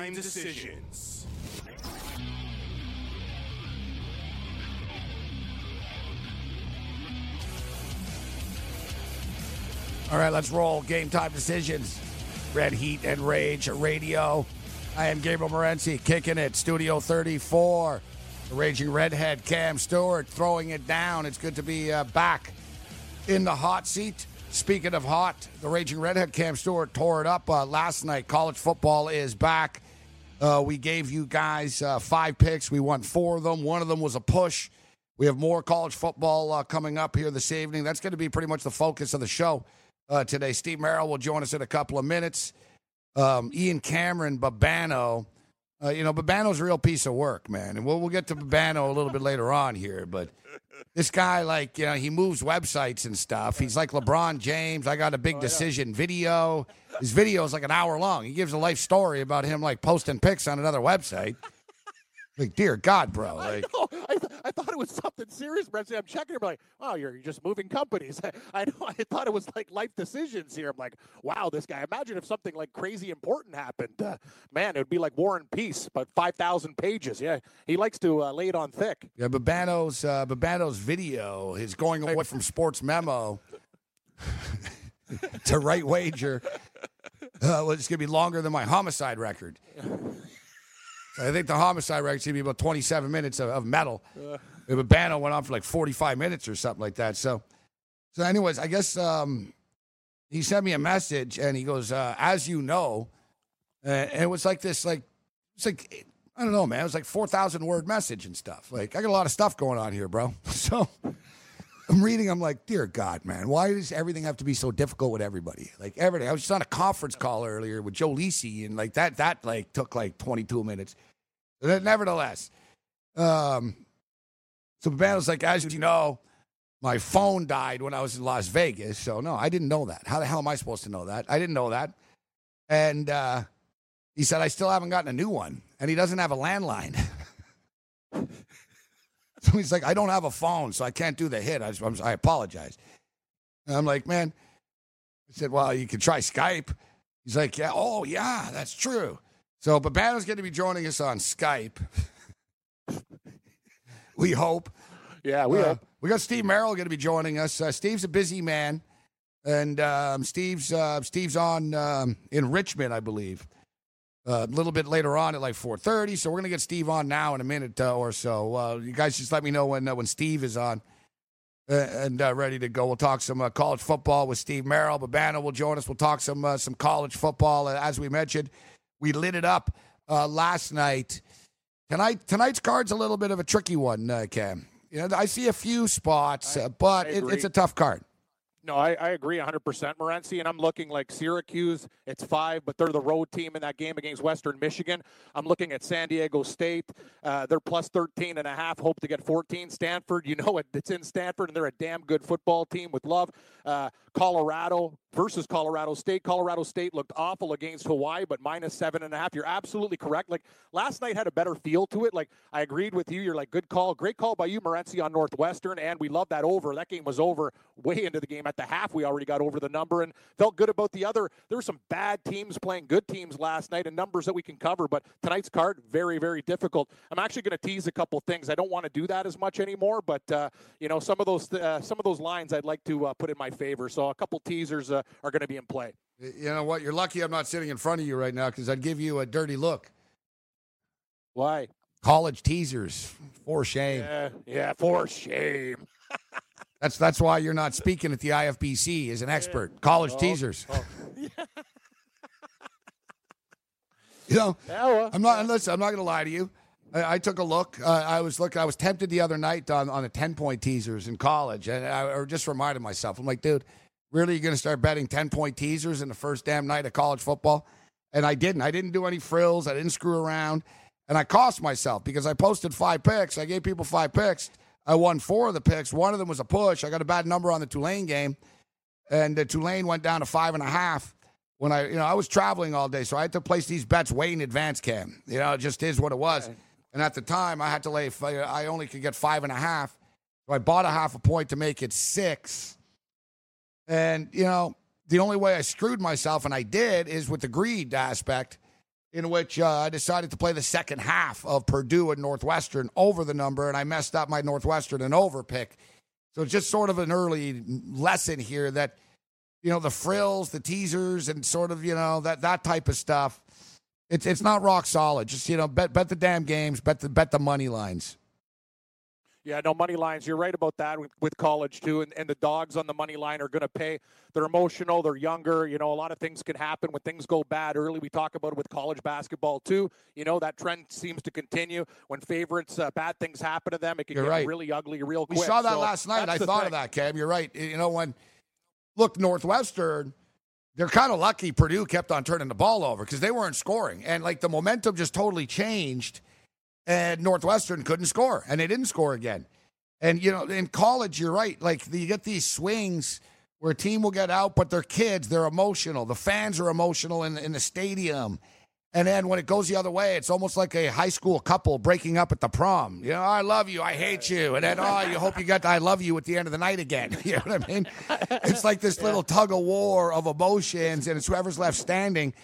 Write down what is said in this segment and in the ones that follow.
Game time decisions. All right, let's roll. Game time decisions. Red Heat and Rage Radio. I am Gabriel Morency kicking it. Studio 34. The Raging Redhead Cam Stewart throwing it down. It's good to be uh, back in the hot seat. Speaking of hot, the Raging Redhead Cam Stewart tore it up uh, last night. College football is back. Uh, we gave you guys uh, five picks. We won four of them. One of them was a push. We have more college football uh, coming up here this evening. That's going to be pretty much the focus of the show uh, today. Steve Merrill will join us in a couple of minutes. Um, Ian Cameron, Babano. Uh, you know, Babano's a real piece of work, man. And we'll, we'll get to Babano a little bit later on here. But this guy, like, you know, he moves websites and stuff. He's like LeBron James. I got a big decision video. His video is like an hour long. He gives a life story about him, like, posting pics on another website. Like, dear God, bro. I know. I, th- I thought it was something serious, Brent. I'm checking. I'm like, wow, you're, you're just moving companies. I, know. I thought it was like life decisions here. I'm like, wow, this guy. Imagine if something like crazy important happened. Uh, man, it would be like War and Peace, but 5,000 pages. Yeah, he likes to uh, lay it on thick. Yeah, Babano's uh, Babano's video is going away from Sports Memo to Right Wager. Uh, well, it's going to be longer than my homicide record. I think the homicide record to be about 27 minutes of, of metal. Uh. Babano went on for like 45 minutes or something like that. So, so anyways, I guess um, he sent me a message and he goes, uh, "As you know," uh, and it was like this, like it's like I don't know, man. It was like 4,000 word message and stuff. Like, I got a lot of stuff going on here, bro. So I'm reading, I'm like, dear God, man, why does everything have to be so difficult with everybody? Like, everything. I was just on a conference call earlier with Joe Lisi, and like that, that like took like 22 minutes. But nevertheless, um, so Babano's like, as you know, my phone died when I was in Las Vegas. So, no, I didn't know that. How the hell am I supposed to know that? I didn't know that. And, uh, he said, I still haven't gotten a new one. And he doesn't have a landline. so he's like, I don't have a phone, so I can't do the hit. I, just, I'm, I apologize. And I'm like, man, I said, well, you can try Skype. He's like, yeah, oh, yeah, that's true. So Babano's going to be joining us on Skype. we hope. Yeah, we Uh, hope. we got Steve Merrill going to be joining us. Uh, Steve's a busy man, and um, Steve's uh, Steve's on um, in Richmond, I believe. A little bit later on at like 4:30, so we're gonna get Steve on now in a minute uh, or so. Uh, you guys just let me know when uh, when Steve is on and uh, ready to go. We'll talk some uh, college football with Steve Merrill. Babano will join us. We'll talk some uh, some college football. As we mentioned, we lit it up uh, last night. Tonight tonight's card's a little bit of a tricky one, uh, Cam. You know, I see a few spots, I- uh, but it, it's a tough card. No, I, I agree 100%, Morency. And I'm looking like Syracuse, it's five, but they're the road team in that game against Western Michigan. I'm looking at San Diego State. Uh, they're plus 13 and a half, hope to get 14. Stanford, you know it, it's in Stanford, and they're a damn good football team with love. Uh, Colorado versus Colorado State. Colorado State looked awful against Hawaii, but minus seven and a half. You're absolutely correct. Like last night had a better feel to it. Like I agreed with you. You're like, good call. Great call by you, Morency, on Northwestern. And we love that over. That game was over way into the game. At the half, we already got over the number and felt good about the other. There were some bad teams playing good teams last night and numbers that we can cover. But tonight's card, very, very difficult. I'm actually going to tease a couple things. I don't want to do that as much anymore, but uh, you know, some of those uh, some of those lines I'd like to uh, put in my favor. So a couple teasers uh, are going to be in play. You know what? You're lucky I'm not sitting in front of you right now because I'd give you a dirty look. Why? College teasers, for shame. Yeah, yeah, for shame. That's that's why you're not speaking at the IFBC as an expert. College Oh, teasers. oh. You know, Yeah, well, I'm not. Listen, I'm not going to lie to you. I, I took a look. Uh, I was look. I was tempted the other night on on the ten point teasers in college, and I, I just reminded myself. I'm like, dude, really, you're going to start betting ten point teasers in the first damn night of college football? and I didn't. I didn't do any frills. I didn't screw around, and I cost myself because I posted five picks. I gave people five picks. I won four of the picks. One of them was a push. I got a bad number on the Tulane game, and the Tulane went down to five and a half. When I, you know, I was traveling all day, so I had to place these bets way in advance. Cam, you know, it just is what it was. And at the time, I had to lay. I only could get five and a half, so I bought a half a point to make it six. And you know, the only way I screwed myself, and I did, is with the greed aspect, in which uh, I decided to play the second half of Purdue and Northwestern over the number, and I messed up my Northwestern and over pick. So just sort of an early lesson here that you know the frills, the teasers, and sort of you know that that type of stuff. It's it's not rock solid. Just you know bet bet the damn games, bet the bet the money lines. Yeah, no money lines. You're right about that with, with college too, and, and the dogs on the money line are going to pay. They're emotional. They're younger. You know, a lot of things can happen when things go bad early. We talk about it with college basketball too. You know, that trend seems to continue when favorites uh, bad things happen to them. It can You're get right. really ugly real quick. We saw that So last night. I thought thing. of that, Cam. You're right. You know when look Northwestern. They're kind of lucky Purdue kept on turning the ball over because they weren't scoring. And like the momentum just totally changed and Northwestern couldn't score and they didn't score again. And you know, in college, you're right. Like you get these swings where a team will get out, but they're kids, they're emotional. The fans are emotional in in the stadium. And then when it goes the other way, it's almost like a high school couple breaking up at the prom. You know, I love you, I hate you, and then oh, you hope you got I love you at the end of the night again. You know what I mean? It's like this little tug of war of emotions, and it's whoever's left standing.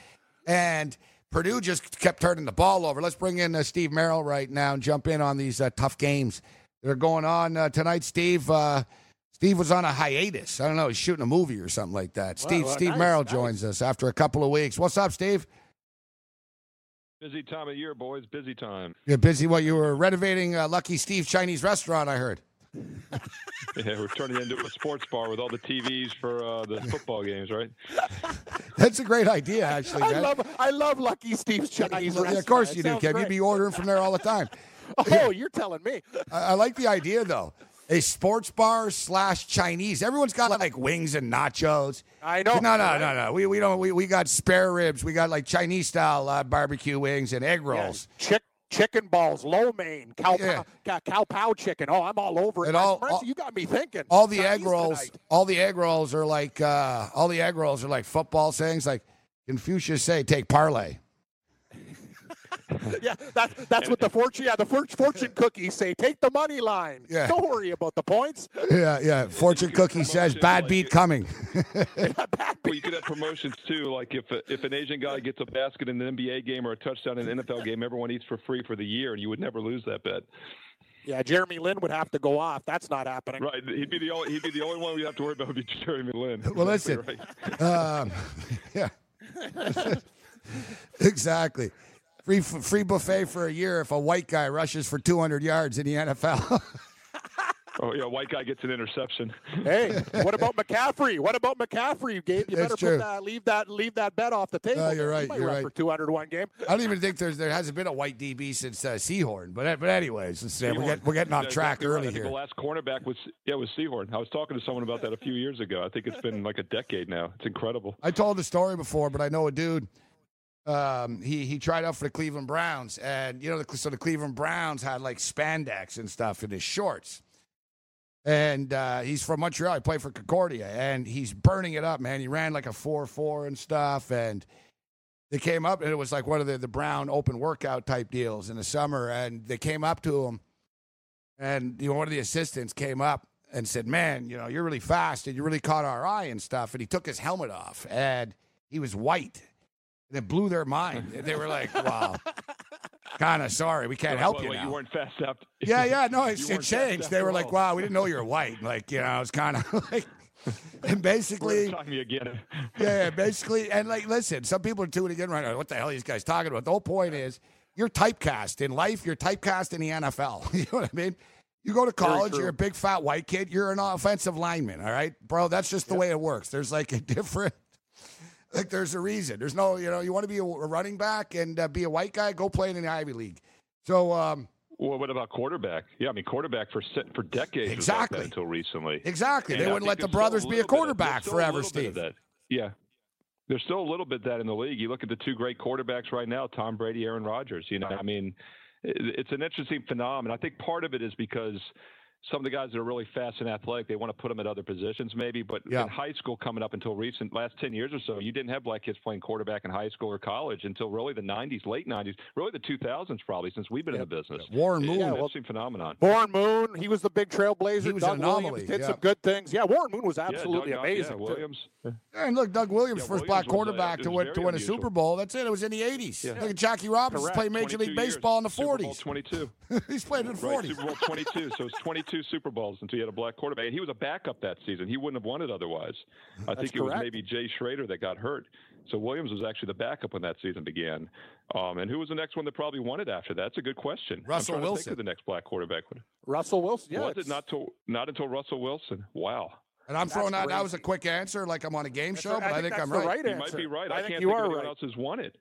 And Purdue just kept turning the ball over. Let's bring in uh, Steve Merrill right now and jump in on these uh, tough games that are going on uh, tonight. Steve, uh, Steve was on a hiatus. I don't know, he's shooting a movie or something like that. Steve, well, Steve nice, Merrill nice. joins us after a couple of weeks. What's up, Steve? Busy time of year, boys. Busy time. You're busy. What you were renovating uh, Lucky Steve Chinese restaurant? I heard. Yeah, we're turning it into a sports bar with all the TVs for uh, the football games, right? That's a great idea, actually. I man. love I love Lucky Steve's Chinese Yeah, restaurant. of course It you do, sounds Kev. great. You'd be ordering from there all the time. Oh, you're telling me. I, I like the idea though. A sports bar slash Chinese. Everyone's got like wings and nachos. I know. No, no, no, no. We, we don't. We, we got spare ribs. We got like Chinese style uh, barbecue wings and egg Yeah, rolls. chick, chicken balls, lo mein, cow, Yeah. cow, cow pow chicken. Oh, I'm all over it. All- all- you got me thinking. All the egg rolls. tonight. All the egg rolls are like. Uh, all the egg rolls are like football sayings. Like Confucius say, take parlay. Yeah, that, that's what the fortune. Yeah, the fortune cookies say. Take the money line. Yeah. Don't worry about the points. Yeah, yeah. Fortune cookie says, bad like beat it- coming. Well, you could have promotions too. Like if if an Asian guy gets a basket in an NBA game or a touchdown in an NFL game, everyone eats for free for the year, and you would never lose that bet. Yeah, Jeremy Lin would have to go off. That's not happening. Right? He'd be the only he'd be the only one we have to worry about would be Jeremy Lin. Well, Exactly listen. right. Um, yeah. exactly. Free free buffet for a year if a white guy rushes for 200 yards in the NFL. Oh yeah, white guy gets an interception. Hey, what about McCaffrey? What about McCaffrey, Gabe? You better put that, leave that leave that bet off the table. Oh, you're right, you're right. For 201 game. I don't even think there's there hasn't been a white DB since uh, Sehorn. But but anyways, let's say we're, Sehorn. get, we're getting off Yeah, track exactly right. early I think here. The last cornerback was yeah was Sehorn. I was talking to someone about that a few years ago. I think it's been like a decade now. It's incredible. I told the story before, but I know a dude. Um, he he tried out for the Cleveland Browns, and you know, the, so the Cleveland Browns had like spandex and stuff in his shorts. And uh, he's from Montreal. He played for Concordia, and he's burning it up, man. He ran like a four four and stuff, and they came up, and it was like one of the the Brown open workout type deals in the summer, and they came up to him, and you know, one of the assistants came up and said, "Man, you know, you're really fast, and you really caught our eye and stuff." And he took his helmet off, and he was white, and it blew their mind. They were like, "Wow, kind of sorry, we can't So, help what, you what, now." You weren't fast up. yeah, yeah, no, You it's, it changed. They were like, "Wow, we didn't know you were white." Like, you know, it's kind of like, and basically, Time me again. yeah, yeah, basically, and like, listen, some people are tuning in right now. What the hell are these guys talking about? The whole point is, you're typecast in life. You're typecast in the NFL. you know what I mean? You go to college, you're a big fat white kid. You're an offensive lineman. All right, bro. That's just the way it works. There's like a different. Like there's a reason. There's no, you know, you want to be a, running back and uh, be a white guy, go play in the Ivy League. So, um, Well, what about quarterback? Yeah, I mean quarterback for for decades was like Exactly. until recently. exactly, And they wouldn't let the brothers be a of- quarterback a forever, of Steve. Yeah, There's still a little bit that in the league. You look at the two great quarterbacks right now, Tom Brady, Aaron Rodgers. You know, I mean, it's an interesting phenomenon. I think part of it is because some of the guys that are really fast and athletic, they want to put them at other positions maybe. But Yeah. in high school, coming up until recent last ten years or so, you didn't have black kids playing quarterback in high school or college until really the '90s, late '90s, really the 2000s probably since we've been in the business. Warren Moon. an well- interesting phenomenon. Warren Moon, he was the big trailblazer. He was an anomaly, Williams did yeah. some good things. Yeah, Warren Moon was Yeah, absolutely Doug- amazing. Yeah, too. Williams. And look, Doug Williams, Yeah, first Williams black quarterback it to win to win a. Super Bowl. That's it. It was in the 80s. Yeah. Look at Jackie Robinson Correct. played Major League years. Baseball in the Super Bowl 40s. 22. He's played in the Right, 40s. Super Bowl 22. So it's 22 Super Bowls until you had a black quarterback. And he was a backup that season. He wouldn't have won it otherwise. I That's think it was maybe Jay Schroeder that got hurt. So Williams was actually the backup when that season began. Um, and who was the next one that probably won it after that? That's a good question. I'm Russell to Wilson. Think of the next black quarterback. Russell Wilson. Yeah, was it not till not until Russell Wilson? Wow. And I'm That's throwing out that was a quick answer, like I'm on a game That's show, right. but I think, that's I'm the right. right You might be right. I, I, think can't you think are of anyone right. else who's won it.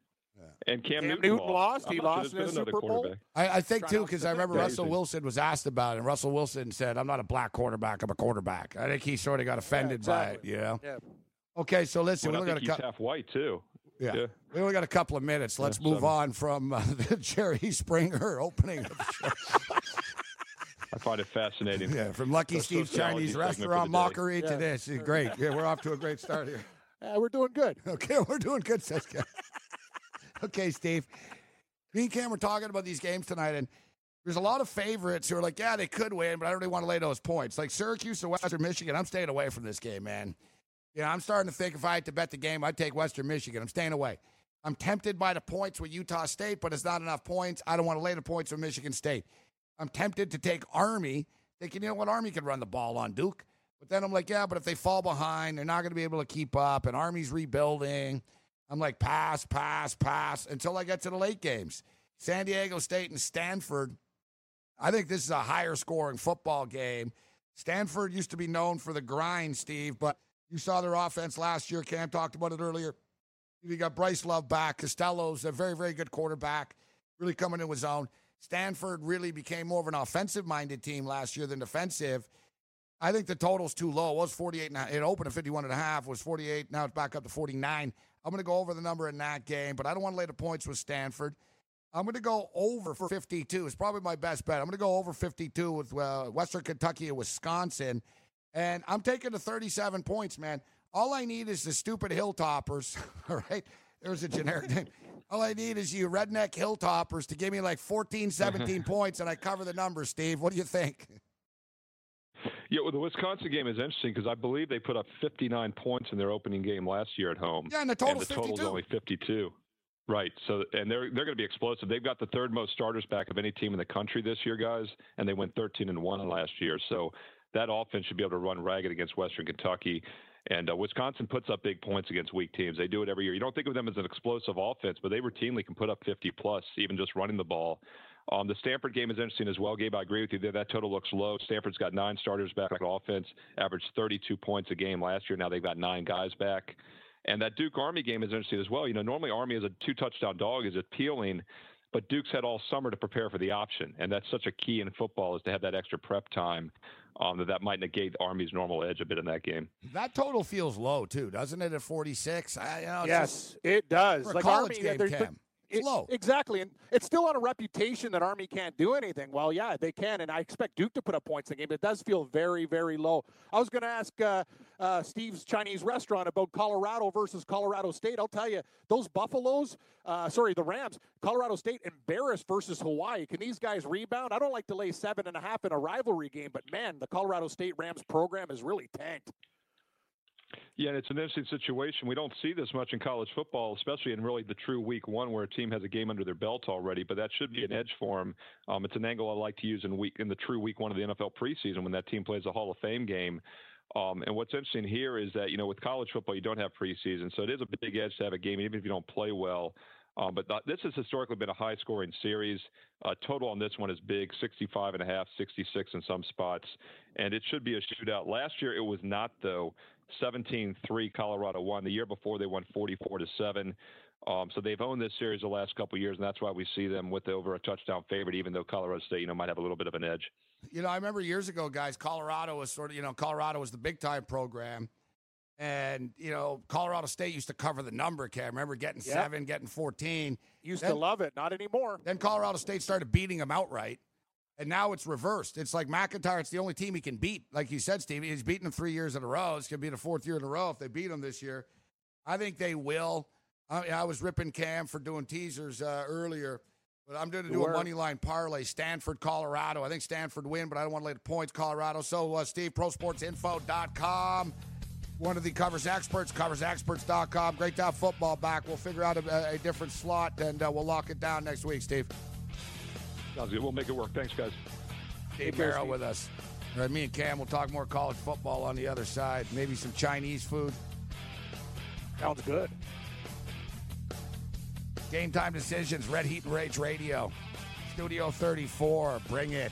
And Cam, Cam Newton, Newton lost. He I'm not sure lost in a been another Super Bowl. quarterback. I, I think too because I remember Crazy. Russell Wilson was asked about it, and Russell Wilson said, "I'm not a black quarterback. I'm a quarterback." I think he sort of got offended exactly. by it. You know. Yeah. Okay, so listen, Well, we I only think got a cou- half white too. yeah. yeah. we only got a couple of minutes. Let's Yeah, move seven. on from uh, the Jerry Springer opening. Of the show. I find it fascinating. yeah, from Lucky The Steve's sociology Chinese segment for the Restaurant day. mockery to Yeah. this. Great. Yeah, we're off to a great start here. Yeah, we're doing good. Okay, we're doing good, says Cam. okay, Steve. Me and Cam were talking about these games tonight, and there's a lot of favorites who are like, yeah, they could win, but I don't really want to lay those points. Like Syracuse or Western Michigan, I'm staying away from this game, man. You know, I'm starting to think if I had to bet the game, I'd take Western Michigan. I'm staying away. I'm tempted by the points with Utah State, but it's not enough points. I don't want to lay the points with Michigan State. I'm tempted to take Army, thinking, you know what, Army can run the ball on Duke. But then I'm like, yeah, but if they fall behind, they're not going to be able to keep up, and Army's rebuilding. I'm like, pass, pass, pass until I get to the late games. San Diego State and Stanford. I think this is a higher scoring football game. Stanford used to be known for the grind, Steve, but you saw their offense last year. Cam talked about it earlier. You got Bryce Love back. Costello's a very, very good quarterback, really coming into his own. Stanford really became more of an offensive minded team last year than defensive. I think the total's too low. It was 48 and a- it opened at 51 and a half, was 48. Now it's back up to 49. I'm going to go over the number in that game, but I don't want to lay the points with Stanford. I'm going to go over for 52. It's probably my best bet. I'm going to go over 52 with uh, Western Kentucky and Wisconsin. And I'm taking the 37 points, man. All I need is the stupid Hilltoppers. All right. There's a generic name. All I need is you redneck Hilltoppers to give me like 14, 17 points, and I cover the numbers, Steve. What do you think? Yeah, well, the Wisconsin game is interesting because I believe they put up 59 points in their opening game last year at home. Yeah, and the and total's the total's 52. only 52. Right. So, and they're they're going to be explosive. They've got the third most starters back of any team in the country this year, guys, and they went 13 and one last year. So that offense should be able to run ragged against Western Kentucky. And uh, Wisconsin puts up big points against weak teams. They do it every year. You don't think of them as an explosive offense, but they routinely can put up 50 plus, even just running the ball. Um, the Stanford game is interesting as well, Gabe. I agree with you there. That total looks low. Stanford's got nine starters back on offense, averaged 32 points a game last year. Now they've got nine guys back. And that Duke Army game is interesting as well. You know, normally Army as a two touchdown dog is appealing, but Duke's had all summer to prepare for the option, and that's such a key in football is to have that extra prep time. Um, that that might negate Army's normal edge a bit in that game. That total feels low too, doesn't it? At 46, I, you know, it's just- Yes, it does. for a like college Army, game, they're- they're- Cam. It's it- low. Exactly, and it's still on a reputation that Army can't do anything. Well, yeah, they can, and I expect Duke to put up points in the game, but it does feel very, very low. I was going to ask uh, uh, Steve's Chinese restaurant about Colorado versus Colorado State. I'll tell you, those Buffaloes, uh, sorry, the Rams, Colorado State embarrassed versus Hawaii. Can these guys rebound? I don't like to lay seven and a half in a rivalry game, but man, the Colorado State Rams program is really tanked. Yeah, and it's an interesting situation. We don't see this much in college football, especially in really the true week one where a team has a game under their belt already. But that should be an edge for them. Um, it's an angle I like to use in week in the true week one of the NFL preseason when that team plays a Hall of Fame game. Um, and what's interesting here is that you know with college football you don't have preseason, so it is a big edge to have a game even if you don't play well. Um, but th- this has historically been a high scoring series. Uh, total on this one is big 65 and a half, 66 in some spots. And it should be a shootout. Last year it was not, though. 17 3 Colorado won. The year before they won 44 to 7. Um, so they've owned this series the last couple of years, and that's why we see them with over a touchdown favorite, even though Colorado State, you know, might have a little bit of an edge. You know, I remember years ago, guys, Colorado was sort of, you know, Colorado was the big time program. And, you know, Colorado State used to cover the number, Cam. Remember getting Yep. seven, getting 14. Used Then- to love it, not anymore. Then Colorado State started beating them outright. And now it's reversed. It's like MacIntyre, it's the only team he can beat. Like you said, Steve, he's beaten them three years in a row. It's going to be the fourth year in a row if they beat him this year. I think they will. I, I was ripping Cam for doing teasers uh, earlier, but I'm going to do a money line parlay. Stanford, Colorado. I think Stanford win, but I don't want to lay the points. Colorado. So, uh, Steve, prosportsinfo.com. One of the covers experts, coversexperts.com. Great to have football back. We'll figure out a, a different slot and uh, we'll lock it down next week, Steve. Sounds good. We'll make it work. Thanks, guys. Dave care, Merrill Steve. with us. All right, me and Cam will talk more college football on the other side. Maybe some Chinese food. Sounds good. Game time decisions, Red Heat and Rage Radio. Studio 34, bring it.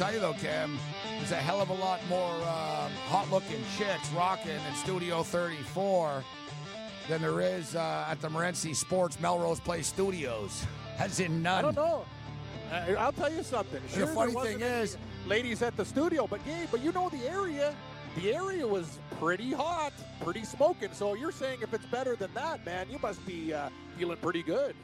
Tell you, though, Cam, there's a hell of a lot more uh, hot looking chicks rocking in Studio 34 than there is uh, at the Morency Sports Melrose Place Studios. As in none. I don't know. I, I'll tell you something. the Sure, there funny thing is- ladies at the studio, but Gabe, but you know the area. The area was pretty hot, pretty smoking. So you're saying if it's better than that, man, you must be uh, feeling pretty good.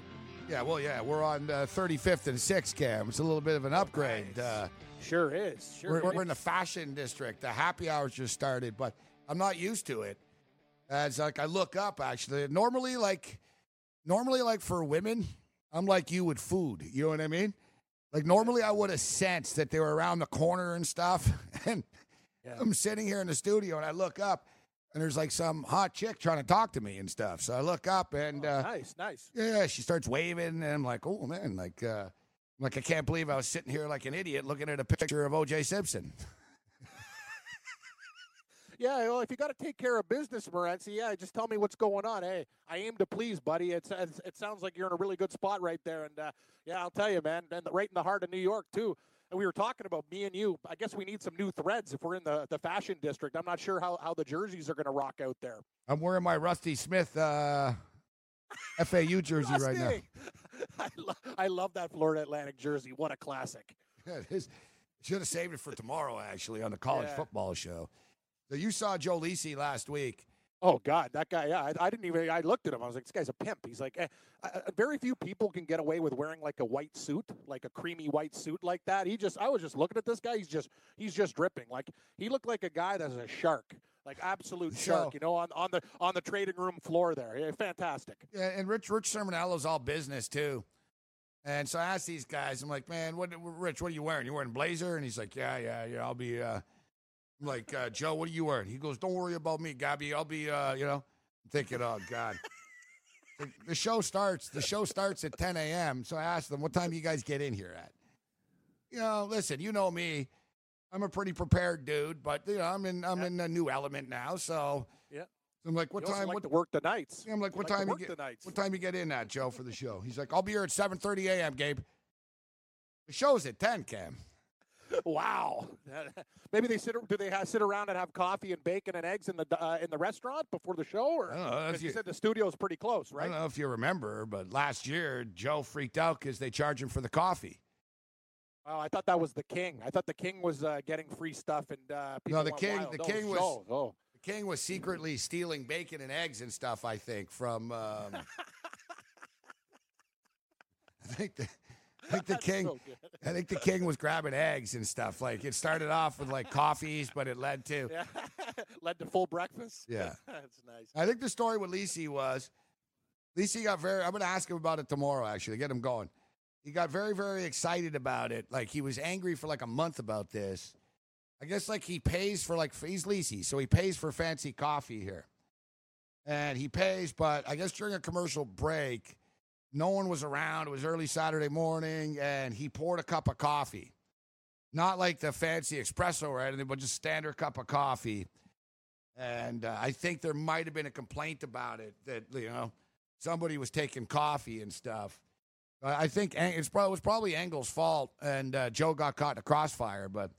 Yeah, well, yeah, we're on uh, 35th and 6th, Cam. It's a little bit of an upgrade. Nice. Sure is. Sure we're, is. we're in the fashion district. The happy hours just started, but I'm not used to it. As like I look up, actually, normally like, normally like for women, I'm like you with food. You know what I mean? Like normally I would have sensed that they were around the corner and stuff, and Yeah. I'm sitting here in the studio and I look up, and there's like some hot chick trying to talk to me and stuff. So I look up and. Oh, uh, nice, nice. yeah, she starts waving, and I'm like, oh man, like, uh, like I can't believe I was sitting here like an idiot looking at a picture of O.J. Simpson. Yeah, well, if you got to take care of business, Morency, yeah, just tell me what's going on. Hey, I aim to please, buddy. It's, it's it sounds like you're in a really good spot right there, and uh, yeah, I'll tell you, man, and right in the heart of New York too. And we were talking about me and you. I guess we need some new threads if we're in the, the fashion district. I'm not sure how, how the jerseys are going to rock out there. I'm wearing my Rusty Smith uh, FAU jersey right now. I, lo- I love that Florida Atlantic jersey. What a classic. Yeah, it is. Should have saved it for tomorrow, actually, on the college Yeah. football show. So you saw Joe Lisi last week. Oh God, that guy! Yeah, I, I didn't even. I looked at him. I was like, "This guy's a pimp." He's like, eh, uh, very few people can get away with wearing like a white suit, like a creamy white suit like that. He just, I was just looking at this guy. He's just, he's just dripping. Like he looked like a guy that's a shark, like absolute So- shark. You know, on on the on the trading room floor there. Yeah, fantastic. Yeah, and Rich Rich Sermonello's all business too. And so I asked these guys, I'm like, man, what, Rich, what are you wearing? You wearing a blazer? And he's like, yeah, yeah, yeah. I'll be. Uh, I'm like, uh, Joe, what are you wearing? He goes, don't worry about me, Gabby. I'll be. Uh, you know, I'm thinking, oh God. the, the show starts. The show starts at 10 a.m. So I asked them, what time do you guys get in here at? You know, listen, you know me. I'm a pretty prepared dude, but you know, I'm in. I'm Yeah. in a new element now. So Yeah. I'm like, what You time? like What, to work the nights. yeah, I'm like, You what like time you get? the. What time you get in at, Joe, for the show? He's like, I'll be here at 7:30 a.m. Gabe. The show's at 10, Cam. Wow. Maybe they sit. Do they have, sit around and have coffee and bacon and eggs in the uh, in the restaurant before the show? Or know. you you, said the studio's pretty close, right? I don't know if you remember, but last year Joe freaked out because they charge him for the coffee. Oh, I thought that was the king. I thought the king was uh, getting free stuff and uh, people No, the king- wild. the Oh, king was- show. Oh, The king was secretly stealing bacon and eggs and stuff. I think from. Um, I think the. I think the that's king. so. I think the king was grabbing eggs and stuff. Like it started off with like coffees, but it led to. Yeah, led to full breakfast. Yeah. that's nice. I think the story with Lisi was Lisi got very. I'm going to ask him about it tomorrow. Actually, get him going. He got very, very excited about it. Like he was angry for like a month about this. I guess like he pays for like he's Lisi, so he pays for fancy coffee here. and he pays. But I guess during a commercial break, no one was around. It was early Saturday morning, and he poured a cup of coffee, not like the fancy espresso or anything, but just standard cup of coffee. And uh, I think there might have been a complaint about it that you know somebody was taking coffee and stuff. I think it's probably, it was probably Engel's fault, and uh, Joe got caught in a crossfire. But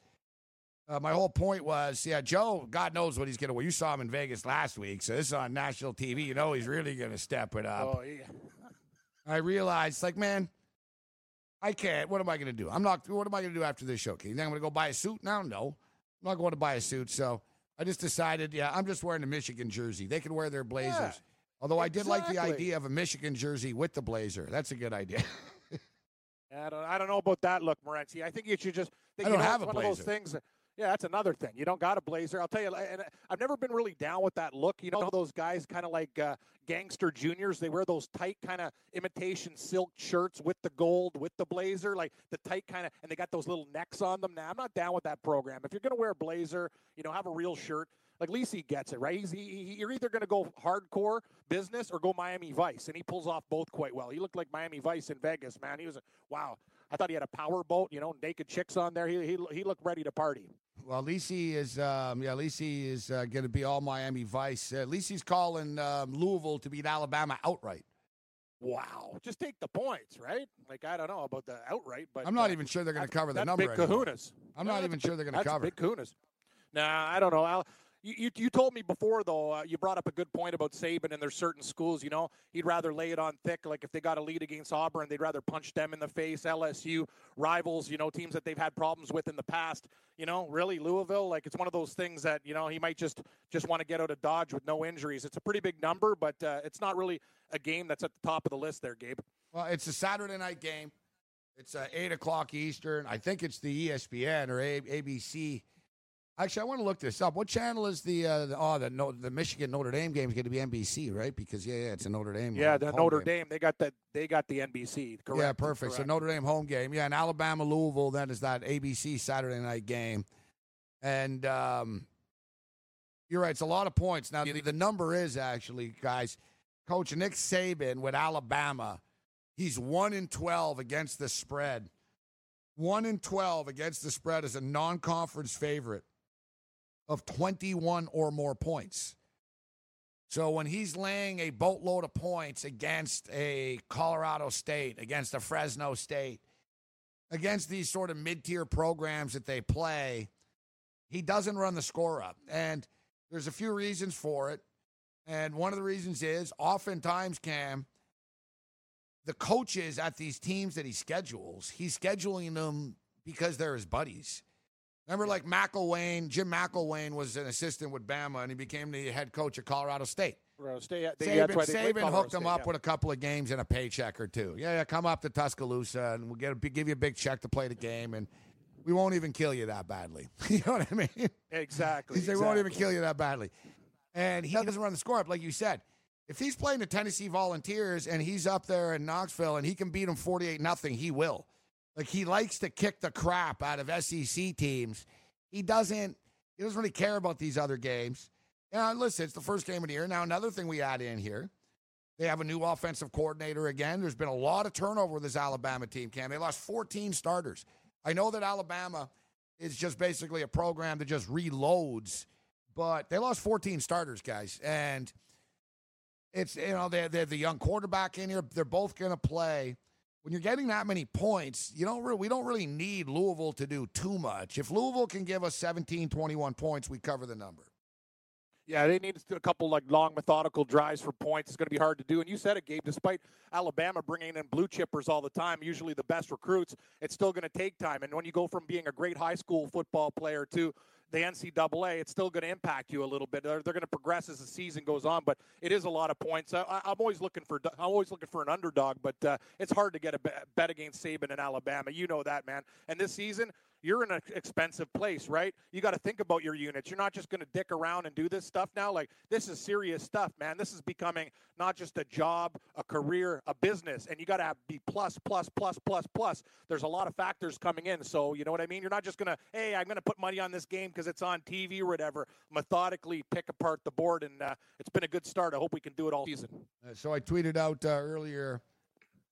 uh, my whole point was, yeah, Joe, God knows what he's going to. Well, you saw him in Vegas last week, so this is on national TV. You know he's really going to step it up. Oh, yeah. I realized, like, man, I can't. What am I going to do? I'm not. What am I going to do after this show? King? Then I'm going to go buy a suit now? No, I'm not going to buy a suit. So I just decided, yeah, I'm just wearing a Michigan jersey. They can wear their blazers. Yeah. Although I did like the idea of a Michigan jersey with the blazer. That's a good idea. I don't, I don't know about that look, Morency. I think you should just. Think, I don't you know, have a one blazer. Of those things. Yeah, that's another thing. You don't got a blazer. I'll tell you, and I've never been really down with that look. You know, those guys kind of like uh, gangster juniors. They wear those tight kind of imitation silk shirts with the gold, with the blazer, like the tight kind of, and they got those little necks on them. Now, I'm not down with that program. If you're going to wear a blazer, you know, have a real shirt like Lisi gets it right. He's he, he, you're either going to go hardcore business or go Miami Vice, and he pulls off both quite well. He looked like Miami Vice in Vegas, man. He was a, wow. I thought he had a power boat, you know, naked chicks on there. He he, he looked ready to party. Well, Lisi is um, yeah, Lisi is uh, going to be all Miami Vice. Uh, Lisi's calling um, Louisville to beat Alabama outright. Wow, just take the points, right? Like I don't know about the outright, but I'm not uh, even sure they're going to cover the that's number. Big anymore. Kahunas. I'm No, not even sure they're going to that's cover. Big Kahunas. Nah, I don't know. I'll, you, you, you told me before though. Uh, you brought up a good point about Saban and there's certain schools. You know, he'd rather lay it on thick. Like if they got a lead against Auburn, they'd rather punch them in the face. LSU rivals, you know, teams that they've had problems with in the past. You know, really Louisville. Like it's one of those things that you know he might just just want to get out of Dodge with no injuries. It's a pretty big number, but uh, it's not really a game that's at the top of the list there, Gabe. Well, it's a Saturday night game. It's uh, eight o'clock Eastern. I think it's the ESPN or a- ABC. Actually, I want to look this up. What channel is the, uh, the oh the no, the Michigan Notre Dame game is going to be NBC, right? Because yeah, yeah, it's a Notre Dame. Yeah, the Notre game. Dame. They got that. They got the NBC. Correct. Yeah, perfect. So. Notre Dame home game. Yeah, and Alabama Louisville. That is that ABC Saturday night game, and um, you're right. It's a lot of points. Now the, the number is actually, guys, Coach Nick Saban with Alabama. He's one in twelve against the spread. One in twelve against the spread as a non-conference favorite of 21 or more points. So when he's laying a boatload of points against a Colorado State, against a Fresno State, against these sort of mid-tier programs that they play, he doesn't run the score up. And there's a few reasons for it. And one of the reasons is oftentimes, Cam, the coaches at these teams that he schedules, he's scheduling them because they're his buddies. Remember, like McElwain, Jim McElwain was an assistant with Bama, and he became the head coach at Colorado State. Colorado State. They, Saban, that's why they play Saban Colorado hooked him up yeah. with a couple of games and a paycheck or two. Yeah, yeah, come up to Tuscaloosa, and we'll get a, give you a big check to play the game, and we won't even kill you that badly. you know what I mean? Exactly. They won't even kill you that badly. And he doesn't run the score up, like you said. If he's playing the Tennessee Volunteers and he's up there in Knoxville and he can beat them 48 nothing, he will. Like he likes to kick the crap out of SEC teams. He doesn't he doesn't really care about these other games. Yeah, uh, listen, it's the first game of the year. Now another thing we add in here. They have a new offensive coordinator again. There's been a lot of turnover with this Alabama team, Cam. They lost 14 starters. I know that Alabama is just basically a program that just reloads, but they lost 14 starters, guys. And it's, you know, they they have the young quarterback in here. They're both going to play. When you're getting that many points, you don't really, we don't really need Louisville to do too much. If Louisville can give us 17, 21 points, we cover the number. Yeah, they need a couple like long methodical drives for points. It's going to be hard to do. And you said it, Gabe. Despite Alabama bringing in blue chippers all the time, usually the best recruits, it's still going to take time. And when you go from being a great high school football player to the NCAA, it's still going to impact you a little bit. They're, they're going to progress as the season goes on, but it is a lot of points. I, I'm always looking for I'm always looking for an underdog, but uh, it's hard to get a bet against Saban in Alabama. You know that, man. And this season, you're in an expensive place, right? You got to think about your units. You're not just going to dick around and do this stuff now. Like this is serious stuff, man. This is becoming not just a job, a career, a business, and you got to be plus, plus, plus, plus, plus. There's a lot of factors coming in, so you know what I mean. You're not just going to, hey, I'm going to put money on this game because it's on TV or whatever. Methodically pick apart the board, and uh, it's been a good start. I hope we can do it all season. Uh, so I tweeted out uh, earlier,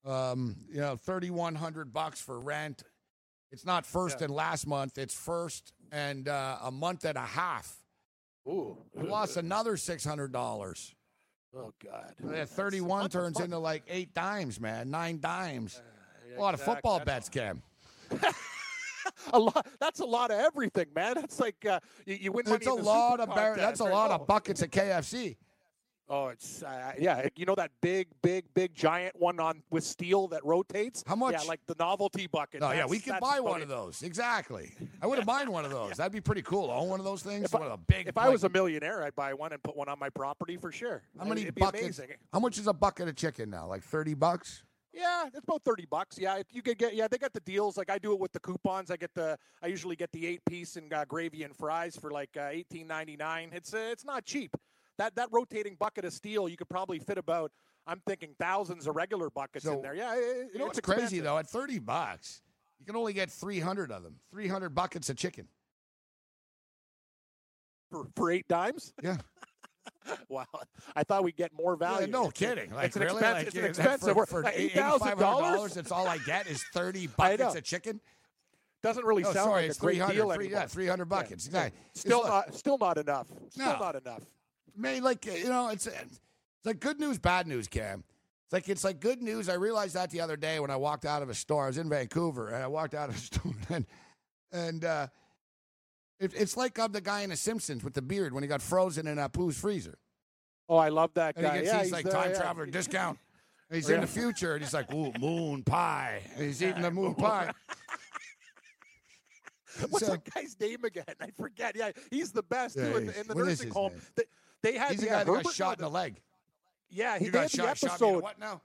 um, you know, 3,100 bucks for rent it's not first yeah. and last month. It's first and uh, a month and a half. Ooh. We lost another six hundred dollars. Oh God. Yeah, thirty-one turns into like eight dimes, man. Nine dimes. Uh, a lot of football bets, Cam. a lot. That's a lot of everything, man. That's like uh, you, you win. It's a lot of bar- that's a lot of buckets of KFC. Oh, it's uh, yeah. You know that big, big, big, giant one on with steel that rotates. How much? Yeah, like the novelty bucket. Oh, yeah, we could buy one of those. Exactly. I wouldn't mind one of those. yeah. That'd be pretty cool. Own one of those things. If, one I, of the big. If I was a millionaire, I'd buy one and put one on my property for sure. How many buckets? How much is a bucket of chicken now? Like thirty bucks. Yeah, it's about thirty bucks. Yeah, if you could get. Yeah, they got the deals. Like I do it with the coupons. I get the. I usually get the eight piece and uh, gravy and fries for like uh, eighteen ninety nine. It's uh, it's not cheap that that rotating bucket of steel, you could probably fit about. I'm thinking thousands of regular buckets so, in there. Yeah, it, you know what's crazy though? At thirty bucks, you can only get three hundred of them. Three hundred buckets of chicken for for eight dimes. Yeah. wow, I thought we'd get more value. Yeah, no kidding. Like it's an really? expensive. Like, it's an expensive. For, for eight thousand dollars, that's all I get is thirty buckets of chicken. Doesn't really oh, sound sorry, like a great deal anymore. Yeah, three hundred buckets. Yeah. Exactly. Still not. Still not enough. Still no. not enough man, like you know, it's it's like good news, bad news, Cam. It's like it's like good news. I realized that the other day when I walked out of a store. I was in Vancouver and I walked out of a store and and uh, it, it's like I'm the guy in The Simpsons with the beard when he got frozen in Apu's freezer. Oh, I love that guy. He gets, yeah, he's, he's like the, time yeah. traveler discount. He's yeah. in the future and he's like, ooh, moon pie. And he's eating the moon pie. What's so, that guy's name again? I forget. Yeah, he's the best yeah, too in the, in the nursing home. They, they, had he's the guy that Herbert, got shot in the leg. Yeah, he you got had shot, the episode. What now?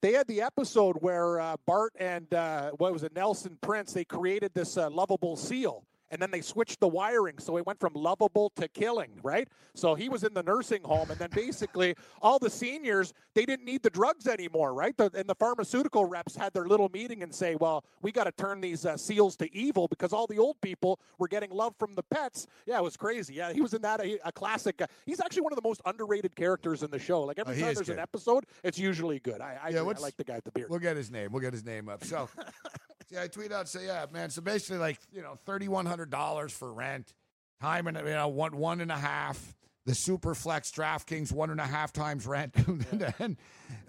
They had the episode where uh, Bart and uh, what was it, Nelson Prince? They created this uh, lovable seal and then they switched the wiring so it went from lovable to killing right? So he was in the nursing home and then basically all the seniors they didn't need the drugs anymore right? The, and the pharmaceutical reps had their little meeting and say well we got to turn these uh, seals to evil because all the old people were getting love from the pets. Yeah it was crazy. Yeah he was in that a, a classic uh, he's actually one of the most underrated characters in the show. Like every oh, time there's good. an episode it's usually good. I, I, yeah, I like the guy with the beard. We'll get his name we'll get his name up. So Yeah, I tweet out say, yeah, man. So basically, like you know, thirty one hundred dollars for rent, time and you know one one and a half. The super flex DraftKings one and a half times rent, and then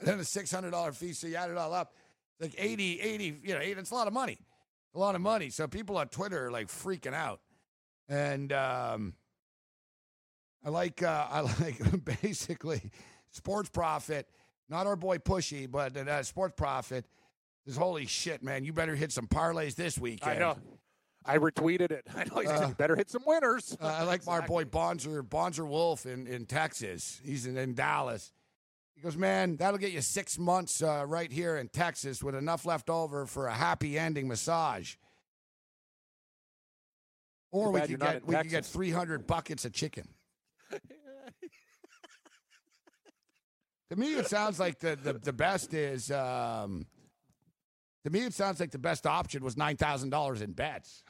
then a six hundred dollar fee. So you add it all up, it's like 80, 80, You know, it's a lot of money, a lot of money. So people on Twitter are like freaking out, and um, I like uh, I like basically Sports Profit, not our boy Pushy, but uh, Sports Profit this holy shit, man! You better hit some parlays this weekend. I know. I retweeted it. I know. He said, uh, you better hit some winners. Uh, I like exactly. my boy Bonzer Bonzer Wolf in, in Texas. He's in, in Dallas. He goes, man, that'll get you six months uh, right here in Texas with enough left over for a happy ending massage. Or we could get we could get three hundred buckets of chicken. to me, it sounds like the the, the best is. Um, to me, it sounds like the best option was nine thousand dollars in bets.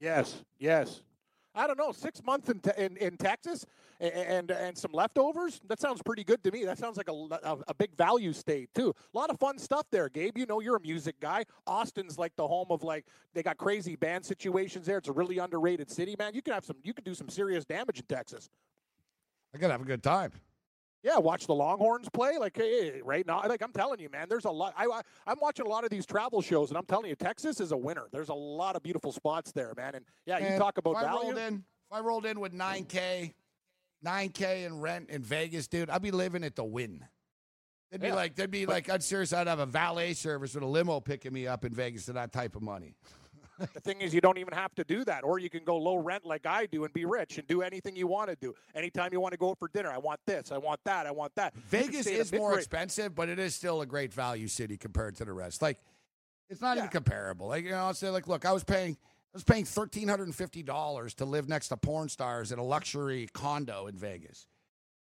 yes, yes. I don't know, six months in, te- in, in Texas and, and, and some leftovers. That sounds pretty good to me. That sounds like a, a, a big value state too. A lot of fun stuff there, Gabe. You know, you're a music guy. Austin's like the home of like they got crazy band situations there. It's a really underrated city, man. You can have some. You can do some serious damage in Texas. I gotta have a good time. Yeah, watch the Longhorns play. Like hey, right now, like I'm telling you, man, there's a lot. I, I am watching a lot of these travel shows, and I'm telling you, Texas is a winner. There's a lot of beautiful spots there, man. And yeah, and you talk about if I value. Rolled in, if I rolled in with nine k, nine k in rent in Vegas, dude, I'd be living at the Wynn. They'd be yeah. like, they'd be but, like, I'd serious. I'd have a valet service with a limo picking me up in Vegas for that type of money the thing is, you don't even have to do that, or you can go low rent like I do and be rich and do anything you want to do. Anytime you want to go out for dinner, I want this, I want that, I want that. Vegas is more expensive, but it is still a great value city compared to the rest. Like, It's not even comparable. Like you know, I'll say like, look, I was paying I was paying thirteen hundred and fifty dollars to live next to porn stars in a luxury condo in Vegas.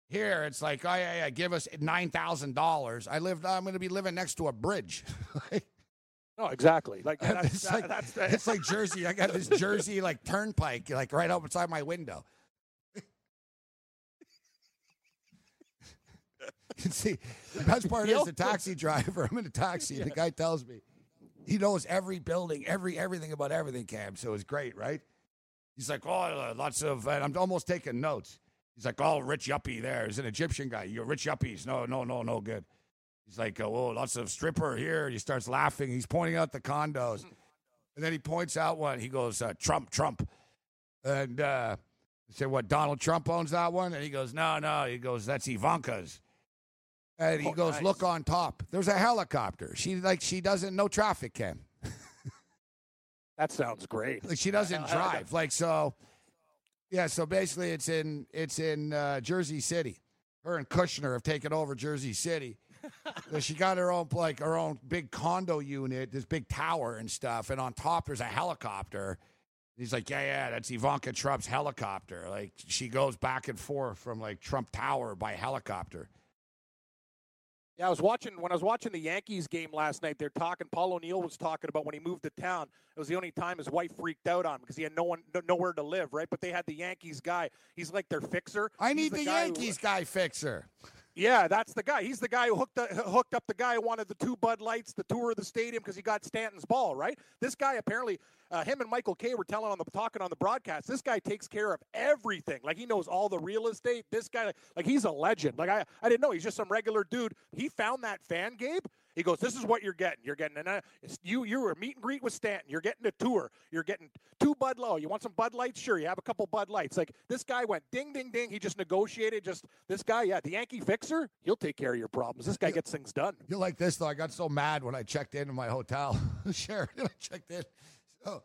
Here, it's like, oh yeah, yeah, give us nine thousand dollars. I lived. I'm going to be living next to a bridge. No, exactly. Like that's, it's that- like that's the, it's like Jersey. I got this Jersey like turnpike like right outside my window. You See, the best part is the taxi driver. I'm in a taxi. The guy tells me he knows every building, every everything about everything. Cam, so it's great, right? He's like, oh, uh, lots of. And I'm almost taking notes. He's like, oh, rich yuppie. There, he's an Egyptian guy. You're rich yuppies. No, no, no, no good. He's like, oh, lots of stripper here. He starts laughing. He's pointing out the condos. And then he points out one. He goes, uh, Trump, Trump. And uh, I said, what, Donald Trump owns that one? And he goes, no, no. He goes, that's Ivanka's. And he Oh, goes, nice. look on top. There's a helicopter. She like she doesn't no traffic cam. that sounds great. Like she doesn't drive. Like so. Yeah. So basically, it's in it's in uh, Jersey City. Her and Kushner have taken over Jersey City. So she got her own like her own big condo unit, this big tower and stuff, and on top there's a helicopter. He's like, yeah, yeah, that's Ivanka Trump's helicopter. Like she goes back and forth from like Trump Tower by helicopter. Yeah, I was watching when I was watching the Yankees game last night. They're talking. Paul O'Neill was talking about when he moved to town. It was the only time his wife freaked out on him because he had no one, no, nowhere to live. Right, but they had the Yankees guy. He's like their fixer. I He's need the, guy who- Yankees guy fixer. Yeah, that's the guy. He's the guy who hooked the, hooked up the guy who wanted the two Bud Lights, the tour of the stadium because he got Stanton's ball. Right. This guy apparently, uh, him and Michael Kay were telling on the talking on the broadcast. This guy takes care of everything. Like he knows all the real estate. This guy, like he's a legend. Like I, I didn't know he's just some regular dude. He found that fan, Gabe. He goes, "This is what you're getting. You're getting an, uh, you you were a meet and greet with Stanton. You're getting a tour. You're getting two Bud Low. You want some Bud Lights? Sure. You have a couple Bud Lights. Like this guy went ding ding ding. He just negotiated. Just this guy, yeah, the Yankee fixer. He'll take care of your problems. This guy gets things done. You like this though? I got so mad when I checked into my hotel, Sheraton. I checked in, so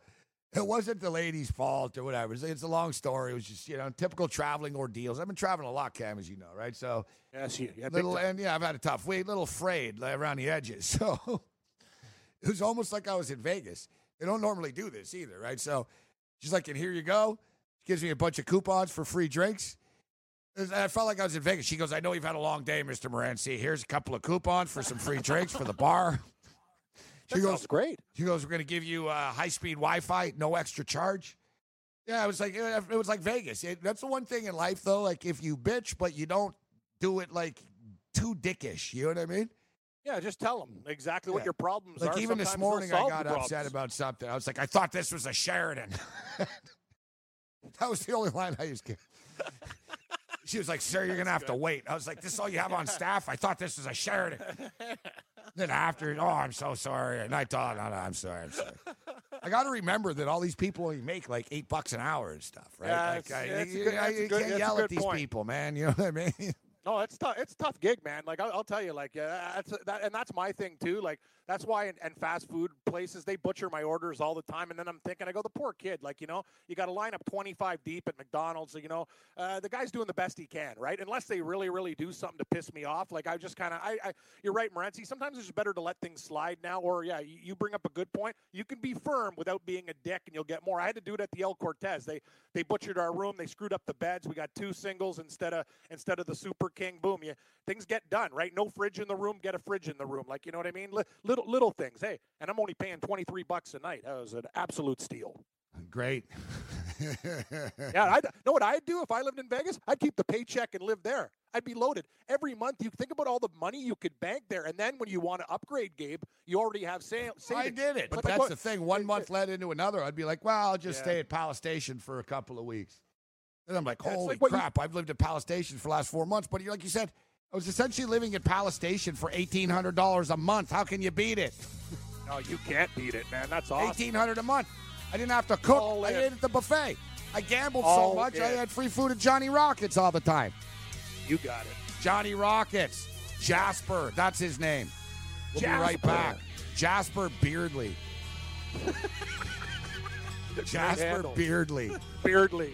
it wasn't the lady's fault or whatever. It's, it's a long story. It was just you know typical traveling ordeals. I've been traveling a lot, Cam, as you know, right? So Yes, you. Yeah, little and yeah, I've had a tough week, little frayed like, around the edges. So it was almost like I was in Vegas. They don't normally do this either, right? So she's like, "And here you go." She gives me a bunch of coupons for free drinks. I felt like I was in Vegas. She goes, "I know you've had a long day, Mister Morency. Here's a couple of coupons for some free drinks for the bar." She That goes, great. she goes, "We're going to give you uh, high speed Wi Fi, no extra charge." Yeah, it was like it was like Vegas. It- that's the one thing in life, though. Like if you bitch, but you don't do it like too dickish. You know what I mean? Yeah, just tell them exactly what your problems Like are. Like even this Sometimes they'll morning, I got upset about something. I was like, I thought this was a Sheraton. that was the only line I used. She was like, "Sir, you're gonna have to wait." I was like, "This is all you have on staff." I thought this was a Sheraton. then after, oh, I'm so sorry, and I thought, no, no, I'm sorry, I'm sorry. I got to remember that all these people only make like eight bucks an hour and stuff, right? Yeah, like, I- it's you, good- I- you good- can't yell at these point. people, man. You know what I mean? No, it's tough. It's a tough gig, man. Like I'll, I'll tell you, like uh, that's that, and that's my thing too. Like that's why in, and fast food places they butcher my orders all the time, and then I'm thinking, I go, the poor kid. Like you know, you got to line up 25 deep at McDonald's. You know, uh, the guy's doing the best he can, right? Unless they really, really do something to piss me off. Like I just kind of, I, I, you're right, Morency. Sometimes it's better to let things slide now. Or yeah, you, you bring up a good point. You can be firm without being a dick, and you'll get more. I had to do it at the El Cortez. They they butchered our room. They screwed up the beds. We got two singles instead of instead of the Super King. Boom, you things get done, right? No fridge in the room, get a fridge in the room. Like you know what I mean? Li- little little things. Hey, and I'm only paying twenty three bucks a night. That was an absolute steal. Great. Yeah, I know what I'd do if I lived in Vegas. I'd keep the paycheck and live there. I'd be loaded every month. You think about all the money you could bank there, and then when you want to upgrade, Gabe, you already have sa- savings. I did it, but like that's what- the thing. One it- month it- led into another. I'd be like, well, I'll just Yeah. stay at Palace Station for a couple of weeks. And I'm like, holy like what you- crap, I've lived at Palace Station for the last four months. But like you said, I was essentially living at Palace Station for $1,800 a month. How can you beat it? No, you can't beat it, man. That's awesome. 1800 a month. I didn't have to cook. All I in. ate at the buffet. I gambled so All much, I had free food at Johnny Rockets all the time. You got it. Johnny Rockets. Jasper, that's his name. We'll be right Jasper. back. Jasper Beardley. Jasper. Beardley. Beardley.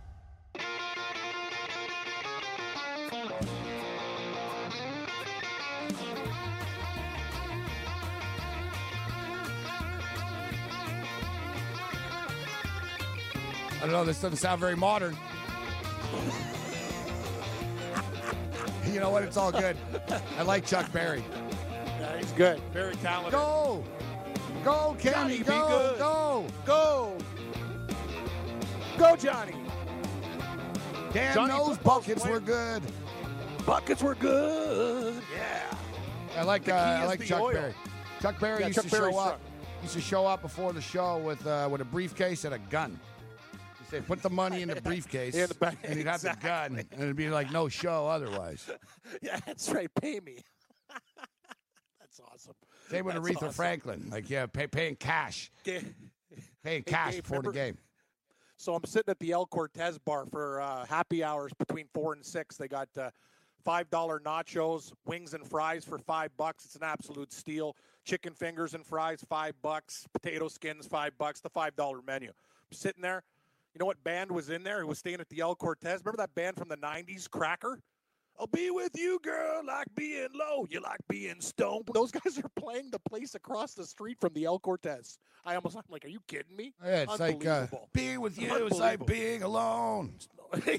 I don't know. This doesn't sound very modern. you know what? It's all good. I like Chuck Berry. Yeah, he's good. Very talented. Go, go, Kenny, Johnny, be go, good. go. Go. Go, Johnny. Damn, Johnny those buckets were good. Buckets were good. Yeah. I like uh, I like Chuck oil. Berry. Chuck Berry Yeah, used Chuck to show Berry's up. Used to show up before the show with uh, with a briefcase and a gun. He'd "Put the money in the briefcase," In the back- and he'd have the gun, and it'd be like no show otherwise. Yeah, that's right. Pay me. that's awesome. Same with That's Aretha awesome. Franklin, like yeah, pay, paying cash, Ga- paying cash Gabe, before the game. So I'm sitting at the El Cortez bar for uh, happy hours between four and six. They got uh, five dollar nachos, wings and fries for five bucks. It's an absolute steal. Chicken fingers and fries, five bucks. Potato skins, five bucks. The five dollar menu. I'm sitting there. You know what band was in there? Who was staying at the El Cortez? Remember that band from the '90s, Cracker? I'll be with you, girl, like being low. You like being stoned. Those guys are playing the place across the street from the El Cortez. I almost, I'm like, are you kidding me? Yeah, it's like uh, being with you is like being alone. yeah,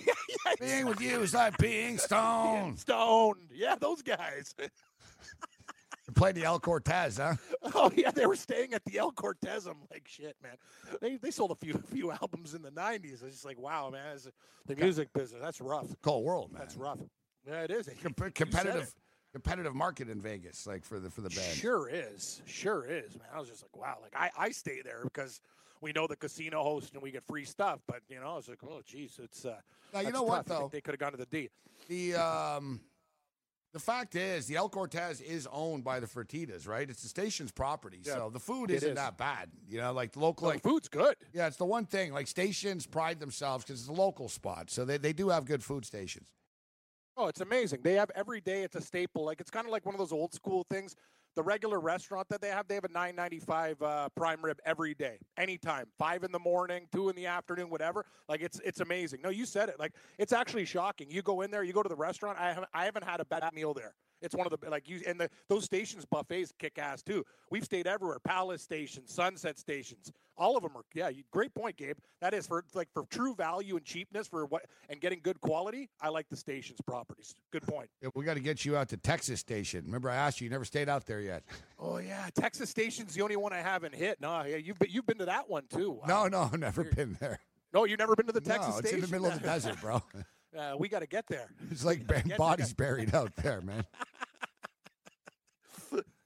Being with you is like being stoned. Stoned. Yeah, those guys. You played the El Cortez, huh? Oh yeah, they were staying at the El Cortez. I'm like, shit, man. They they sold a few few albums in the '90s. It's just like, wow, man. The music business that's rough. Cold world, man. That's rough. Yeah, it is. Com- competitive, competitive market in Vegas, like for the for the band. Sure is. Sure is, man. I was just like, wow. Like I, I stay there because we know the casino host and we get free stuff. But you know, I was like, oh, geez, it's. Uh, Now, you know what, tough. I think though? They could have gone to the D. The um, the fact is, the El Cortez is owned by the Fertitas, right? It's the station's property, Yeah, so the food isn't is. that bad. You know, like the local, Well, like the food's good. yeah, it's the one thing. Like stations pride themselves because it's a local spot, so they they do have good food stations. Oh, it's amazing. They have every day. It's a staple. Like it's kind of like one of those old school things. The regular restaurant that they have, they have a nine ninety five uh, prime rib every day, anytime, five in the morning, two in the afternoon, whatever. Like it's it's amazing. No, you said it. Like it's actually shocking. You go in there, you go to the restaurant. I haven't I haven't had a bad meal there. It's one of the like you and the those stations buffets kick ass too. We've stayed everywhere. Palace stations, Sunset stations, all of them are. Yeah, great point, Gabe. That is for like for true value and cheapness for what and getting good quality. I like the stations properties. Good point. Yeah, We got to get you out to Texas Station. Remember, I asked you, you never stayed out there yet. Oh yeah, Texas Station's the only one I haven't hit. No, yeah, you've been, you've been to that one too. Wow. No, no, never been there. no, you've never been to the Texas no, it's Station. in the middle of the desert, bro. Uh, we got to get there. It's like gotta band get- bodies buried out there, man.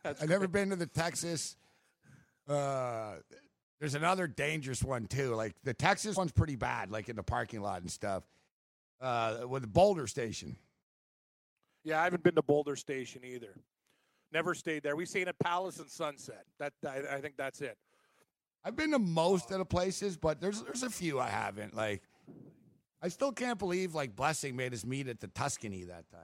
I've never been to the Texas. Uh, there's another dangerous one too. Like the Texas one's pretty bad, like in the parking lot and stuff. Uh, with the Boulder Station. Yeah, I haven't been to Boulder Station either. Never stayed there. We've seen a Palace and Sunset. That I, I think that's it. I've been to most of the places, but there's there's a few I haven't. Like, I still can't believe like Blessing made us meet at the Tuscany that time.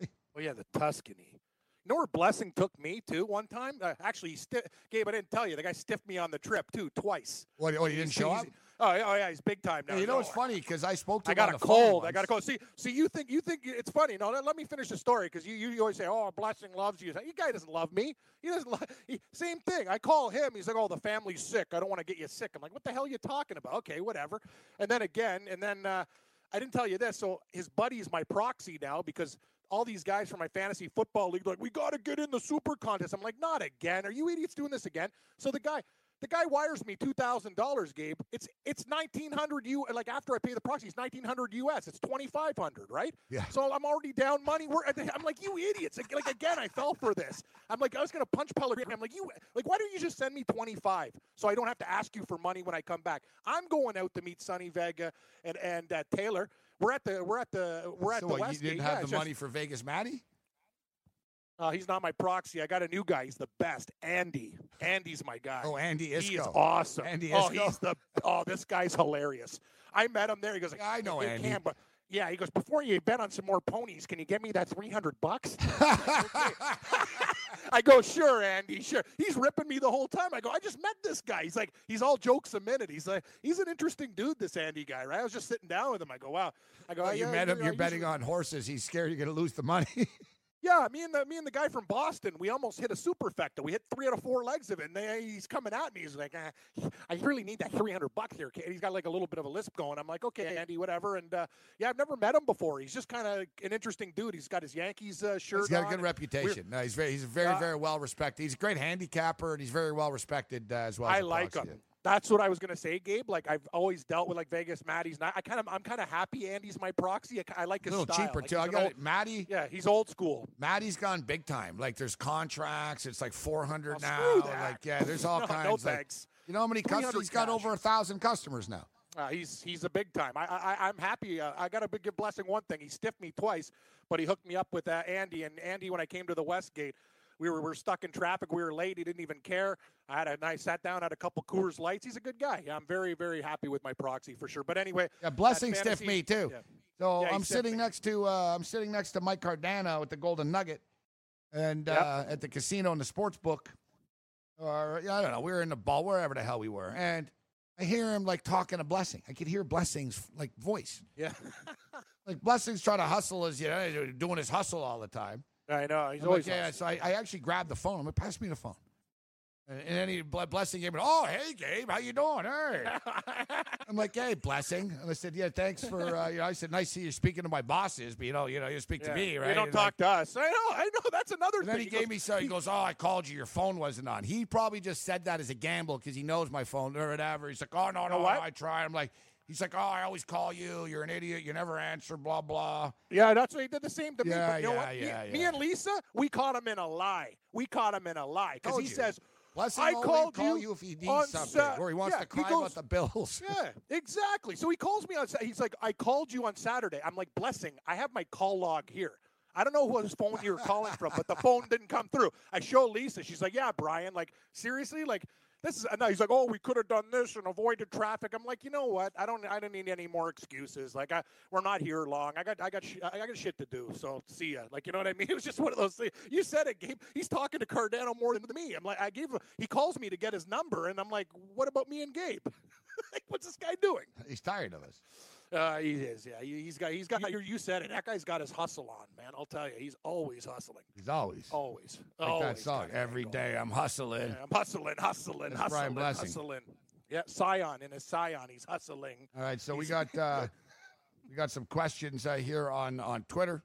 Oh yeah, the Tuscany. You know where Blessing took me too one time? Uh, actually, he sti- Gabe, I didn't tell you. The guy stiffed me on the trip too, twice. What? Oh, you didn't show up? Oh, yeah, oh yeah, he's big time now. Yeah, you know No, what's funny? Because I spoke to him. I got a cold. I got a cold. See, see, you think you think it's funny? No, let, let me finish the story because you, you always say, "Oh, blessing loves you." You guy doesn't love me. He doesn't. Lo- he, same thing. I call him. He's like, "Oh, the family's sick. I don't want to get you sick." I'm like, "What the hell are you talking about?" Okay, whatever. And then again, and then uh, I didn't tell you this. So his buddy is my proxy now because all these guys from my fantasy football league like, "We got to get in the super contest." I'm like, "Not again. Are you idiots doing this again?" So the guy. The guy wires me two thousand dollars, Gabe. It's it's nineteen hundred U. Like after I pay the proxy, it's nineteen hundred US. It's twenty five hundred, right? Yeah. So I'm already down money. We're, I'm like, you idiots! Like, like, again, I fell for this. I'm like, I was gonna punch Pellegrino. I'm like, you like, why don't you just send me twenty five so I don't have to ask you for money when I come back? I'm going out to meet Sonny Vega and and uh, Taylor, we're at the we're at the we're at so the what, Westgate. you didn't yeah, have it's the just- money for Vegas Matty? Uh, he's not my proxy. I got a new guy. He's the best. Andy. Andy's my guy. Oh, Andy He is Isco. awesome. Andy oh, he's the. Oh, this guy's hilarious. I met him there. He goes, Yeah, I know Andy." Cam, but yeah, he goes, before you bet on some more ponies, can you get me that three hundred bucks? I go, sure, Andy, sure. He's ripping me the whole time. I go, I just met this guy. He's like, he's all jokes a minute. He's like, he's an interesting dude, this Andy guy, right? I was just sitting down with him. I go, wow. I go, Oh, "Oh, you yeah, met him. I You're betting usually- on horses. He's scared you're going to lose the money. Yeah, me and the me and the guy from Boston, we almost hit a superfecta. We hit three out of four legs of it, and they, he's coming at me. He's like, ah, "I really need that three hundred bucks here." kid." He's got like a little bit of a lisp going. I'm like, "Okay, Andy, whatever." And uh, yeah, I've never met him before. He's just kind of an interesting dude. He's got his Yankees uh, shirt. he's got a good reputation. No, he's very, he's very, Uh, very well respected. He's a great handicapper, and he's very well respected uh, as well. as I a like proxy. him. That's what I was gonna say, Gabe. Like I've always dealt with like Vegas Maddie's Not, I kind of I'm kind of happy Andy's my proxy. I, I like A little style. cheaper Like, too. I got old- it. Maddie. Yeah, he's old school. Maddie's gone big time. Like there's contracts. It's like 400 Oh, now. Like yeah, there's all No, kinds. no like, thanks. you know how many customers? He's got cash. over a thousand customers now. Uh, he's he's a big time. I, I I'm happy. Uh, I got to give blessing one thing. He stiffed me twice, but he hooked me up with uh, Andy. And Andy, when I came to the Westgate, we were, we were stuck in traffic. We were late. He didn't even care. I had a nice sat down, had a couple Coors Lights. He's a good guy. Yeah, I'm very very happy with my proxy for sure. But anyway, Yeah, blessing that stiff me too. yeah. So Yeah, I'm sitting me. next to uh, I'm sitting next to Mike Cardano at the Golden Nugget, and Yep. uh, at the casino in the sports book, or yeah, I don't know. We were in the ball wherever the hell we were, and I hear him like talking to Blessing. I could hear Blessing's like voice. Yeah, Like Blessing's trying to hustle as you know, doing his hustle all the time. I know. He's I'm always like, yeah. So I, I actually grabbed the phone. I'm like, pass me the phone. And, and then he Ble- Blessing gave me, oh hey Gabe, how you doing? Hey. I'm like, hey, blessing. And I said, yeah, thanks for. Uh, you know, I said, nice to see you speaking to my bosses, but you know, you know, you speak to me, right? You don't And talk like- to us. I know. I know. That's another and then thing. he gave goes, me so he goes, oh, I called you. Your phone wasn't on. He probably just said that as a gamble because he knows my phone or whatever. He's like, oh no, no, know what? I tried. I'm like, he's like, oh, I always call you. You're an idiot. You never answer. Blah blah. Yeah, that's what he did the same to me. Yeah, But you know yeah, what? Me- yeah, me, and Lisa, we caught him in a lie. We caught him in a lie because he you. says, Blessing I called call you you if he needs something, Sa- or he wants Yeah, to cry goes- about the bills. Yeah, exactly. So he calls me on. He's like, I called you on Saturday. I'm like, blessing. I have my call log here. I don't know whose phone you were calling from, but the phone didn't come through. I show Lisa. She's like, Yeah, Brian. Like, seriously, like. This is now he's like, oh, we could have done this and avoided traffic. I'm like, you know what? I don't, I don't need any more excuses. Like, I, we're not here long. I got, I got, sh- I got shit to do. So see ya. Like, you know what I mean? It was just one of those things. You said it, Gabe. He's talking to Cardano more than me. I'm like, I gave him. He calls me to get his number, and I'm like, what about me and Gabe? like, what's this guy doing? He's tired of us. Uh, he is, yeah. He, he's got, he's got. You, you said it. That guy's got his hustle on, man. I'll tell you, he's always hustling. He's always Always, like always that song. Every day I'm hustling. Yeah, I'm hustling, hustling, That's hustling, hustling. Yeah, Scion in his Scion, he's hustling. All right, so we got uh, we got some questions uh, here on on Twitter.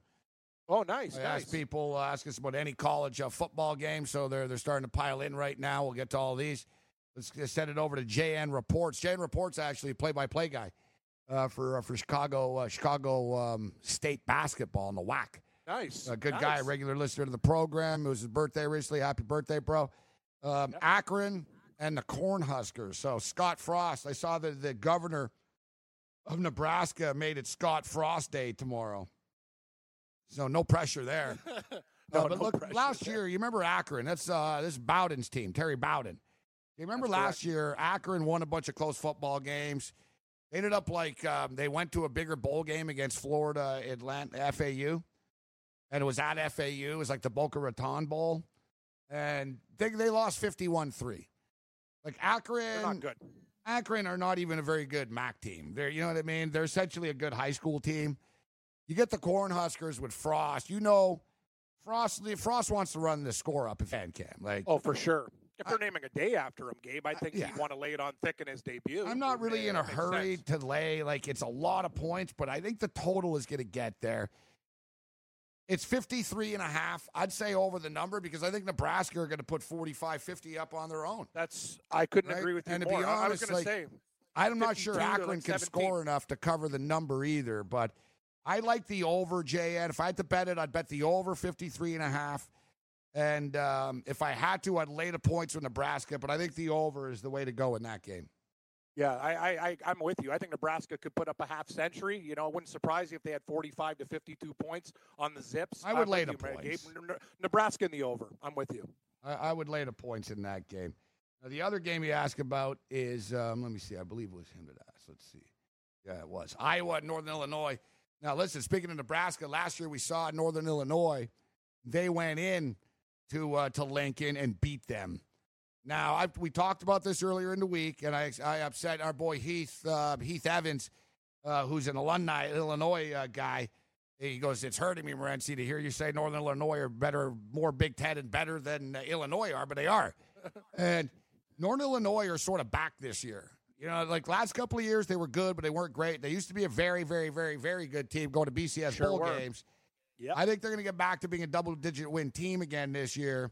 Oh, nice, I nice. asked people uh, ask us about any college uh, football game, so they're they're starting to pile in right now. We'll get to all these. Let's send it over to JN Reports. JN Reports actually play by play guy uh, for uh, for Chicago uh, Chicago um, State basketball in the WAC. Nice. A good nice. guy, regular listener to the program. It was his birthday recently. Happy birthday, bro. Um, Akron and the Cornhuskers. So Scott Frost. I saw that the governor of Nebraska made it Scott Frost Day tomorrow. So no pressure there. No, Uh, but no look, last there. year, you remember Akron? That's uh, this is Bowden's team, Terry Bowden. You remember That's last year, Akron won a bunch of close football games. They ended up like um, they went to a bigger bowl game against Florida Atlantic FAU, and it was at FAU. It was like the Boca Raton Bowl, and they they lost fifty one three. Like They're Akron, not good. Akron are not even a very good MAC team. They're, you know what I mean? They're essentially a good high school team. You get the Cornhuskers with Frost. You know, Frost. Frost wants to run the score up if fan can. Like, Oh, for sure. If they're naming a day after him, Gabe, I uh, think yeah. he'd want to lay it on thick in his debut. I'm not really Yeah, in a hurry sense. to lay. Like, it's a lot of points, but I think the total is going to get there. It's 53 and a half. I'd say over the number because I think Nebraska are going to put 45, 50 up on their own. That's I couldn't Right? agree with you And to be more. I- I was honest, going to say I'm not sure 52 Akron like, can score enough to cover the number either, but I like the over, JN. If I had to bet it, I'd bet the over 53 and a half. And um, if I had to, I'd lay the points with Nebraska, but I think the over is the way to go in that game. Yeah, I, I, I, am with you. I think Nebraska could put up a half century. You know, it wouldn't surprise you if they had 45 to 52 points on the Zips. I would I'm lay the you, points. Nebraska in the over. I'm with you. I, I, would lay the points in that game. Now, the other game you ask about is, um, let me see, I believe it was him that asked. Let's see. Yeah, it was. Iowa Northern Illinois. Now, listen, speaking of Nebraska, last year we saw Northern Illinois. They went in to, uh, to Lincoln and beat them. Now, I, we talked about this earlier in the week, and I, I upset our boy Heath uh, Heath Evans, uh, who's an alumni Illinois uh, guy. He goes, "It's hurting me, Morency, to hear you say Northern Illinois are better, more Big Ten and better than uh, Illinois are, but they are." and Northern Illinois are sort of back this year. You know, like last couple of years they were good, but they weren't great. They used to be a very, very, very, very good team going to BCS sure bowl were. games. Yep. I think they're going to get back to being a double-digit win team again this year.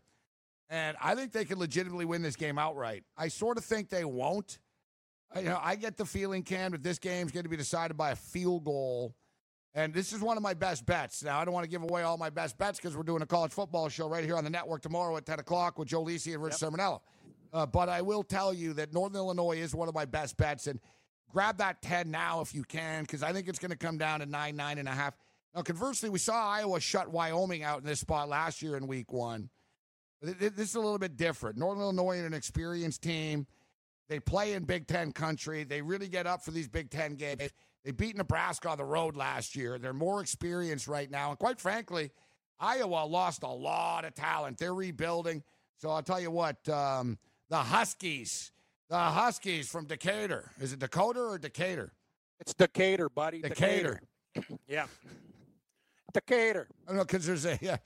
And I think they could legitimately win this game outright. I sort of think they won't. I, you know, I get the feeling, Cam, that this game's going to be decided by a field goal. And this is one of my best bets. Now, I don't want to give away all my best bets because we're doing a college football show right here on the network tomorrow at 10 o'clock with Joe Lisi and Rich yep. Cirminiello. Uh, but I will tell you that Northern Illinois is one of my best bets. And grab that 10 now if you can because I think it's going to come down to 9, 9.5. Now, conversely, we saw Iowa shut Wyoming out in this spot last year in week one. This is a little bit different. Northern Illinois are an experienced team. They play in Big Ten country. They really get up for these Big Ten games. They beat Nebraska on the road last year. They're more experienced right now. And quite frankly, Iowa lost a lot of talent. They're rebuilding. So I'll tell you what, um, the Huskies, the Huskies from Decatur. Is it Dakota or Decatur? It's Decatur, buddy. Decatur. Decatur. yeah. Decatur. I don't know because there's a yeah.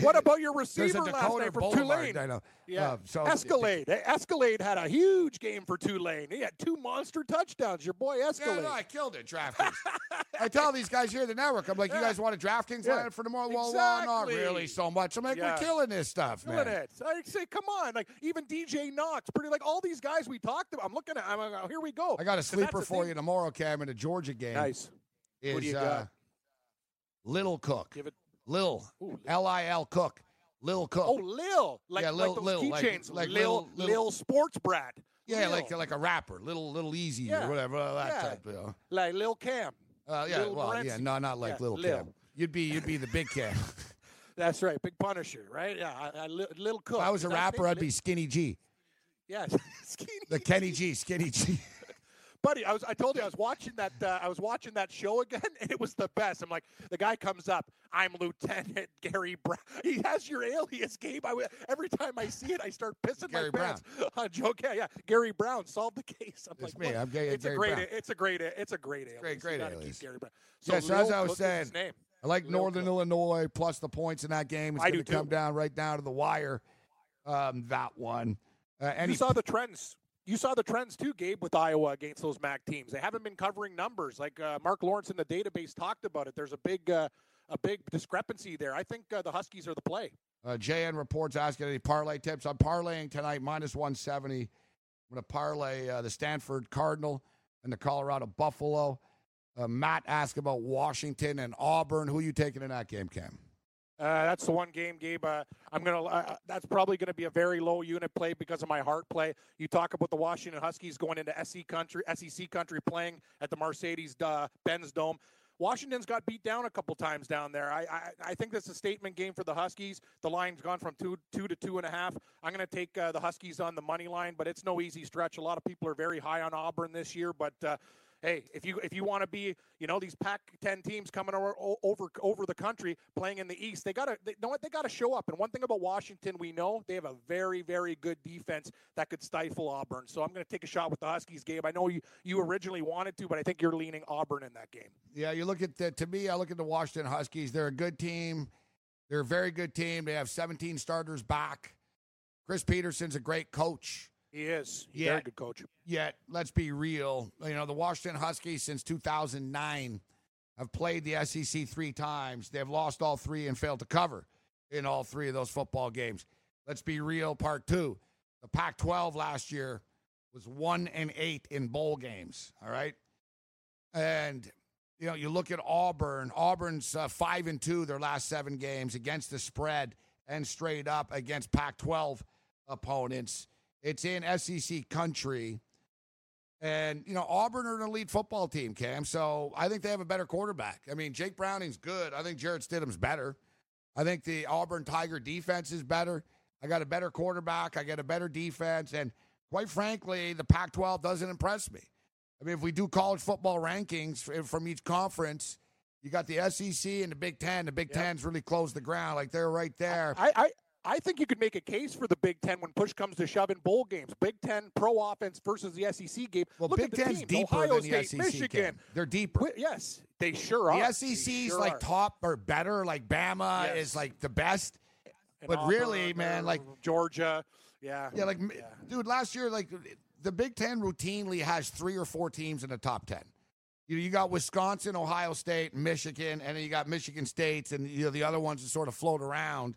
What about your receiver last night from Boulevard, Tulane? I know. Yeah. Uh, so Encalade. Encalade had a huge game for Tulane. He had two monster touchdowns. Your boy Encalade. Yeah, no, I killed it. DraftKings. I tell these guys here at the network, I'm like, you guys want a DraftKings yeah. line for tomorrow? Well, exactly. well, not really so much. I'm like, yeah. we're killing this stuff, killing man. it. I say, come on. Like even DJ Knox, pretty like all these guys we talked about. I'm looking at. I'm like, here we go. I got a sleeper for you tomorrow, Cam, in a Georgia game. Nice. Is, what do you uh, got? Little Cook. Give it. Lil. L I L Cook. Lil Cook. Oh, Lil. Like, yeah, Lil, like those Lil, keychains. like, like Lil, Lil, Lil, Sports Brat. Yeah, Lil. like like a rapper, little little easy Yeah. or whatever that Yeah. type. You know. Like Lil Cam. Uh, yeah, Lil well, yeah, no, not like Yeah, little Lil. Cam. You'd be you'd be the big Cam. That's right. Big Punisher, right? Yeah. I, I, Lil, Lil Cook. if I was a Is that his rapper. I'd be Skinny G. Yeah. Skinny. The Kenny G, Skinny G. buddy i was i told you i was watching that uh, i was watching that show again and it was the best i'm like the guy comes up i'm lieutenant gary brown he has your alias gabe I, every time i see it i start pissing Gary my pants on joe yeah, yeah gary brown solved the case i'm It's like me. I'm Gary- it's Gary a great Brown. it's a great it's a great alias Great, great you gotta alias. keep gary brown so Yeah, so as I was saying, name. I like Lil Northern. Illinois plus the points in that game. It's going to come down right down to the wire. Um, that one. Uh, any you saw the trends. You saw the trends too, Gabe, with Iowa against those MAC teams. They haven't been covering numbers like uh, Mark Lawrence in the database talked about it. There's a big, uh, a big discrepancy there. I think uh, the Huskies are the play. Uh, JN reports asking any parlay tips. I'm parlaying tonight minus 170. I'm going to parlay uh, the Stanford Cardinal and the Colorado Buffalo. Uh, Matt asked about Washington and Auburn. Who are you taking in that game, Cam? Uh, that's the one game, Gabe. Uh, I'm gonna. Uh, that's probably to be a very low unit play because of my heart play. You talk about the Washington Huskies going into SEC country, SEC country, playing at the Mercedes uh, Benz Dome. Washington's got beat down a couple times down there. I, I I think that's a statement game for the Huskies. The line's gone from two two to two and a half. I'm going to take uh, the Huskies on the money line, but it's no easy stretch. A lot of people are very high on Auburn this year, but. Uh, Hey, if you if you want to be, you know, these Pac-10 teams coming over over over the country playing in the East, they gotta, they, know what, they gotta show up. And one thing about Washington, we know they have a very very good defense that could stifle Auburn. So I'm going to take a shot with the Huskies, Gabe. I know you you originally wanted to, but I think you're leaning Auburn in that game. Yeah, you look at the, to me, I look at the Washington Huskies. They're a good team. They're a very good team. They have 17 starters back. Chris Petersen's a great coach. He is. He's Yeah. Very good coach. Yet, let's be real. You know, the Washington Huskies since 2009 have played the SEC three times. They've lost all three and failed to cover in all three of those football games. Let's be real. Part two. The Pac 12 last year was one and eight in bowl games. All right. And, you know, you look at Auburn. Auburn's uh, five and two their last seven games against the spread and straight up against Pac 12 opponents. It's in SEC country. And, you know, Auburn are an elite football team, Cam. So I think they have a better quarterback. I mean, Jake Browning's good. I think Jarrett Stidham's better. I think the Auburn Tiger defense is better. I got a better quarterback. I got a better defense. And quite frankly, the Pac 12 doesn't impress me. I mean, if we do college football rankings from each conference, you got the SEC and the Big Ten. The Big yep. Ten's really closed the ground. Like they're right there. I, I, I think you could make a case for the Big Ten when push comes to shove in bowl games. Big Ten pro offense versus the SEC game. Well, Look Big Ten's teams. deeper Ohio than State, the SEC. Michigan. Can. They're deeper. Yes, they sure are. The SEC's sure like are. top or better. Like Bama yes. is like the best. And but Auburn, really, uh, man, like Georgia, yeah, yeah, like yeah. dude, last year, like the Big Ten routinely has three or four teams in the top ten. You know, you got Wisconsin, Ohio State, Michigan, and then you got Michigan States, and you know the other ones that sort of float around.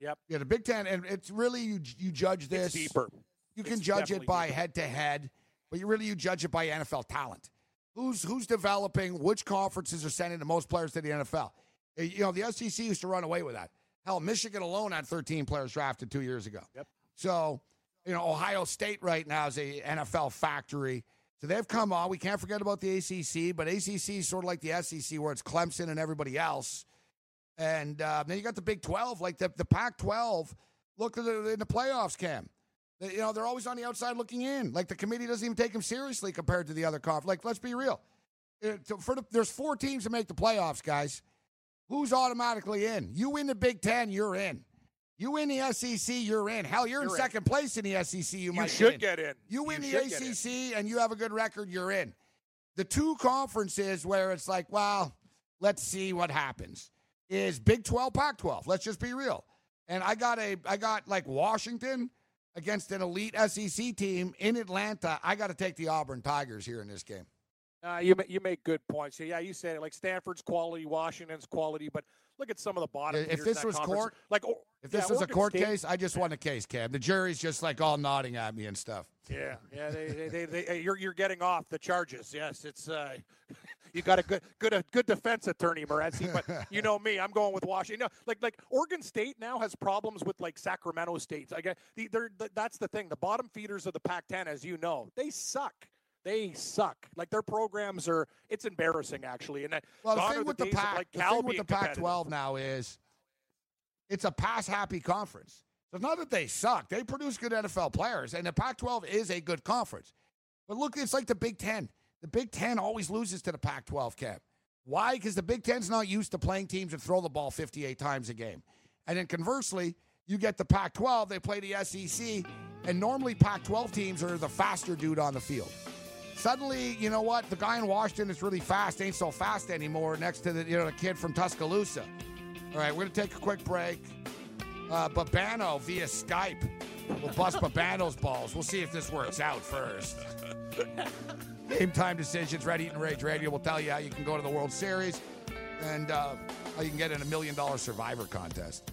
Yep. Yeah, the Big Ten, and it's really you. You judge this it's deeper. You can it's judge it by head to head, but you really you judge it by NFL talent. Who's who's developing? Which conferences are sending the most players to the NFL? Uh, You know, the SEC used to run away with that. Hell, Michigan alone had 13 players drafted two years ago. Yep. So, you know, Ohio State right now is a NFL factory. So they've come on. We can't forget about the ACC, but ACC is sort of like the SEC, where it's Clemson and everybody else. And uh, then you got the Big 12, like the, the Pac 12. Look at the, in the playoffs, Cam. They, you know, they're always on the outside looking in. Like the committee doesn't even take them seriously compared to the other conference. Like, let's be real. It, for the, there's four teams to make the playoffs, guys. Who's automatically in? You win the Big Ten, you're in. You win the SEC, you're in. Hell, you're, You're in in. second place in the SEC. You, You might should get in. get in. You win You the. ACC and you have a good record, you're in. The two conferences where it's like, well, let's see what happens is Big 12, Pac 12. Let's just be real. And I got a I got like Washington against an elite SEC team in Atlanta. I got to take the Auburn Tigers here in this game. Uh, you you make good points. Yeah, you said it. Like Stanford's quality, Washington's quality, but look at some of the bottom. If this was court- like or, If this yeah, was a court State- case, I just won a case, Cam. The jury's just like all nodding at me and stuff. Yeah, yeah, they, they, they, they, hey, you're you're getting off the charges. Yes, it's uh, you got a good good a good defense attorney, Morency, but you know me, I'm going with Washington. No, like like Oregon State now has problems with like Sacramento State. Again, the, they're, th- that's the thing. The bottom feeders of the Pac-10, as you know, they suck. They suck. Like their programs are. It's embarrassing actually. And Well, the thing with the Pac, like the thing with the competitive. Pac-12 now is it's a pass-happy conference. So it's not that they suck; they produce good NFL players, and the Pac-12 is a good conference. But look, it's like the Big Ten. The Big Ten always loses to the Pac-12. Cap. Why? Because the Big Ten's not used to playing teams that throw the ball 58 times a game. And then conversely, you get the Pac-12. They play the SEC, and normally Pac-12 teams are the faster dude on the field. Suddenly, you know what? The guy in Washington is really fast. Ain't so fast anymore. Next to the you know the kid from Tuscaloosa. All right, we're gonna take a quick break. Uh, Babano via Skype. We'll bust Babano's balls. We'll see if this works out first. Game time decisions. Red Heat and Rage Radio will tell you how you can go to the World Series and uh, how you can get in a million dollar Survivor contest.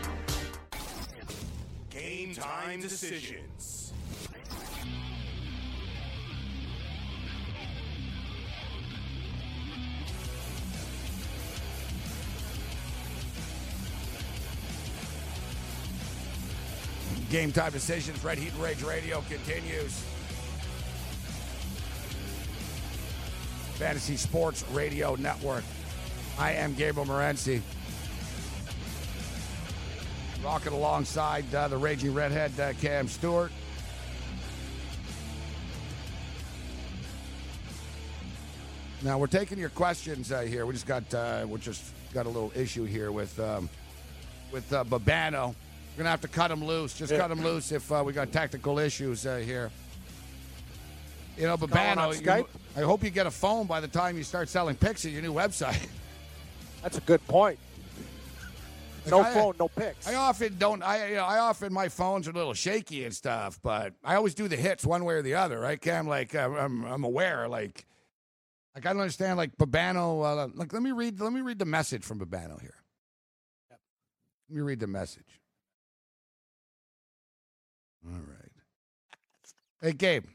Decisions. Game time decisions. Red Heat Rage Radio continues. Fantasy Sports Radio Network. I am Gabriel Morency. Rocking alongside uh, the Raging Redhead, uh, Cam Stewart. Now we're taking your questions uh, here. We just got uh, we just got a little issue here with um, with uh, Babano. We're gonna have to cut him loose. Just Yeah. cut him loose if uh, we got tactical issues uh, here. You know, Babano. you- Skype? I hope you get a phone by the time you start selling pics at your new website. That's a good point. No I- phone, no pics. I often don't. I you know, I often my phone's are a little shaky and stuff, but I always do the hits one way or the other, right? Cam, like uh, I'm I'm aware, like like I don't understand, like Babano. Uh, like let me read let me read the message from Babano here. Let me read the message. All right. Hey Gabe,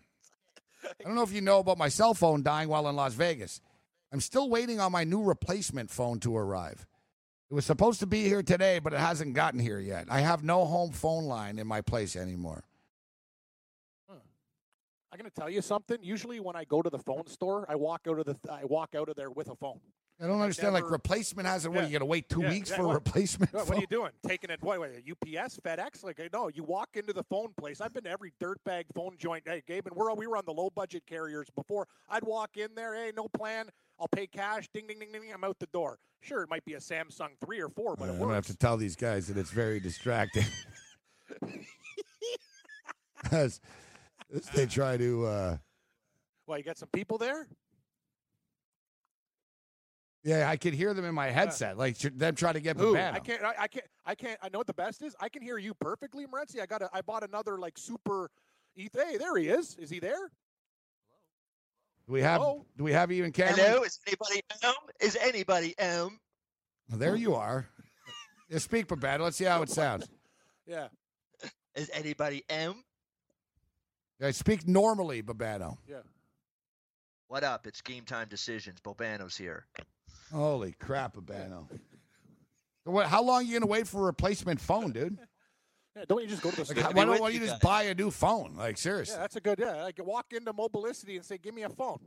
I don't know if you know about my cell phone dying while in Las Vegas. I'm still waiting on my new replacement phone to arrive. It was supposed to be here today, but it hasn't gotten here yet. I have no home phone line in my place anymore. I'm going to tell you something. Usually, when I go to the phone store, I walk out of the I walk out of there with a phone. I don't understand. like replacement hasn't. What Yeah. you got to wait two Yeah, weeks yeah, for a replacement? What, what are you doing? Taking it? What? what UPS, FedEx? Like no, you walk into the phone place. I've been to every dirtbag phone joint. Hey, Gabe, and we're we were on the low budget carriers before. I'd walk in there. Hey, no plan. I'll pay cash. Ding, ding, ding, ding. I'm out the door. Sure, it might be a Samsung three or four, but Uh, I'm gonna have to tell these guys that it's very distracting. as, as they try to. Uh, Well, you got some people there. yeah, I could hear them in my headset, like them trying to get? Babano. I can't. I, I can't. I can't. I know what the best is. I can hear you perfectly, Morency. I got. A, I bought another like super. ETH. Hey, there he is. Is he there? Do we have? Hello? Do we have even in Cameron? Hello, is anybody um? Is anybody um? Well, there you are. Yeah, speak, Babano. Let's see how it sounds. Yeah. Is anybody um? Yeah, speak normally, Babano. Yeah. What up? It's game time decisions. Bobano's here. Holy crap, Babano. What? How long are you gonna wait for a replacement phone, dude? Yeah. Don't you just go to the Like, store? why don't why you you just buy a new phone? Like seriously. Yeah, seriously. that's a good. Yeah, like walk into Mobilicity and say, "Give me a phone."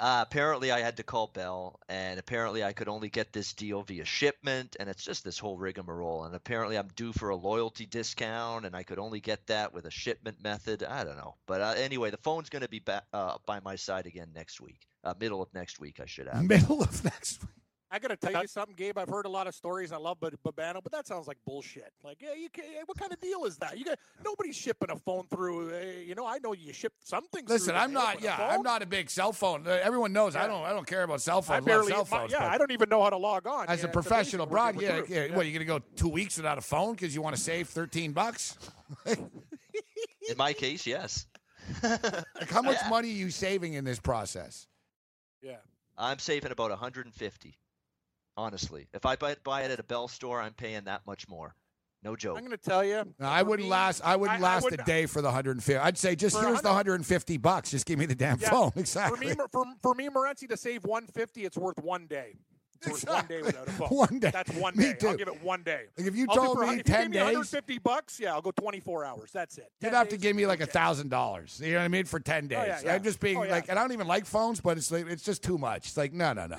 Uh, apparently, I had to call Bell, and apparently, I could only get this deal via shipment, and it's just this whole rigmarole. And apparently, I'm due for a loyalty discount, and I could only get that with a shipment method. I don't know, but uh, anyway, the phone's going to be back uh, by my side again next week, uh, middle of next week, I should add. Middle of next week. I gotta tell you something, Gabe. I've heard a lot of stories. I love Bab- Babano, but that sounds like bullshit. Like, yeah, you can, yeah, what kind of deal is that? You got nobody's shipping a phone through. Uh, you know, I know you ship something. through Listen, the I'm not. a Yeah. I'm not a big cell phone. uh, Everyone knows I don't. I don't care about cell I phones. barely. cell phones. yeah, I don't even know how to log on. as Yeah, a professional amazing. broad, We're yeah, yeah. What you gonna go two weeks without a phone because you want to save thirteen bucks? In my case, yes. Like, how much Yeah. money are you saving in this process? Yeah. I'm saving about 150. Honestly, if I buy, buy it at a Bell store, I'm paying that much more. No joke. I'm gonna tell you. No, I wouldn't me, last. I wouldn't I- I last a wouldn't- day for the 150. I'd say just For a here's the 150 bucks. Just give me the damn Yeah, phone. For Exactly. me, for, for me, Morency, to save 150, it's worth one day. It's worth one day Exactly. without a phone. One day. That's one Me day. I'll give it one day. Like if you I'll told for, me if you 10 me days, 150 bucks, yeah, I'll go 24 hours. That's it. you'd have to give me like a thousand dollars. You know what I mean for 10 days. Oh, yeah, yeah. I'm just being Oh, yeah. like, and I don't even like phones, but it's like it's just too much. It's like no, no, no.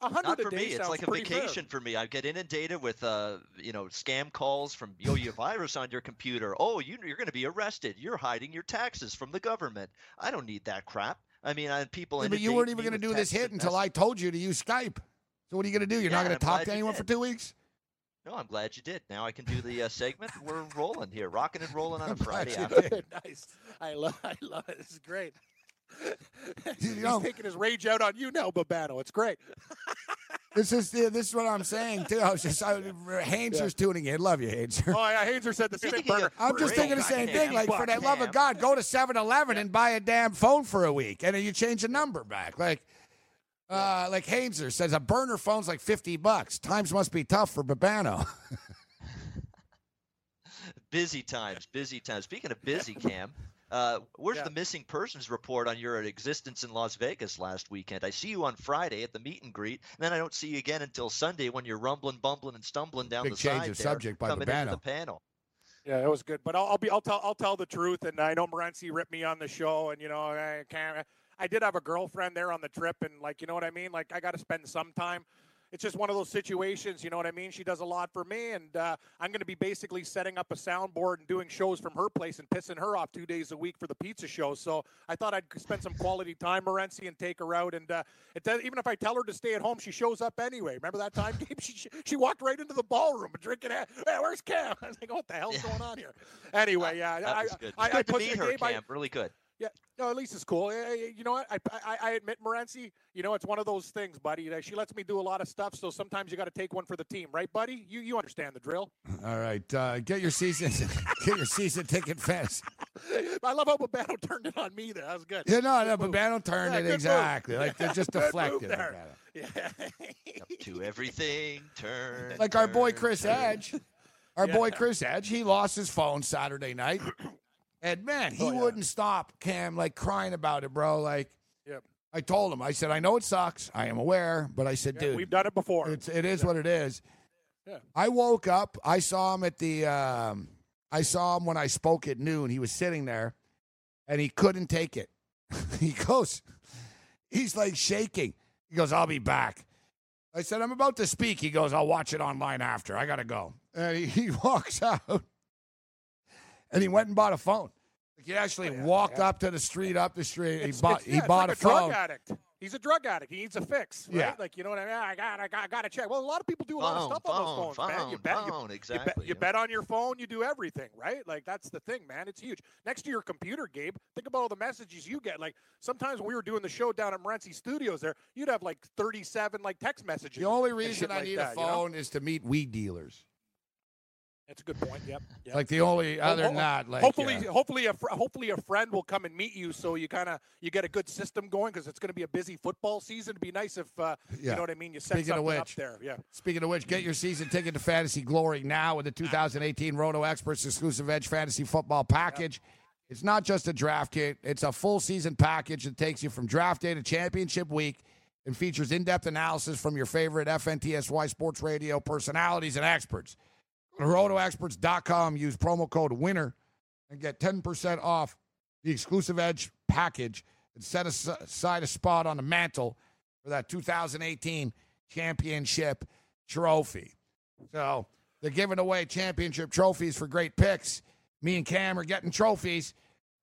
Yeah, a hundred Not a for day me. It's sounds like a pretty fair. vacation for me. I get inundated with, uh, you know, scam calls from, yo, you have virus on your computer. Oh, you, you're going to be arrested. You're hiding your taxes from the government. I don't need that crap. I mean, I people. Yeah, but you weren't even going to do this hit until I told you to use Skype. So what are you going to do? You're not going to talk to you anyone for two weeks? No, I'm glad you did. Now I can do the uh, segment. We're rolling here, rocking and rolling on a I'm glad Friday you afternoon. nice. I love. I love it. This is great. You He's taking his rage out on you now, Babano. It's great. This is yeah, this is what I'm saying too. I was just I, Hainzer's tuning in. Love you, Hainzer. Oh, yeah, Hazer said the same. Speaking burner. I'm just thinking the same thing. Like, for the love of God, go to 7 Eleven and buy a damn phone for a week. And then you change the number back. Like, uh, like Hainzer says, a burner phone's like 50 bucks. Times must be tough for Babano. Busy times, busy times. Speaking of busy, Cam, uh, where's Yeah. the missing persons report on your existence in Las Vegas last weekend? I see you on Friday at the meet and greet, and then I don't see you again until Sunday when you're rumbling, bumbling, and stumbling down Big the change side of there, subject by coming into the panel. Yeah, it was good. But I'll, I'll be. I'll tell. I'll tell the truth. And I know Morency ripped me on the show, and you know I can't. I did have a girlfriend there on the trip, and like you know what I mean. Like I got to spend some time. It's just one of those situations, you know what I mean. She does a lot for me, and uh, I'm going to be basically setting up a soundboard and doing shows from her place and pissing her off two days a week for the pizza show. So I thought I'd spend some quality time, Morency, and take her out. And uh, it does, even if I tell her to stay at home, she shows up anyway. Remember that time, Gabe? She, she walked right into the ballroom drinking. Hey, where's Cam? I was like, what the hell's Yeah. going on here? Anyway, yeah, I. I, I to put meet her, Gabe, I- Really good. Yeah, no, at least it's cool. You know what? I, I, I admit, Morency, you know, it's one of those things, buddy. She lets me do a lot of stuff, so sometimes you got to take one for the team, right, buddy? You you understand the drill. All right, uh, get your season get your season ticket fast. I love how Babano turned it on me there. That was good. Yeah, no, no, Babano turned yeah, it exactly. Move. Like they're just deflected. Yeah. Up to everything turn. Like turn, our boy Chris turn. Edge. Our yeah. boy Chris Edge, he lost his phone Saturday night. And man, he oh, yeah. wouldn't stop, Cam, like crying about it, bro. Like, yep. I told him, I said, I know it sucks. I am aware, but I said, yeah, dude, we've done it before. It's, it is yeah. what it is. Yeah. I woke up. I saw him at the. Um, I saw him when I spoke at noon. He was sitting there, and he couldn't take it. he goes, he's like shaking. He goes, "I'll be back." I said, "I'm about to speak." He goes, "I'll watch it online after. I gotta go." And he, he walks out and he went and bought a phone. Like he actually oh, yeah, walked yeah. up to the street, up the street. It's, he bought yeah, he bought like a, a phone. Drug addict. He's a drug addict. He needs a fix. Right? Yeah. Like you know what I mean? I got I got I got to check. Well, a lot of people do a lot of stuff phone, on those phones, phone, man. You bet phone, you, exactly. You bet, you bet on your phone. You do everything, right? Like that's the thing, man. It's huge. Next to your computer, Gabe. Think about all the messages you get. Like sometimes when we were doing the show down at Morency Studios, there you'd have like thirty-seven like text messages. The only reason I like need that, a phone you know? is to meet weed dealers. That's a good point. Yep. yep. Like the only other than that, like hopefully, uh, hopefully a fr- hopefully a friend will come and meet you, so you kind of you get a good system going because it's going to be a busy football season. It'd be nice if uh, yeah. you know what I mean. You set Speaking something which, up there. Yeah. Speaking of which, get your season ticket to Fantasy Glory now with the 2018 Roto Experts exclusive Edge Fantasy Football Package. Yep. It's not just a draft kit; it's a full season package that takes you from draft day to championship week and features in-depth analysis from your favorite FNTSY Sports Radio personalities and experts. RotoExperts.com. Use promo code WINNER and get 10% off the exclusive Edge package and set aside a spot on the mantle for that 2018 championship trophy. So they're giving away championship trophies for great picks. Me and Cam are getting trophies.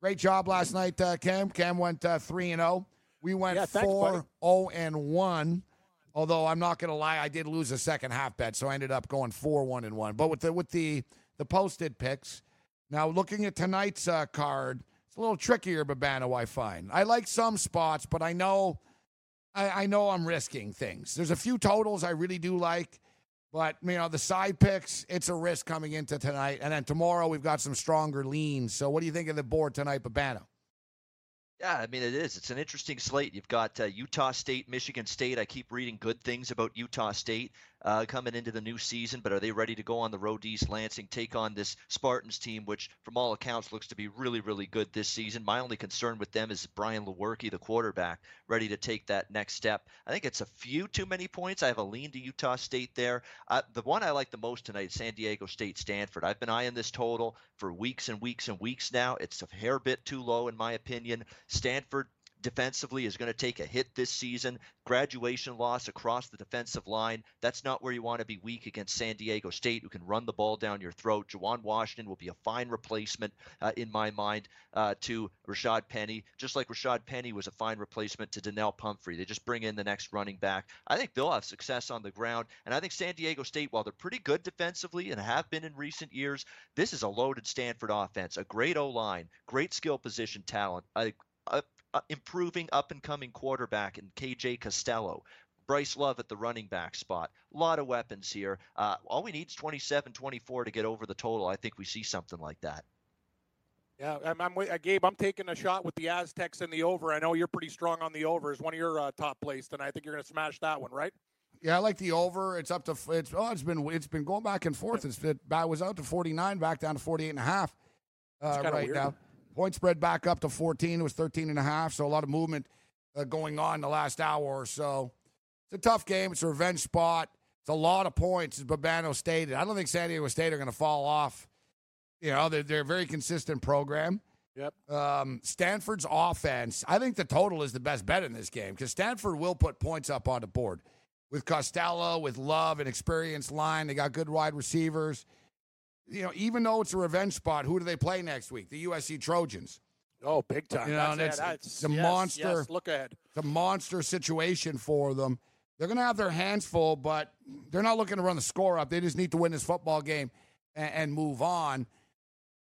Great job last night, uh, Cam. Cam went uh, 3 and 0. We went yeah, 4 0 and 1. Although I'm not going to lie, I did lose a second half bet, so I ended up going four one and one. But with the with the the posted picks, now looking at tonight's uh, card, it's a little trickier. Babano, I find I like some spots, but I know I, I know I'm risking things. There's a few totals I really do like, but you know the side picks, it's a risk coming into tonight, and then tomorrow we've got some stronger leans. So what do you think of the board tonight, Babano? Yeah, I mean it is. It's an interesting slate. You've got uh, Utah State, Michigan State. I keep reading good things about Utah State uh, coming into the new season, but are they ready to go on the road to East Lansing, take on this Spartans team, which from all accounts looks to be really, really good this season? My only concern with them is Brian Lewerke, the quarterback, ready to take that next step. I think it's a few too many points. I have a lean to Utah State there. Uh, the one I like the most tonight San Diego State Stanford. I've been eyeing this total for weeks and weeks and weeks now. It's a hair bit too low, in my opinion. Stanford defensively is going to take a hit this season. Graduation loss across the defensive line. That's not where you want to be weak against San Diego State, who can run the ball down your throat. Juwan Washington will be a fine replacement, uh, in my mind, uh, to Rashad Penny, just like Rashad Penny was a fine replacement to Donnel Pumphrey. They just bring in the next running back. I think they'll have success on the ground. And I think San Diego State, while they're pretty good defensively and have been in recent years, this is a loaded Stanford offense, a great O line, great skill position talent, a uh, improving up and coming quarterback in KJ Costello. Bryce Love at the running back spot. A lot of weapons here. Uh, all we need is 27 24 to get over the total. I think we see something like that. Yeah, I'm, I'm uh, Gabe. I'm taking a shot with the Aztecs in the over. I know you're pretty strong on the over. Is one of your uh, top plays tonight. I think you're going to smash that one, right? Yeah, I like the over. It's up to it's oh, it's been it's been going back and forth. It's it was out to 49, back down to 48 and a half uh, right weird. now. Point spread back up to 14. It was 13 and a half. So a lot of movement uh, going on in the last hour or so. It's a tough game. It's a revenge spot. It's a lot of points, as Babano stated. I don't think San Diego State are going to fall off. You know, they're, they're a very consistent program. Yep. Um, Stanford's offense, I think the total is the best bet in this game because Stanford will put points up on the board with Costello, with Love, and experienced line. They got good wide receivers you know, even though it's a revenge spot, who do they play next week? The USC Trojans. Oh, big time! You know, that's, that's the yes, monster. Yes, look ahead. The monster situation for them. They're going to have their hands full, but they're not looking to run the score up. They just need to win this football game and, and move on.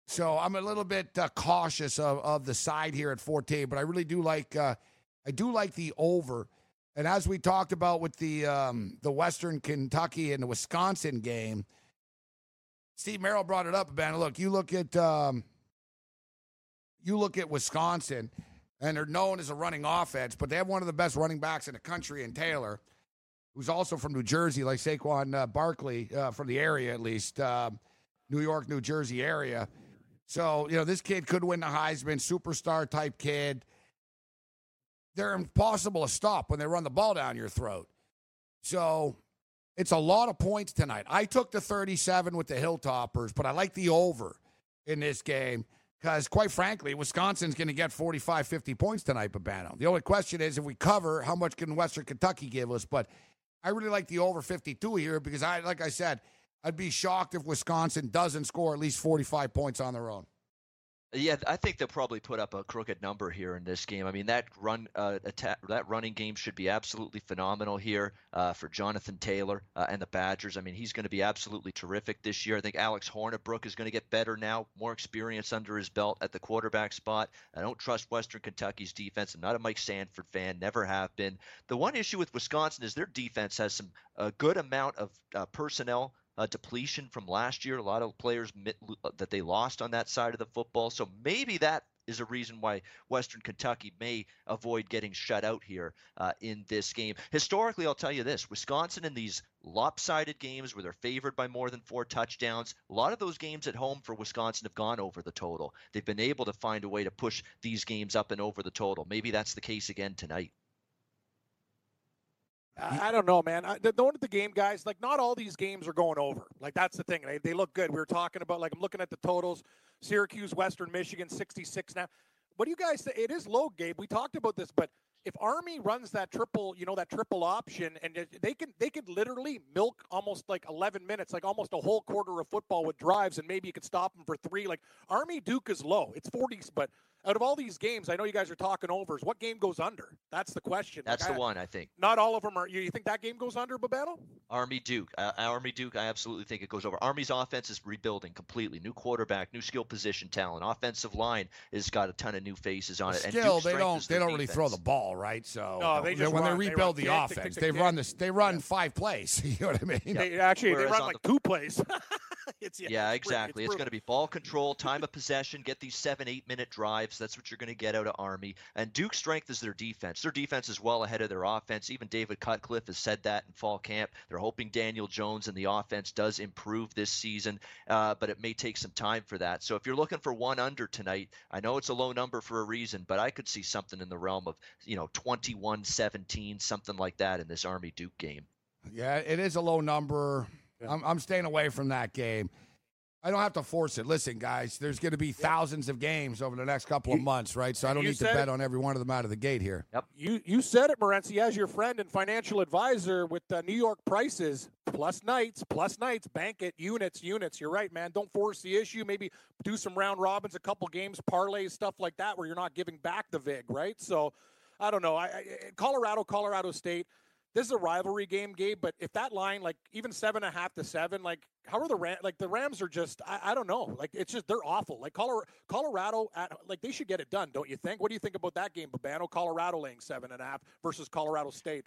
So I'm a little bit uh, cautious of, of the side here at 14, but I really do like uh, I do like the over. And as we talked about with the um, the Western Kentucky and the Wisconsin game, Steve Merrill brought it up. Ben, look, you look at um, you look at Wisconsin, and they're known as a running offense, but they have one of the best running backs in the country in Taylor, who's also from New Jersey, like Saquon uh, Barkley uh, from the area at least, uh, New York, New Jersey area. So you know this kid could win the Heisman, superstar type kid they're impossible to stop when they run the ball down your throat. So it's a lot of points tonight. I took the 37 with the Hilltoppers, but I like the over in this game because, quite frankly, Wisconsin's going to get 45, 50 points tonight, Babano. The only question is if we cover, how much can Western Kentucky give us? But I really like the over 52 here because, I, like I said, I'd be shocked if Wisconsin doesn't score at least 45 points on their own. Yeah, I think they'll probably put up a crooked number here in this game. I mean, that run uh, attack, that running game should be absolutely phenomenal here uh, for Jonathan Taylor uh, and the Badgers. I mean, he's going to be absolutely terrific this year. I think Alex Hornibrook is going to get better now, more experience under his belt at the quarterback spot. I don't trust Western Kentucky's defense. I'm not a Mike Sanford fan, never have been. The one issue with Wisconsin is their defense has some a good amount of uh, personnel uh, depletion from last year. A lot of players uh, that they lost on that side of the football. So maybe that is a reason why Western Kentucky may avoid getting shut out here uh, in this game. Historically, I'll tell you this Wisconsin in these lopsided games where they're favored by more than four touchdowns, a lot of those games at home for Wisconsin have gone over the total. They've been able to find a way to push these games up and over the total. Maybe that's the case again tonight. I don't know, man. I, knowing the game, guys, like not all these games are going over. Like that's the thing. They, they look good. We were talking about like I'm looking at the totals. Syracuse, Western Michigan, 66 now. What do you guys say? It is low, Gabe. We talked about this, but if Army runs that triple, you know, that triple option, and they can they could literally milk almost like 11 minutes, like almost a whole quarter of football with drives, and maybe you could stop them for three. Like Army Duke is low. It's 40s, but out of all these games, I know you guys are talking overs. What game goes under? That's the question. That's like, the I, one, I think. Not all of them are. You think that game goes under, Babano? Army Duke. Uh, Army Duke, I absolutely think it goes over. Army's offense is rebuilding completely. New quarterback, new skill position talent. Offensive line has got a ton of new faces on it. Still, they don't they don't really throw the ball, right? So no, they just when run, they rebuild they the offense, they run this. They run yeah. five plays. you know what I mean? Yeah. They, actually, Whereas they run like the, two plays. it's, yeah, yeah it's exactly. It's, it's going to be ball control, time of possession, get these seven, eight minute drives. That's what you're going to get out of Army. And Duke's strength is their defense. Their defense is well ahead of their offense. Even David Cutcliffe has said that in fall camp. They're hoping Daniel Jones and the offense does improve this season, uh, but it may take some time for that. So if you're looking for one under tonight, I know it's a low number for a reason, but I could see something in the realm of, you know, 21 17, something like that in this Army Duke game. Yeah, it is a low number. Yeah. I'm, I'm staying away from that game. I don't have to force it. Listen, guys, there's going to be thousands of games over the next couple of months, right? So I don't need to bet it. on every one of them out of the gate here. Yep. You you said it, Morency, as your friend and financial advisor with uh, New York prices plus nights, plus nights, bank it, units, units. You're right, man. Don't force the issue. Maybe do some round robins, a couple games, parlays, stuff like that, where you're not giving back the vig, right? So I don't know. I, I Colorado, Colorado State this is a rivalry game, Gabe. But if that line, like even seven and a half to seven, like how are the Rams? Like the Rams are just, I, I, don't know. Like it's just they're awful. Like Colorado, Colorado, at, like they should get it done, don't you think? What do you think about that game, Babano? Colorado laying seven and a half versus Colorado State.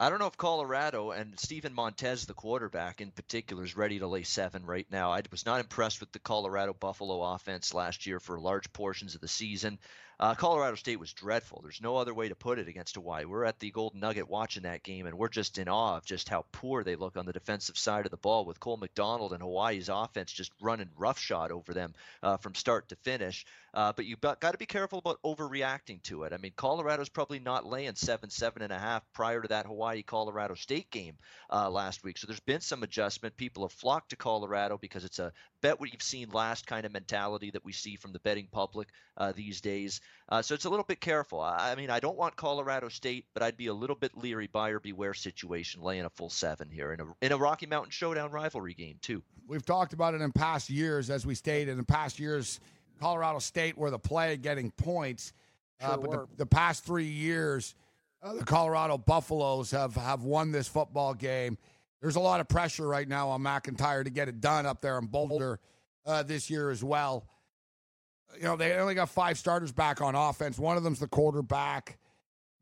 I don't know if Colorado and Steven Montez, the quarterback in particular, is ready to lay seven right now. I was not impressed with the Colorado Buffalo offense last year for large portions of the season. Uh, Colorado State was dreadful. There's no other way to put it against Hawaii. We're at the Golden Nugget watching that game, and we're just in awe of just how poor they look on the defensive side of the ball with Cole McDonald and Hawaii's offense just running roughshod over them uh, from start to finish. Uh, but you've got, to be careful about overreacting to it. I mean, Colorado's probably not laying seven, seven and a half prior to that Hawaii Colorado State game uh, last week. So there's been some adjustment. People have flocked to Colorado because it's a bet what you've seen last kind of mentality that we see from the betting public uh, these days. Uh, so it's a little bit careful. I, I, mean, I don't want Colorado State, but I'd be a little bit leery buyer beware situation laying a full seven here in a in a Rocky Mountain Showdown rivalry game too. We've talked about it in past years, as we stated in past years. Colorado State were the play getting points, uh, but the, the, past three years, uh, the Colorado Buffaloes have have won this football game. There's a lot of pressure right now on MacIntyre to get it done up there in Boulder. uh, this year as well. You know, they only got five starters back on offense. One of them's the quarterback.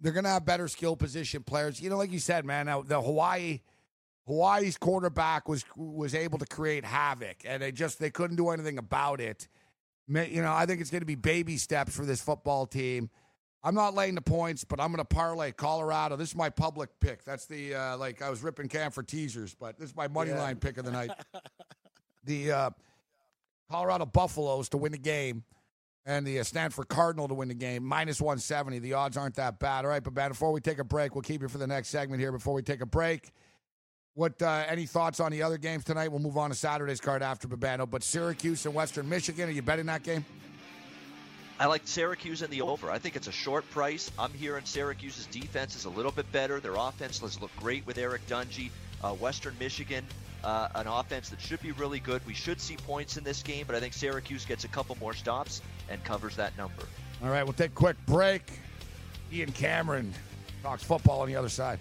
They're going to have better skill position players. You know, like you said, man, now the Hawaii Hawaii's quarterback was was able to create havoc, and they just they couldn't do anything about it. You know, I think it's going to be baby steps for this football team. I'm not laying the points, but I'm going to parlay Colorado. This is my public pick. That's the uh, like I was ripping Cam for teasers, but this is my money yeah. line pick of the night. the uh, Colorado Buffaloes to win the game, and the uh, Stanford Cardinal to win the game minus 170. The odds aren't that bad. All right, but before we take a break, we'll keep you for the next segment here. Before we take a break. What uh, any thoughts on the other games tonight? We'll move on to Saturday's card after Babano. But Syracuse and Western Michigan, are you betting that game? I like Syracuse in the over. I think it's a short price. I'm hearing Syracuse's defense is a little bit better. Their offense has looked great with Eric Dungey. Uh, Western Michigan, uh, an offense that should be really good. We should see points in this game, but I think Syracuse gets a couple more stops and covers that number. All right, we'll take a quick break. Ian Cameron talks football on the other side.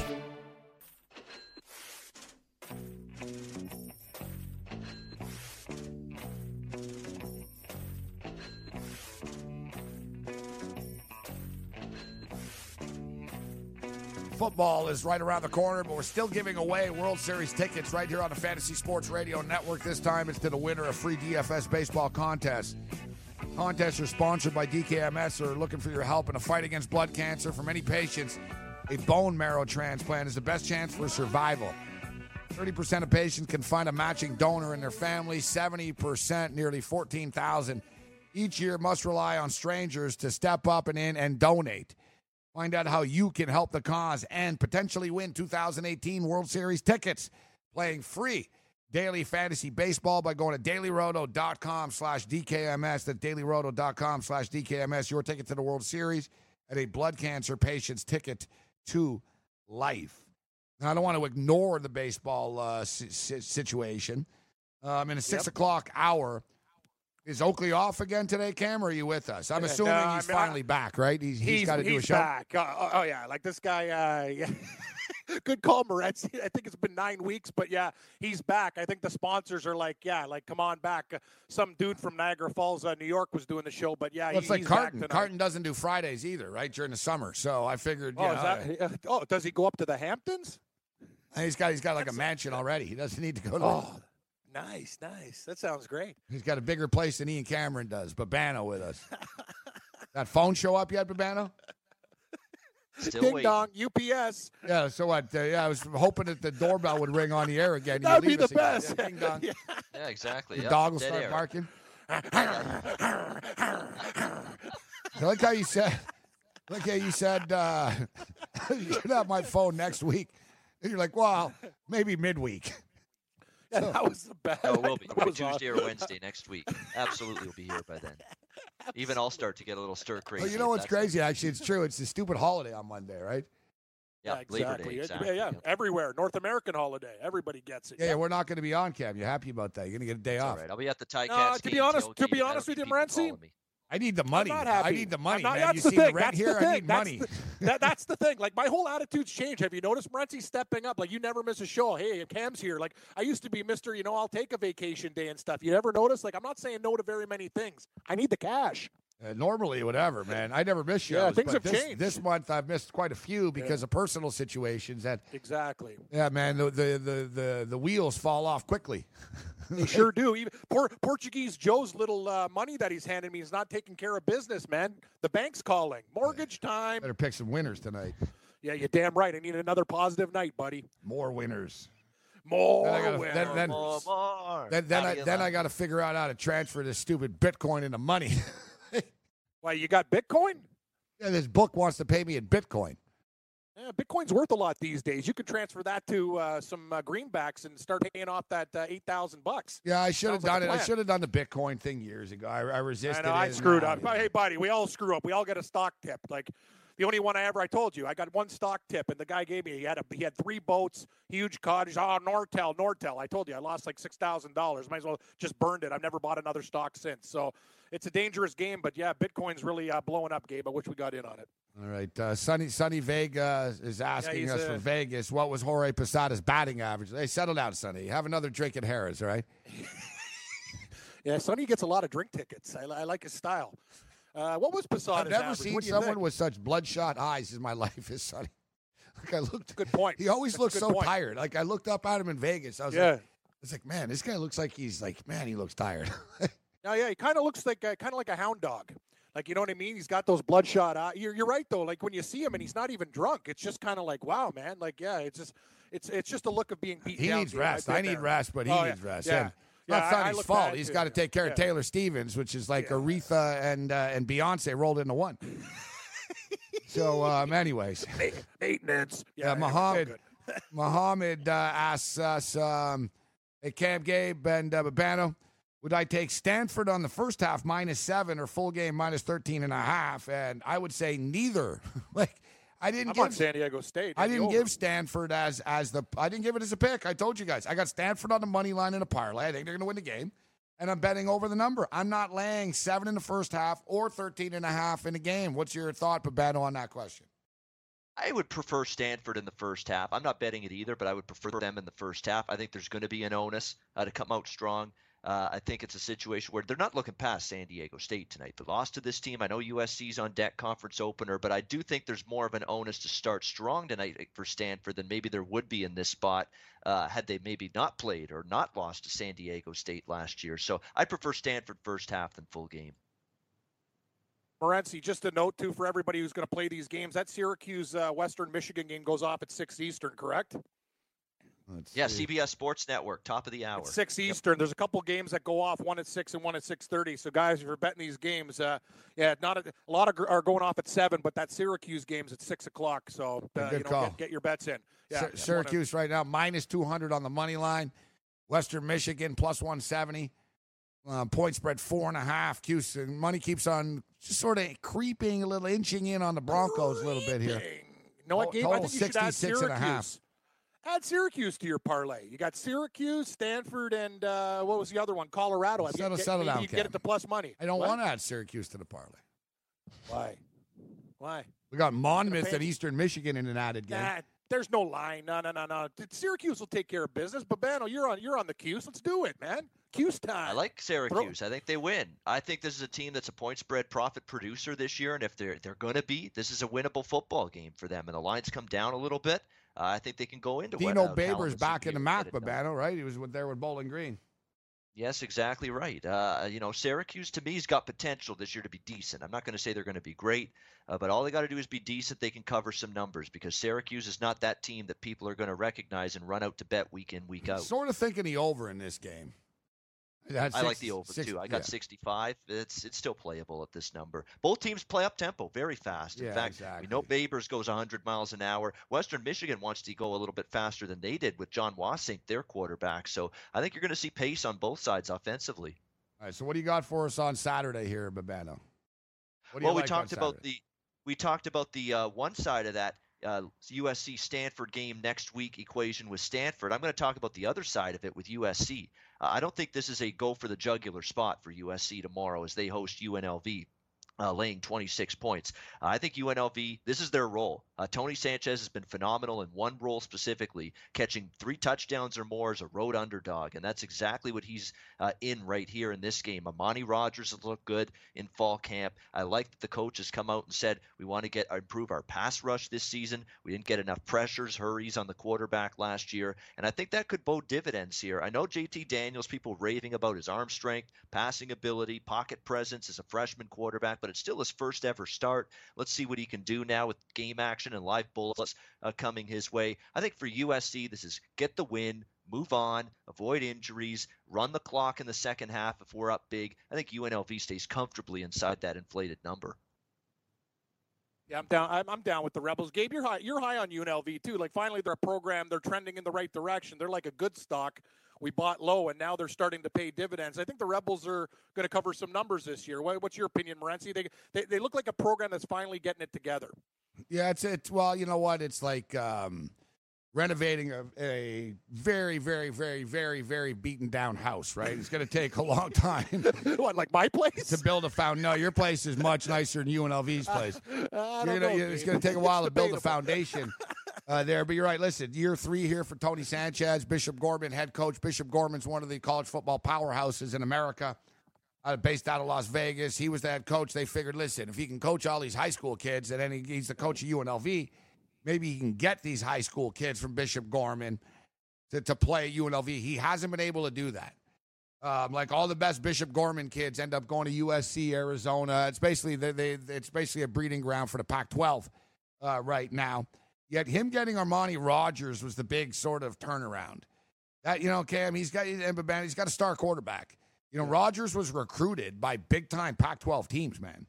Football is right around the corner, but we're still giving away World Series tickets right here on the Fantasy Sports Radio Network. This time it's to the winner of free DFS baseball contest. Contests are sponsored by DKMS or looking for your help in a fight against blood cancer. For many patients, a bone marrow transplant is the best chance for survival. 30% of patients can find a matching donor in their family. 70%, nearly 14,000 each year, must rely on strangers to step up and in and donate. Find out how you can help the cause and potentially win 2018 World Series tickets. Playing free daily fantasy baseball by going to dailyroto.com slash DKMS. That's dailyroto.com slash DKMS. Your ticket to the World Series and a blood cancer patient's ticket to life. Now, I don't want to ignore the baseball uh, situation. Um, in a six yep. o'clock hour, is Oakley off again today, Cam? Or are you with us? I'm assuming no, he's I mean, finally I, back, right? He's, he's, he's got to do a show. back. Uh, oh, oh, yeah, like this guy. Uh, yeah. Good call, Moretz. I think it's been nine weeks, but yeah, he's back. I think the sponsors are like, yeah, like come on back. Uh, some dude from Niagara Falls, uh, New York, was doing the show, but yeah, well, it's he, like Carton. Carton doesn't do Fridays either, right? During the summer, so I figured. Oh, that, oh, does he go up to the Hamptons? He's got he's got like That's a mansion already. He doesn't need to go to. Oh. Nice, nice. That sounds great. He's got a bigger place than Ian Cameron does. Babano with us. that phone show up yet, Babano? Still Ding waiting. dong, UPS. Yeah, so what? Uh, yeah, I was hoping that the doorbell would ring on the air again. That'd be the best. Yeah, ding dong. yeah. yeah, exactly. The yep. dog will Dead start air. barking. I like how you said. Look how you said uh, you should have my phone next week. And you're like, well, maybe midweek. Yeah, that was the best. No, it will be. It'll be Tuesday or Wednesday next week. Absolutely, we'll be here by then. Even I'll start to get a little stir crazy. Well, you know what's crazy? Actually, it's true. It's a stupid holiday on Monday, right? Yeah, yeah exactly. Day, exactly. Yeah, yeah, everywhere. North American holiday. Everybody gets it. Yeah, yeah. we're not going to be on, Cam. You're happy about that? You're going to get a day That's off. All right, I'll be at the Ticats. No, to be honest, to be honest with you, Morency, I need the money. I need the money, not, man. That's you the see thing. the that's here? The thing. I need that's money. The, that, that's the thing. Like my whole attitude's changed. Have you noticed Morency stepping up? Like you never miss a show. Hey, Cam's here. Like I used to be Mister. You know, I'll take a vacation day and stuff. You never notice? Like I'm not saying no to very many things. I need the cash. Uh, normally, whatever, man. I never miss shows. Yeah, things have this, changed. This month, I've missed quite a few because yeah. of personal situations. That exactly. Yeah, man. The the the the, the wheels fall off quickly. They sure do. Even poor Portuguese Joe's little uh, money that he's handing me is not taking care of business, man. The bank's calling. Mortgage time. Better pick some winners tonight. Yeah, you're damn right. I need another positive night, buddy. More winners. More then I gotta, winners. Then, then, more, more. then, then I, then I got to figure out how to transfer this stupid Bitcoin into money. Why, you got Bitcoin? Yeah, this book wants to pay me in Bitcoin. Yeah, Bitcoin's worth a lot these days. You could transfer that to uh, some uh, greenbacks and start paying off that uh, eight thousand bucks. Yeah, I should have like done a it. I should have done the Bitcoin thing years ago. I, I I resisted. know I screwed up. uh, But hey, buddy, we all screw up. We all get a stock tip. Like the only one I ever I told you, I got one stock tip, and the guy gave me he had a he had three boats, huge cottage. Oh, Nortel, Nortel. I told you I lost like six thousand dollars. Might as well just burned it. I've never bought another stock since. So it's a dangerous game. But yeah, Bitcoin's really uh, blowing up, Gabe. I wish we got in on it. All right, uh, Sunny Sunny Vega is asking he's us a- from Vegas what was Jorge Posada's batting average. Hey, settle down, Sunny. Have another drink at Harris, all right? Yeah, Sunny gets a lot of drink tickets. I, I like his style. Uh, what was Posada's I've never average? seen What do you someone think? with such bloodshot eyes in my life as Sonny. Like I looked, Good point. he always That's looks so point. tired. Like I looked up at him in Vegas. I was Yeah. like, I was like, man, this guy looks like he's like, man, he looks tired. No, yeah, he kind of looks like uh, kind of like a hound dog. Like you know what I mean? He's got those bloodshot eyes. You're, you're right though. Like when you see him and he's not even drunk, it's just kind of like, wow, man. Like yeah, it's just it's it's just a look of being beat he down. needs rest. I've I need there. rest, but he Oh, yeah. needs rest. Yeah. And Yeah, not I- I fault. He's got to take care Yeah. of Taylor Stevens, which is like Yeah. Aretha and uh, and Beyonce rolled into one. so, um, anyways. Maintenance. Yeah, Yeah, Muhammad. good. Muhammad uh, asks us, um, hey, Cam Gabe and uh, Babano, would I take Stanford on the first half minus seven or full game minus 13 and a half? And I would say neither. like, I didn't I'm on give San Diego State. I didn't give Stanford as as the I didn't give it as a pick. I told you guys. I got Stanford on the money line in a parlay. I think they're going to win the game. And I'm betting over the number. I'm not laying 7 in the first half or 13 and a half in the game. What's your thought, Babano, on that question? I would prefer Stanford in the first half. I'm not betting it either, but I would prefer them in the first half. I think there's going to be an onus uh, to come out strong. Uh, I think it's a situation where they're not looking past San Diego State tonight. The loss to this team. I know USC's on deck conference opener, but I do think there's more of an onus to start strong tonight for Stanford than maybe there would be in this spot uh, had they maybe not played or not lost to San Diego State last year. So I prefer Stanford first half than full game. Morency, just a note too for everybody who's going to play these games. That Syracuse uh, Western Michigan game goes off at six Eastern, correct? Let's Yeah, see. CBS Sports Network, top of the hour. It's six Yep. Eastern. There's a couple games that go off, one at six and one at six thirty. So guys, if you're betting these games, uh, yeah, not a, a lot of gr- are going off at seven, but that Syracuse game's at six o'clock. So uh, you know, get, get your bets in. Yeah, Sy- yeah, wanna- Syracuse right now minus 200 on the money line. Western Michigan plus 170. Uh, point spread four and a half. Cuse and money keeps on just sort of creeping a little, inching in on the Broncos a little bit here. Dang. You know what, Total- Gabe? I think you should add 66 and a half. Syracuse. Add Syracuse to your parlay. You got Syracuse, Stanford, and uh, what was the other one? Colorado. I mean, Settle- get, settle down, you can get it to plus money. I don't What? want to add Syracuse to the parlay. Why? Why? We got Monmouth pay- and Eastern Michigan in an added game. Nah, there's no line. No, no, no, no. Syracuse will take care of business. Babano, you're on. You're on the Cuse. Let's do it, man. Cuse time. I like Syracuse. I think they win. I think this is a team that's a point spread profit producer this year, and if they're they're going to be, this is a winnable football game for them. And the lines come down a little bit. Uh, I think they can go into Dino Babers back in the map. Babano, right? He was with, there with Bowling Green. Yes, exactly right. Uh, you know, Syracuse to me has got potential this year to be decent. I'm not going to say they're going to be great, uh, but all they got to do is be decent. They can cover some numbers because Syracuse is not that team that people are going to recognize and run out to bet week in, week out. Sort of thinking the over in this game. I like the over six- too. I got yeah. 65. It's it's still playable at this number. Both teams play up tempo, very fast. In Yeah, fact, we know Babers goes 100 miles an hour. Western Michigan wants to go a little bit faster than they did with Jon Wassink, their quarterback. So I think you're going to see pace on both sides offensively. All right, so what do you got for us on Saturday here, Babano? What do you well, we like on talked about the we talked about the uh, one side of that uh, USC Stanford game next week equation with Stanford. I'm going to talk about the other side of it with USC. Uh, I don't think this is a go for the jugular spot for USC tomorrow as they host UNLV. Uh, laying 26 points. Uh, I think UNLV, this is their role. Uh, Tony Sanchez has been phenomenal in one role specifically, catching three touchdowns or more as a road underdog. And that's exactly what he's uh, in right here in this game. Armani Rogers has looked good in fall camp. I like that the coach has come out and said we want to get improve our pass rush this season. We didn't get enough pressures, hurries on the quarterback last year, and I think that could bode dividends here. I know JT Daniels, people raving about his arm strength, passing ability, pocket presence as a freshman quarterback, but it's still his first ever start. Let's see what he can do now with game action and live bullets uh, coming his way. I think for USC, this is get the win, move on, avoid injuries, run the clock in the second half if we're up big. I think UNLV stays comfortably inside that inflated number. Yeah, I'm down. I'm, I'm down with the Rebels. Gabe, you're high. You're high on UNLV too. Like finally, they're a program. They're trending in the right direction. They're like a good stock. We bought low, and now they're starting to pay dividends. I think the Rebels are going to cover some numbers this year. What's your opinion, Morency? They, they they look like a program that's finally getting it together. Yeah, it's it. Well, you know what? It's like um, renovating a, a very, very, very, very, very beaten down house. Right? It's going to take a long time. what, like my place? to build a found. No, your place is much nicer than UNLV's place. I You don't know, know, it's going to take a while to build a foundation uh, there. But you're right. Listen, year three here for Tony Sanchez, Bishop Gorman, head coach. Bishop Gorman's one of the college football powerhouses in America, uh, based out of Las Vegas. He was the head coach. They figured, listen, if he can coach all these high school kids, and then he, he's the coach of UNLV, maybe he can get these high school kids from Bishop Gorman to, to play at UNLV. He hasn't been able to do that. Um, like all the best Bishop Gorman kids end up going to USC, Arizona. It's basically they, they it's basically a breeding ground for the Pac-12 uh, right now. Yet him getting Armani Rogers was the big sort of turnaround. That you know, Cam, he's got he's got a star quarterback. You know, Rogers was recruited by big time Pac-12 teams, man.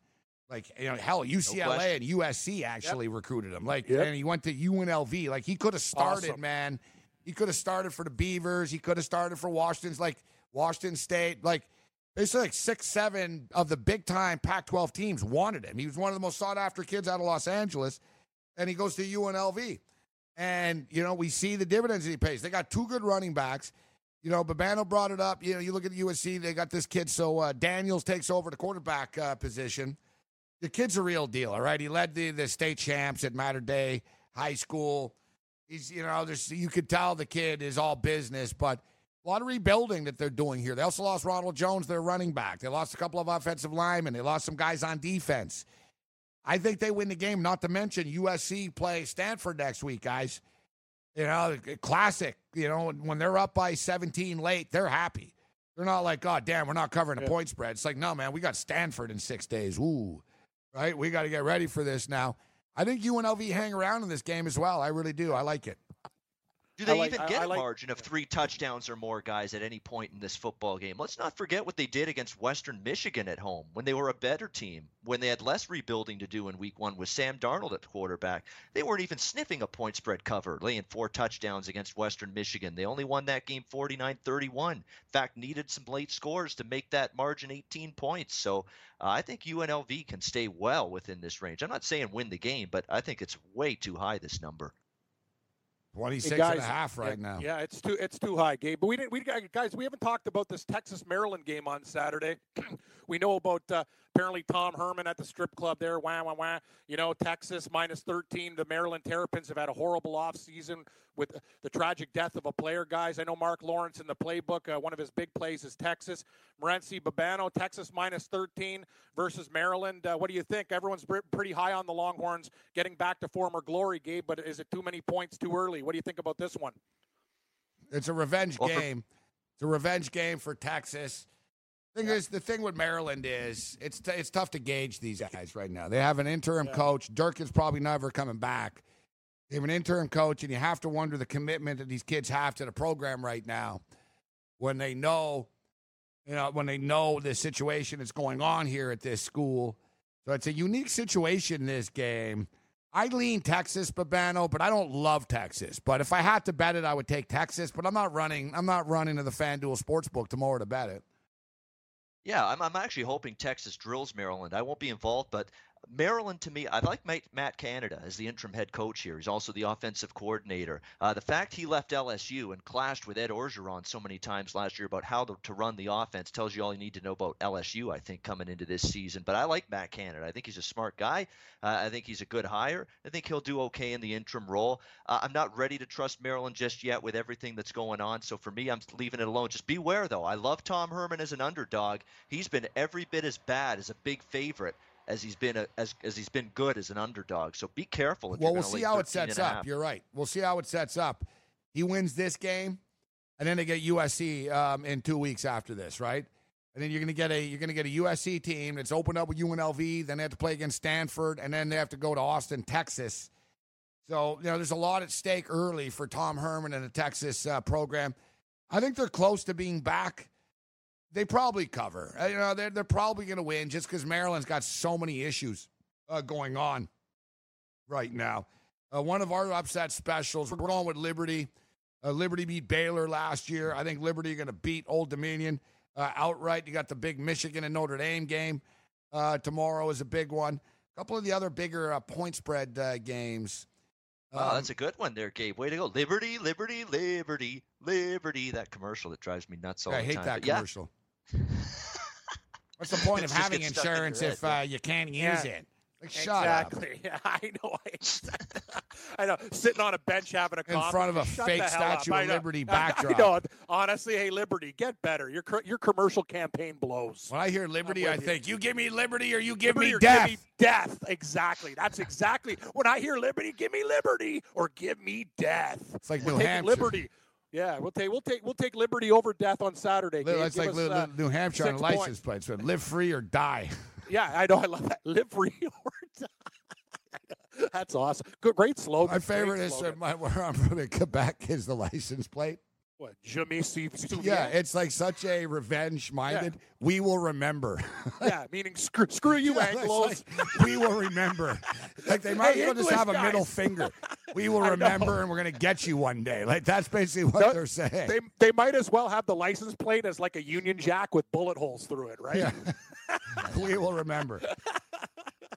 Like you know, hell, UCLA question. and USC actually recruited him. Like, Yep. and he went to UNLV. Like he could have started, Awesome. man. He could have started for the Beavers. He could have started for Washington's, like Washington State. Like basically, like six, seven of the big time Pac-12 teams wanted him. He was one of the most sought after kids out of Los Angeles, and he goes to UNLV. And you know, we see the dividends he pays. They got two good running backs. You know, Babano brought it up. You know, you look at USC, they got this kid. So uh, Daniels takes over the quarterback uh, position. The kid's a real deal, all right? He led the, the state champs at Mater Dei High School. He's, you know, there's, you could tell the kid is all business, but a lot of rebuilding that they're doing here. They also lost Ronald Jones, their running back. They lost a couple of offensive linemen. They lost some guys on defense. I think they win the game, not to mention USC play Stanford next week, guys. You know, classic. You know, when they're up by 17 late, they're happy. They're not like, God damn, we're not covering a Yeah. point spread. It's like, no, man, we got Stanford in six days. Ooh, right? We got to get ready for this now. I think UNLV hang around in this game as well. I really do. I like it. Do they like- even get I a like- margin of three touchdowns or more, guys, at any point in this football game? Let's not forget what they did against Western Michigan at home when they were a better team, when they had less rebuilding to do in week one with Sam Darnold at quarterback. They weren't even sniffing a point spread cover, laying four touchdowns against Western Michigan. They only won that game 49 31. In fact, needed some late scores to make that margin 18 points. So uh, I think UNLV can stay well within this range. I'm not saying win the game, but I think it's way too high, this number. 26 Hey, guys, and a half right yeah, now. Yeah, it's too it's too high, Gabe. But we didn't. We guys, we haven't talked about this Texas Maryland game on Saturday. we know about uh, apparently Tom Herman at the strip club there. Wah wah wah. You know, Texas minus 13. The Maryland Terrapins have had a horrible off season with the tragic death of a player. Guys, I know Marc Lawrence in the playbook. Uh, one of his big plays is Texas. Morency Babano, Texas minus 13 versus Maryland. Uh, what do you think? Everyone's pretty high on the Longhorns getting back to former glory, Gabe. But is it too many points too early? What do you think about this one? It's a revenge game. It's a revenge game for Texas. Thing is, the thing with Maryland is it's t- it's tough to gauge these guys right now. They have an interim Yeah. coach. Dirk is probably never coming back. They have an interim coach, and you have to wonder the commitment that these kids have to the program right now when they know, you know, when they know the situation that's going on here at this school. So it's a unique situation. This game. I lean Texas, Babano, but I don't love Texas. But if I had to bet it, I would take Texas. But I'm not running. I'm not running to the FanDuel Sportsbook tomorrow to bet it. Yeah, I'm, I'm actually hoping Texas drills Maryland. I won't be involved, but Maryland to me, I like Matt, Canada as the interim head coach here. He's also the offensive coordinator. Uh, the fact he left LSU and clashed with Ed Orgeron so many times last year about how to, to run the offense tells you all you need to know about LSU, I think, coming into this season. But I like Matt Canada. I think he's a smart guy. Uh, I think he's a good hire. I think he'll do okay in the interim role. Uh, I'm not ready to trust Maryland just yet with everything that's going on. So for me, I'm leaving it alone. Just beware, though. I love Tom Herman as an underdog. He's been every bit as bad as a big favorite as he's been a, as as he's been good as an underdog. So be careful. If Well, we'll see how it sets up. You're right. We'll see how it sets up. He wins this game, and then they get USC um, in two weeks after this, right? And then you're gonna get a you're gonna get a USC team that's opened up with UNLV. Then they have to play against Stanford, and then they have to go to Austin, Texas. So you know, there's a lot at stake early for Tom Herman and the Texas uh, program. I think they're close to being back. They probably cover. Uh, You know, they're they're probably going to win just because Maryland's got so many issues uh, going on. right now. Uh, one of our upset specials, we're going with Liberty. Uh, Liberty beat Baylor last year. I think Liberty are going to beat Old Dominion uh, outright. You got the big Michigan and Notre Dame game uh, tomorrow is a big one. A couple of the other bigger uh, point spread uh, games. Oh, Um, that's a good one there, Gabe. Way to go. Liberty, Liberty, Liberty, Liberty. That commercial that drives me nuts all I the hate time. that But yeah, commercial. What's the point of It's just having gets stuck in your insurance head, if yeah. uh, you can't use Yeah. it? Like, shut up. exactly. Yeah, I know. I know. Sitting on a bench having a In coffee. front of a Shut fake hell up. statue of know. Liberty I backdrop. know. Honestly, hey, Liberty, get better. Your cr- your commercial campaign blows. When I hear Liberty, I with you. think you give me liberty or you give Liberty me or death. Give me death. Exactly. That's exactly when I hear Liberty. Give me liberty or give me death. It's like New taking Hampshire. Liberty. Yeah, we'll take we'll take we'll take liberty over death on Saturday. It's like us, uh, New Hampshire on license plates. So live free or die. Yeah, I know. I love that. Live free or die. That's awesome. Good, great slogan. My favorite Great is uh, my, where I'm from in Quebec is the license plate. What? Yeah, it's like such a revenge minded. We will remember. yeah, meaning screw, screw you, Yeah, Anglos. like, we will remember. Like they might Hey, as well just have a middle finger. We will remember, and we're gonna get you one day. Like that's basically what No, they're saying. They they might as well have the license plate as like a Union Jack with bullet holes through it, right? Yeah. we will remember.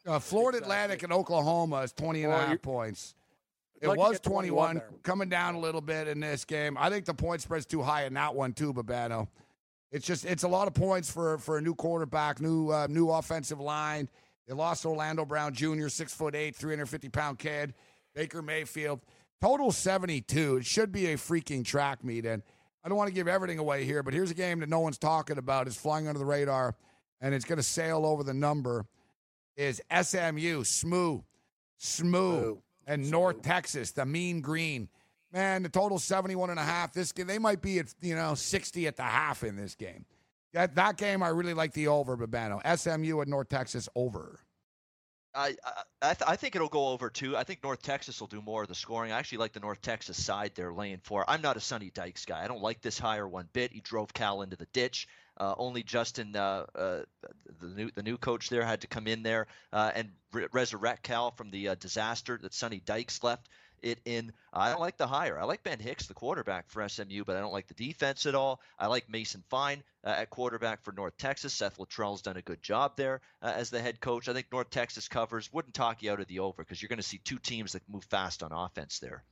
Uh, Florida Atlantic and Oklahoma is 20 and a half points. I'd It like was 21 21, coming down a little bit in this game. I think the point spread's too high in that one too, Babano. It's just it's a lot of points for for a new quarterback, new uh, new offensive line. They lost Orlando Brown Jr., six foot eight, 350 pound kid. Baker Mayfield, total 72. It should be a freaking track meet. And I don't want to give everything away here, but here's a game that no one's talking about. It's flying under the radar, and it's going to sail over the number. Is SMU, SMU, SMU, and North Texas, the Mean Green. Man, the total 71 and a half. This game, they might be at, you know, 60 at the half in this game. That that game, I really like the over, Babano. SMU at North Texas over. I I, I, th- I think it'll go over too. I think North Texas will do more of the scoring. I actually like the North Texas side they're laying for. I'm not a Sonny Dykes guy. I don't like this hire one bit. He drove Cal into the ditch. Uh, only Justin, uh, uh, the new the new coach there, had to come in there uh, and re- resurrect Cal from the uh, disaster that Sonny Dykes left it in. I don't like the hire. I like Ben Hicks, the quarterback for SMU, but I don't like the defense at all. I like Mason Fine uh, at quarterback for North Texas. Seth Littrell's done a good job there uh, as the head coach. I think North Texas covers. Wouldn't talk you out of the over because you're going to see two teams that move fast on offense there.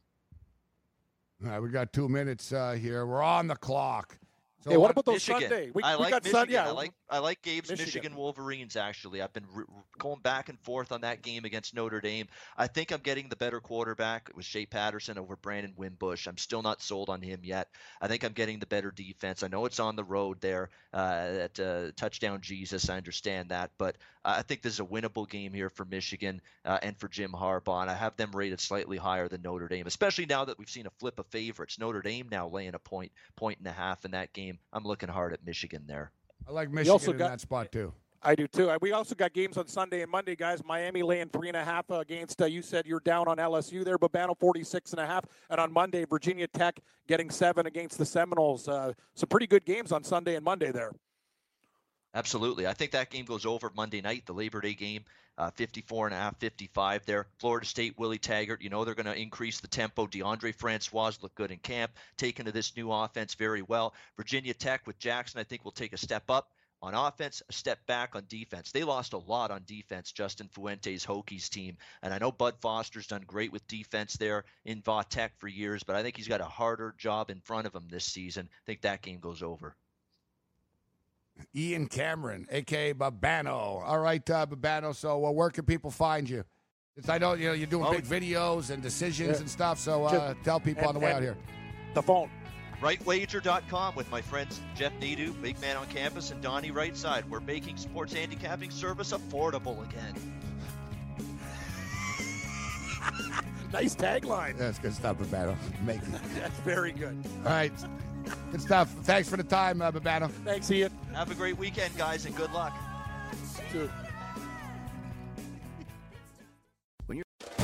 All right, we got two minutes uh, here. We're on the clock. So Hey, what about those Michigan. Sunday? We, I we like got Michigan. Sun, yeah, I like I like Gabe's Michigan. Michigan. Wolverines. Actually, I've been re- going back and forth on that game against Notre Dame. I think I'm getting the better quarterback. It was Shea Patterson over Brandon Wimbush. I'm still not sold on him yet. I think I'm getting the better defense. I know it's on the road there uh, at uh, touchdown Jesus. I understand that, but I think this is a winnable game here for Michigan uh, and for Jim Harbaugh. And I have them rated slightly higher than Notre Dame, especially now that we've seen a flip of favorites. Notre Dame now laying a point, point and a half in that game. I'm looking hard at Michigan there. I like Michigan also in got- that spot too. I do too. We also got games on Sunday and Monday, guys. Miami laying three and a half against. Uh, you said you're down on LSU there, but Babano 46 and a half, and on Monday Virginia Tech getting seven against the Seminoles. Uh, some pretty good games on Sunday and Monday there. Absolutely. I think that game goes over Monday night, the Labor Day game, uh, 54 and a half, 55 there. Florida State, Willie Taggart, you know they're going to increase the tempo. Deondre Francois looked good in camp, taken to this new offense very well. Virginia Tech with Jackson, I think, will take a step up on offense, a step back on defense. They lost a lot on defense, Justin Fuente's Hokies team. And I know Bud Foster's done great with defense there in Va Tech for years, but I think he's got a harder job in front of him this season. I think that game goes over. Ian Cameron, aka Babano. All right, uh, Babano. So uh, where can people find you? It's, I know you know you're doing Oh, big videos and decisions Yeah. and stuff. So uh, Just- tell people on the way out here. The phone. RightWager.com with my friends Jeff Nadu, Big Man on Campus, and Donnie Rightside. We're making sports handicapping service affordable again. Nice tagline. That's good stuff, Babano. Make it. That's very good. All right, good stuff. Thanks for the time, uh, Babano. Thanks, Ian. Have a great weekend, guys, and good luck.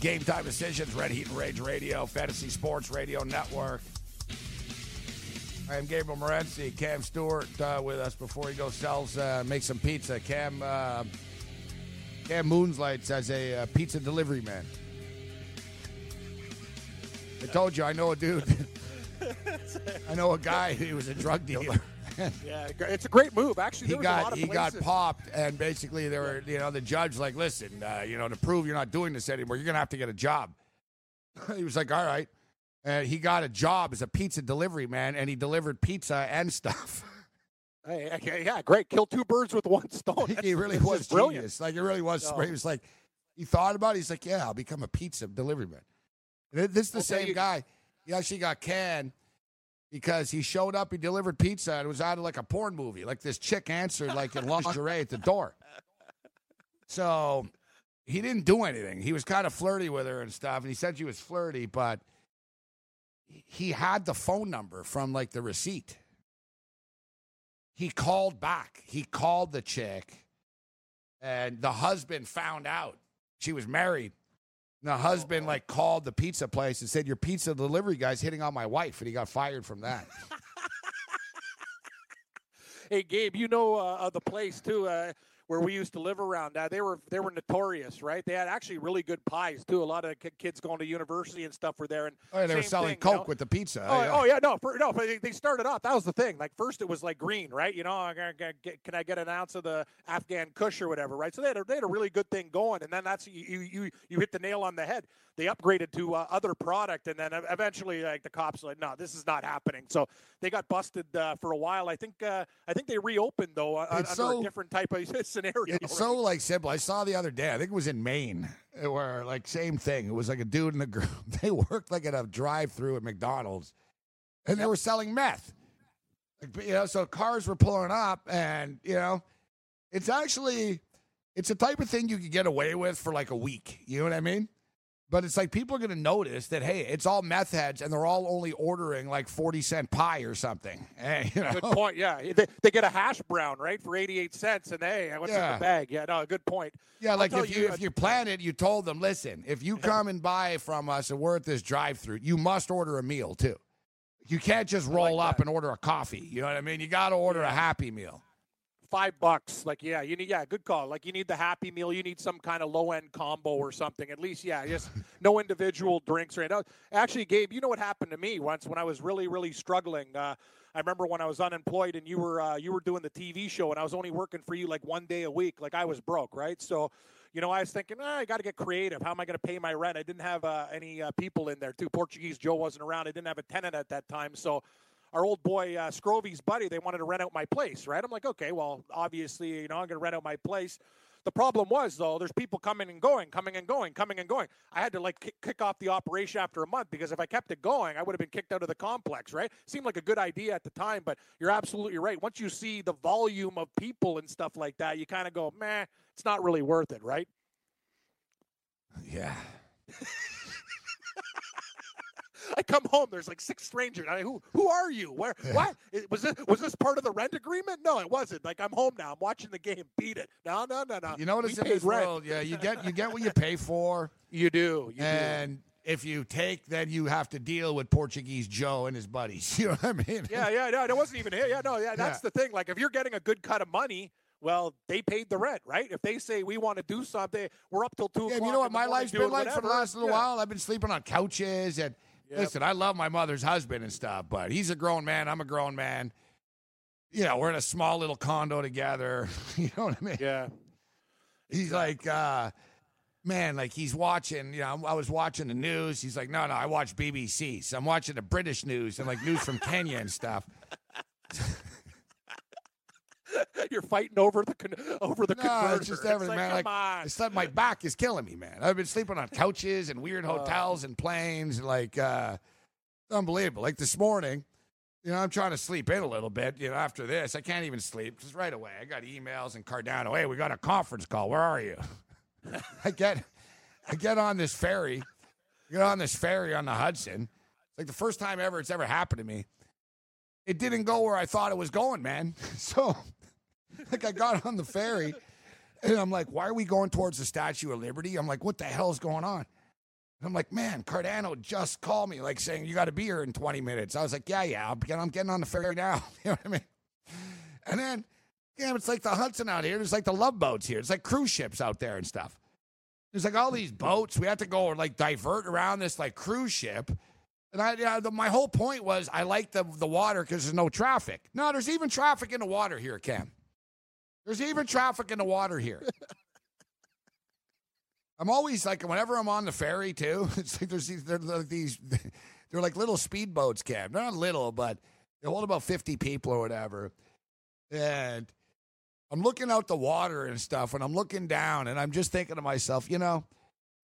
Game time decisions, Red Heat and Rage Radio, Fantasy Sports Radio Network. I am Gabriel Morency. Cam Stewart uh, with us before he goes sells uh, make some pizza. Cam uh, Cam Moonslights as a uh, pizza delivery man. I told you I know a dude. I know a guy who was a drug dealer. Yeah, it's a great move. Actually, he there was a lot got he got popped, and basically they were you know the judge like, listen, uh, you know to prove you're not doing this anymore, you're gonna have to get a job. he was like, all right, and he got a job as a pizza delivery man, and he delivered pizza and stuff. Hey, okay, yeah, great. Kill two birds with one stone. he really was brilliant. genius. Like it really was. Oh. He was like, he thought about it. He's like, yeah, I'll become a pizza delivery man. This is the Okay, same you- guy. He actually got canned because he showed up, he delivered pizza, and it was out of like a porn movie. Like this chick answered like in lingerie at the door. So he didn't do anything. He was kind of flirty with her and stuff, and he said she was flirty, but he had the phone number from like the receipt. He called back. He called the chick, and the husband found out she was married. And the husband like called the pizza place and said, "Your pizza delivery guy's hitting on my wife," and he got fired from that. Hey, Gabe, you know uh, the place too uh, where we used to live around. Uh, they were they were notorious, right? They had actually really good pies too. A lot of ki- kids going to university and stuff were there. And Oh, yeah, they were selling thing, you coke know? with the pizza. Oh, yeah. oh yeah, no, for, no, but they- they started off. That was the thing. Like first, it was like green, right? You know, I gotta get- get- can I get an ounce of the Afghan Kush or whatever, right? So they had a, they had a really good thing going, and then that's you you you, you hit the nail on the head. They upgraded to uh, other product, and then eventually, like the cops, were like, no, this is not happening. So they got busted uh, for a while. I think uh, I think they reopened though uh, under so- a different type of scenario. It's right? so like simple. I saw the other day. I think it was in Maine, where like same thing. It was like a dude and a girl. They worked like at a drive-through at McDonald's, and they were selling meth. Like, you know, so cars were pulling up, and you know, it's actually it's a type of thing you could get away with for like a week. You know what I mean? But it's like people are going to notice that hey, it's all meth heads, and they're all only ordering like forty cent pie or something. And, eh, you know, Good point. Yeah, they, they get a hash brown right for eighty-eight cents, and hey, what's in Yeah. the bag? Yeah, no, good point. Yeah, I'll like if you, you, if you plan it, you told them, listen, if you come and buy from us and we're at this drive-through, you must order a meal too. You can't just roll like up that. and order a coffee. You know what I mean? You got to order a happy meal. Five bucks. Like, yeah, you need, yeah, good call. Like, you need the Happy Meal. You need some kind of low end combo or something. At least, yeah, just no individual drinks or now. Actually, Gabe, you know what happened to me once when I was really, really struggling. Uh, I remember when I was unemployed and you were uh, you were doing the TV show and I was only working for you like one day a week. Like I was broke, right? So, you know, I was thinking, ah, I got to get creative. How am I going to pay my rent? I didn't have uh, any uh, people in there too. Portuguese Joe wasn't around. I didn't have a tenant at that time, so our old boy uh, Scrovey's buddy, they wanted to rent out my place, right? I'm like, okay, well, obviously, you know, I'm going to rent out my place. The problem was, though, there's people coming and going, coming and going, coming and going. I had to like kick, kick off the operation after a month because if I kept it going, I would have been kicked out of the complex, right? Seemed like a good idea at the time, but you're absolutely right. Once you see the volume of people and stuff like that, you kind of go, meh, it's not really worth it, right? Yeah. I come home, there's like six strangers. I who who are you? Where what was this was this part of the rent agreement? No, it wasn't. Like I'm home now. I'm watching the game. Beat it. No, no, no, no. You know what it's in this rent. world? Yeah, you get you get what you pay for, You do. You and if you take, then you have to deal with Portuguese Joe and his buddies. You know what I mean? Yeah, yeah, no, it wasn't even here. Yeah, no, yeah, that's the thing. Like if you're getting a good cut of money. Well, they paid the rent, right? If they say we want to do something, we're up till two Yeah, you know what my life's been like for the last little Yeah. while? I've been sleeping on couches and Yep. listen, I love my mother's husband and stuff, but he's a grown man. I'm a grown man. You know, we're in a small little condo together. You know what I mean? Yeah. He's like, uh, man, like he's watching, you know, I was watching the news. He's like, no, no, I watch BBC. So I'm watching the British news and like news from Kenya and stuff. You're fighting over the con- over the no, converter. it's just everything, like, man. Come Like, it's my back is killing me, man. I've been sleeping on couches and weird hotels and planes, and like, uh, unbelievable. Like this morning, you know, I'm trying to sleep in a little bit. You know, after this, I can't even sleep because right away I got emails and Cardano. Hey, we got a conference call. Where are you? I get, I get on this ferry, get on this ferry on the Hudson. It's like the first time ever it's ever happened to me. It didn't go where I thought it was going, man. So, like, I got on the ferry. And I'm like, why are we going towards the Statue of Liberty? I'm like, what the hell's going on? And I'm like, man, Cardano just called me, like saying, you got to be here in 20 minutes. I was like, yeah, yeah, I'm getting, I'm getting on the ferry now. you know what I mean? And then, damn, it's like the Hudson out here. There's like the love boats here. It's like cruise ships out there and stuff. There's like all these boats. We have to go or like divert around this like cruise ship. And I, yeah, the, my whole point was I like the, the water because there's no traffic. No, there's even traffic in the water here, Cam. There's even traffic in the water here. I'm always like, whenever I'm on the ferry too, it's like there's these, they're like these, they're like little speedboats, Cam. They're not little, but they hold about 50 people or whatever. And I'm looking out the water and stuff, and I'm looking down, and I'm just thinking to myself, you know,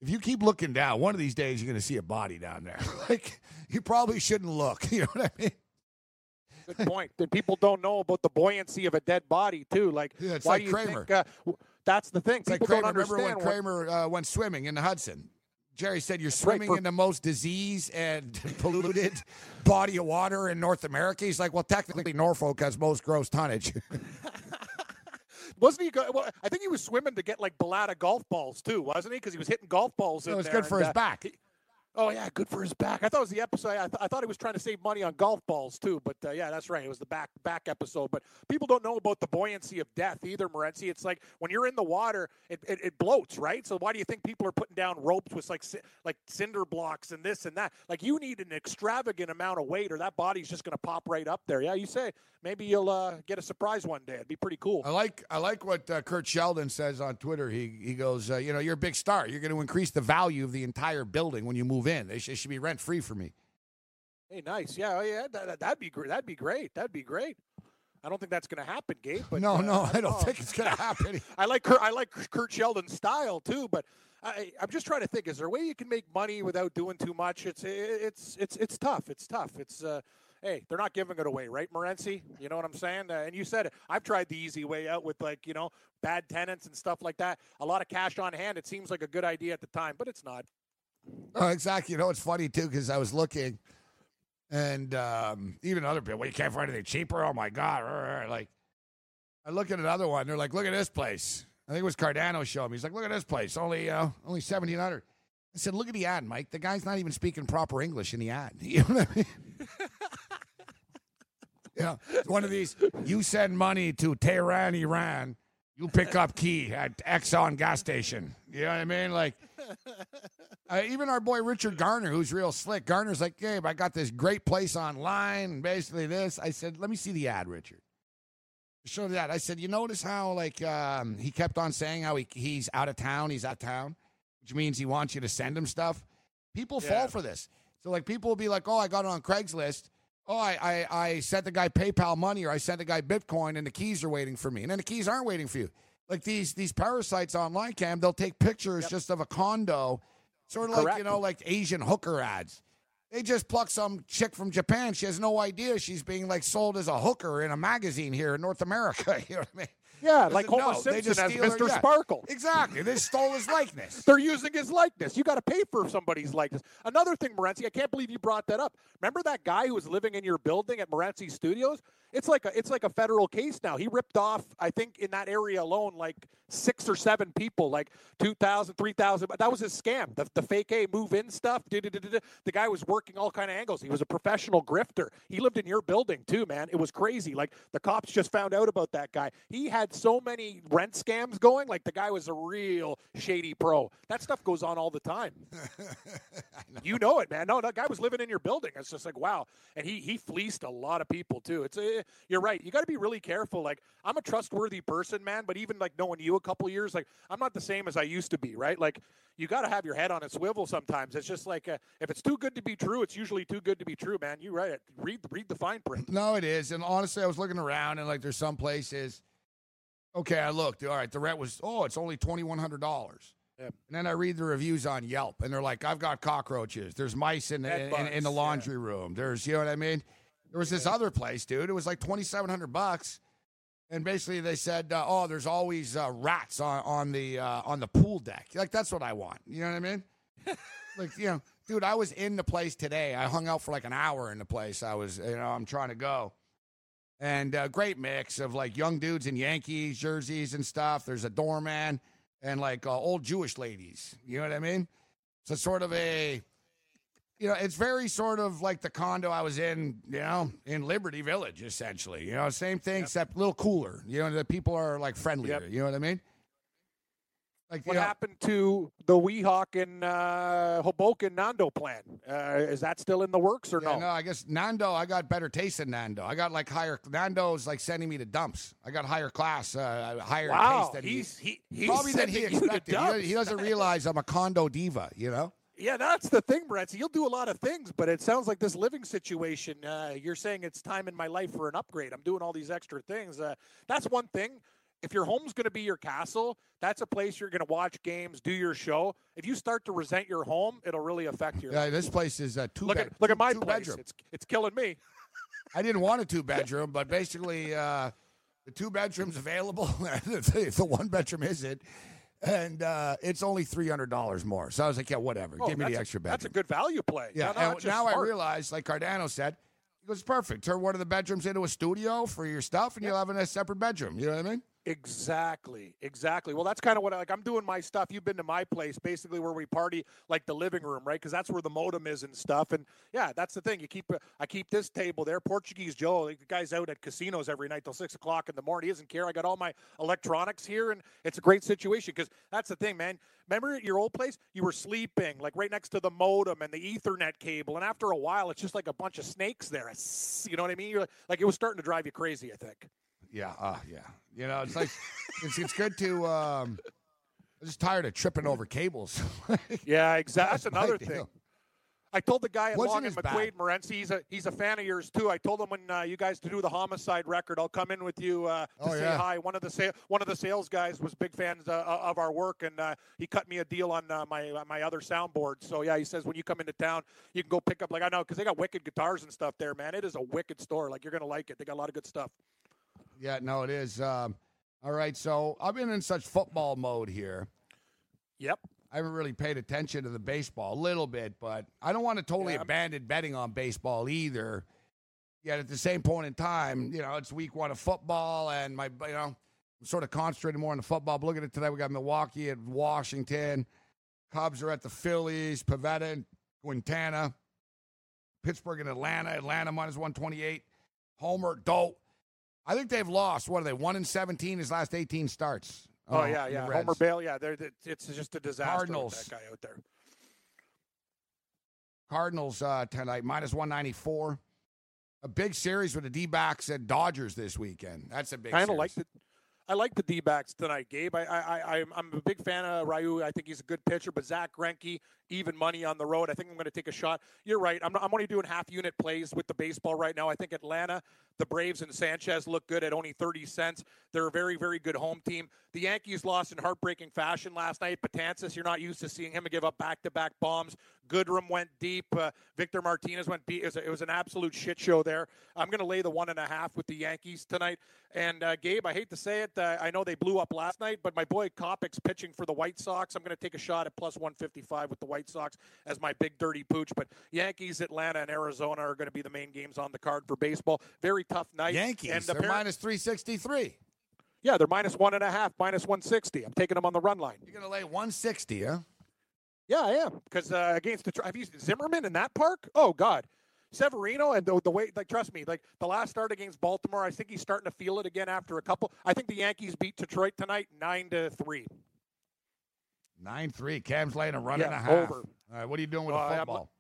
if you keep looking down, one of these days you're going to see a body down there. like, you probably shouldn't look. You know what I mean? Good point. And people don't know about the buoyancy of a dead body too. Like, Yeah, it's why like do you Kramer. think? Uh, that's the thing. It's like people Kramer. don't understand. Remember when Kramer uh, went swimming in the Hudson? Jerry said you're right, swimming for- in the most disease and polluted body of water in North America. He's like, well, technically Norfolk has most gross tonnage. Wasn't he? Go- well, I think he was swimming to get like Balata golf balls too, wasn't he? Because he was hitting golf balls. it was good for and, his uh, back. he- Oh yeah, good for his back. I thought it was the episode. I, th- I thought he was trying to save money on golf balls too. But uh, yeah, that's right. It was the back back episode. But people don't know about the buoyancy of death either, Morency. It's like when you're in the water, it, it, it bloats, right? So why do you think people are putting down ropes with like like cinder blocks and this and that? Like you need an extravagant amount of weight, or that body's just going to pop right up there. Yeah, you say maybe you'll uh, get a surprise one day. It'd be pretty cool. I like I like what uh, Kurt Sheldon says on Twitter. He he goes, uh, you know, you're a big star. You're going to increase the value of the entire building when you move in. It should, be rent free for me. Hey, nice. Yeah, oh, yeah. That, that, that'd be great. That'd be great. That'd be great. I don't think that's going to happen, Gabe. But no, uh, no, I don't know. think it's going to happen. I like Kurt, I like Kurt Sheldon's style too, but I, I'm just trying to think: is there a way you can make money without doing too much? It's it's it's it's tough. It's tough. It's uh, hey, they're not giving it away, right, Morency? You know what I'm saying? Uh, and you said it. I've tried the easy way out with like you know bad tenants and stuff like that. A lot of cash on hand. It seems like a good idea at the time, but it's not. Oh, exactly. You know, it's funny too because I was looking, and um, even other people, well, you can't find anything cheaper. Oh my god! Like, I look at another one. They're like, look at this place. I think it was Cardano showing me. He's like, look at this place. Only, uh, only seventeen hundred. I said, look at the ad, Mike. The guy's not even speaking proper English in the ad. You know what I mean? yeah, one of these. You send money to Tehran, Iran. You pick up key at Exxon gas station. You know what I mean? Like, uh, even our boy Richard Garner, who's real slick. Garner's like, Gabe, I got this great place online, basically this. I said, let me see the ad, Richard. Show that. I said, you notice how like um, he kept on saying how he, he's out of town, he's out of town, which means he wants you to send him stuff. People Yeah. fall for this. So like people will be like, oh, I got it on Craigslist. Oh, I, I, I sent the guy PayPal money or I sent the guy Bitcoin and the keys are waiting for me. And then the keys aren't waiting for you. Like these these parasites online, Cam, they'll take pictures just of a condo, sort of like, you know, like Asian hooker ads. They just pluck some chick from Japan. She has no idea she's being like sold as a hooker in a magazine here in North America. You know what I mean? Yeah, like Homer. They Simpson as her- Mr. yeah. Sparkle. Exactly. They stole his likeness. They're using his likeness. You got to pay for somebody's likeness. Another thing, Morency, I can't believe you brought that up. Remember that guy who was living in your building at Morency Studios? It's like a it's like a federal case now. He ripped off, I think, in that area alone, like six or seven people, like 2,000, 3,000. But that was his scam. The, the fake A move in stuff. The guy was working all kind of angles. He was a professional grifter. He lived in your building too, man. It was crazy. Like the cops just found out about that guy. He had so many rent scams going. Like the guy was a real shady pro. That stuff goes on all the time. You know it, man. No, that guy was living in your building. It's just like wow, and he he fleeced a lot of people too. It's eh, you're right. You got to be really careful. Like I'm a trustworthy person, man, but even like knowing you a couple years, like I'm not the same as I used to be, right? Like you got to have your head on a swivel sometimes. It's just like uh, if it's too good to be true, it's usually too good to be true, man. You right. Read read the fine print. No, it is. And honestly, I was looking around and like there's some places Okay, I looked. All right, the rent was oh, it's only twenty one hundred dollars. Yep. And then I read the reviews on Yelp, and they're like, "I've got cockroaches. There's mice in Bed in, in, the yeah. laundry room. There's, you know what I mean? There was this other place, dude. It was like twenty seven hundred bucks, and basically they said, uh, "Oh, there's always uh, rats on on the uh, on the pool deck. Like that's what I want. You know what I mean? like you know, dude, I was in the place today. I hung out for like an hour in the place. I was, you know, I'm trying to go." and a great mix of like young dudes in Yankees jerseys and stuff. There's a doorman and like uh, old Jewish ladies. You know what I mean? So sort of a, you know, it's very sort of like the condo I was in, you know, in Liberty Village, essentially. You know, same thing except a little cooler. You know, the people are like friendlier. Yep. You know what I mean? Like, What know, happened to the Weehawken uh, Hoboken Nando plan? Uh, is that still in the works or Yeah, no? no, I guess Nando. I got better taste than Nando. I got like higher. Nando's like sending me to dumps. I got higher class, uh, higher Wow, taste than he's he, he's probably than he sending you to expected. He, he doesn't realize I'm a condo diva. You know. Yeah, that's the thing, Brett. So you'll do a lot of things, but it sounds like this living situation. Uh, you're saying it's time in my life for an upgrade. I'm doing all these extra things. Uh, that's one thing. If your home's going to be your castle, that's a place you're going to watch games, do your show. If you start to resent your home, it'll really affect your. Yeah, this place is a two. look bed, at look at my two place. bedroom. It's it's killing me. I didn't want a two bedroom, but basically, uh, the two bedrooms available. the, the one bedroom isn't, and uh, it's only three hundred dollars more. So I was like, yeah, whatever. Oh, Give me the extra bedroom. That's a good value play. Yeah, No, no, and now I realize, like Cardano said, it was perfect. Turn one of the bedrooms into a studio for your stuff, and you'll have a separate bedroom. You know what I mean? Exactly, exactly. Well, that's kind of what I like. I'm doing my stuff. You've been to my place, basically where we party, like the living room, right? Because that's where the modem is and stuff. And yeah, that's the thing. You keep, uh, I keep this table there. Portuguese Joe, like the guy's out at casinos every night till six o'clock in the morning. He doesn't care. I got all my electronics here, and it's a great situation because that's the thing, man. Remember at your old place, you were sleeping like right next to the modem and the Ethernet cable, and after a while, it's just like a bunch of snakes there. You know what I mean? You're like, like it was starting to drive you crazy. I think. Yeah, uh, yeah. You know, it's like it's it's good to. Um, I'm just tired of tripping over cables. Yeah, exactly. That's another deal. thing. I told the guy at Wasn't Long and. McQuade Morency, he's a he's a fan of yours too. I told him when uh, you guys to do the homicide record, I'll come in with you uh, to Oh, say yeah. hi. One of the sa- one of the sales guys was big fans uh, of our work, and uh, he cut me a deal on uh, my uh, my other soundboard. So yeah, he says when you come into town, you can go pick up like I know because they got wicked guitars and stuff there, man. It is a wicked store. Like you're gonna like it. They got a lot of good stuff. Yeah, no, it is. Um, all right, so I've been in such football mode here. Yep. I haven't really paid attention to the baseball a little bit, but I don't want to totally Yeah. abandon betting on baseball either. Yet at the same point in time, you know, it's week one of football, and my, you know, I'm sort of concentrating more on the football. But look at it today. We got Milwaukee at Washington. Cubs are at the Phillies. Pivetta and Quintana. Pittsburgh and Atlanta. Atlanta minus 128. Homer, Doe. I think they've lost. What are they? One in 17 his last 18 starts. Oh, uh, yeah, yeah. Homer Bailey. Yeah, they're, it's just a disaster. Cardinals. That guy out there. Cardinals uh, tonight, minus 194. A big series with the D backs and Dodgers this weekend. That's a big kind of series. like the I like the D backs tonight, Gabe. I, I, I, I'm- I'm a big fan of Ryu. I think he's a good pitcher, but Zach Greinke, even money on the road. I think I'm going to take a shot. You're right. I'm, I'm only doing half unit plays with the baseball right now. I think Atlanta, the Braves, and Sanchez look good at only 30 cents. They're a very, very good home team. The Yankees lost in heartbreaking fashion last night. Betances, you're not used to seeing him give up back-to-back bombs. Goodrum went deep. Uh, Victor Martinez went deep. It was, it was an absolute shit show there. I'm going to lay the one and a half with the Yankees tonight. And uh, Gabe, I hate to say it, uh, I know they blew up last night, but my boy Kopech's pitching for the White Sox. I'm going to take a shot at plus 155 with the White Sox as my big dirty pooch. But Yankees, Atlanta, and Arizona are going to be the main games on the card for baseball. Very tough night. Yankees, And they're apparent- minus 363. yeah, they're minus one and a half, minus 160. I'm taking them on the run line. You're going to lay 160, huh? Yeah, I am because uh, against the have you Zimmermann in that park? Oh God, Severino and the, the way like trust me, like the last start against Baltimore, I think he's starting to feel it again after a couple. I think the Yankees beat Detroit tonight nine to three. 9 3. Cam's laying a run Yeah, and a half. over. All right, what are you doing with Uh, the football?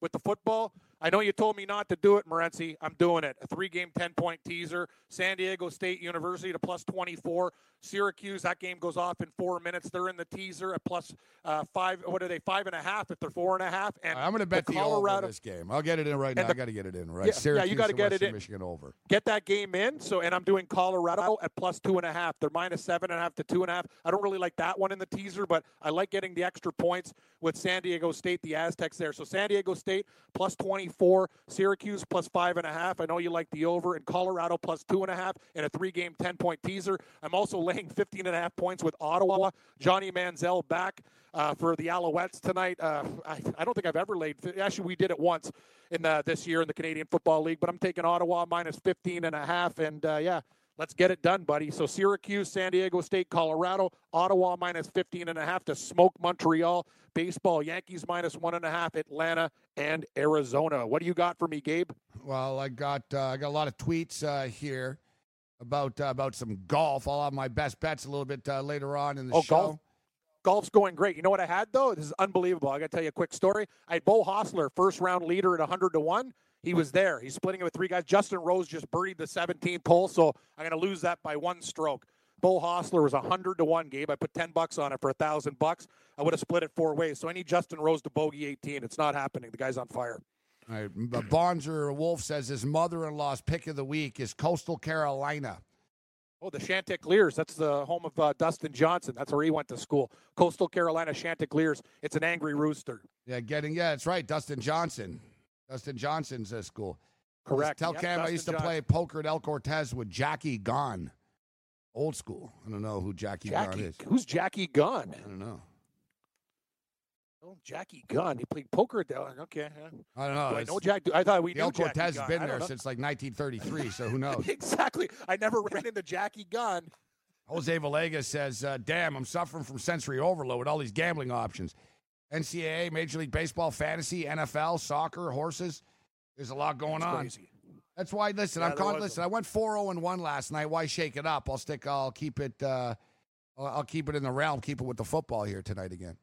With the football, I know you told me not to do it, Morency. I'm doing it. A three game, 10 point teaser. San Diego State University to plus 24. Syracuse, that game goes off in four minutes. They're in the teaser at plus, uh, five. What are they? Five and a half if they're four and a half. And I'm going to bet the, Colorado this game. I'll get it in right now. the- I got to get it in right. Yeah, Syracuse yeah, you got to get it in. Michigan over. Get that game in. So, and I'm doing Colorado at plus two and a half. They're minus seven and a half to two and a half. I don't really like that one in the teaser, but I like getting the extra points with San Diego State, the Aztecs there. So San Diego State plus 24, Syracuse plus five and a half. I know you like the over, and Colorado plus two and a half in a three-game, 10-point teaser. I'm also laying 15 and a half points with Ottawa. Johnny Manziel back. Uh, for the Alouettes tonight, uh, I, I don't think I've ever laid. Actually, we did it once in the, this year in the Canadian Football League, but I'm taking Ottawa minus 15 and a half, and uh, yeah, let's get it done, buddy. So Syracuse, San Diego State, Colorado, Ottawa minus 15 and a half to smoke Montreal. Baseball, Yankees minus one and a half, Atlanta and Arizona. What do you got for me, Gabe? Well, I got uh, I got a lot of tweets uh, here about uh, about some golf. I'll have my best bets a little bit uh, later on in the Oh, show. golf? Golf's going great. You know what I had though? This is unbelievable. I got to tell you a quick story. I had Beau Hossler, first round leader at 100 to one. He was there. He's splitting it with three guys. Justin Rose just birdied the 17th hole, so I'm going to lose that by one stroke. Beau Hossler was a 100 to one. Gabe, I put 10 bucks on it for a thousand bucks. I would have split it four ways. So I need Justin Rose to bogey 18. It's not happening. The guy's on fire. All right, Bonzer Wolf says his mother-in-law's pick of the week is Coastal Carolina. Oh, the Chanticleers. That's the home of uh, Dustin Johnson. That's where he went to school. Coastal Carolina Chanticleers. It's an angry rooster. Yeah, getting yeah, that's right. Dustin Johnson. Dustin Johnson's at school. Correct. Tell Yep, Cam I used to Johnson. play poker at El Cortez with Jackie Gunn. Old school. I don't know who Jackie, Gunn is. Who's Jackie Gunn? I don't know. Oh, Jackie Gunn. He played poker at the. Okay. yeah. I don't know. Do I know Jack? I thought we the knew El Jackie Cortez Gunn. been there know. since like 1933, so who knows? exactly. I never ran into Jackie Gunn. Jose Villegas says, uh, "Damn, I'm suffering from sensory overload with all these gambling options. NCAA, Major League Baseball, fantasy, NFL, soccer, horses. There's a lot going It's on. crazy. That's why. Listen, Yeah, I'm was listen. I went four zero and one last night. Why shake it up? I'll stick. I'll keep it. Uh, I'll, keep it in the realm. Keep it with the football here tonight again.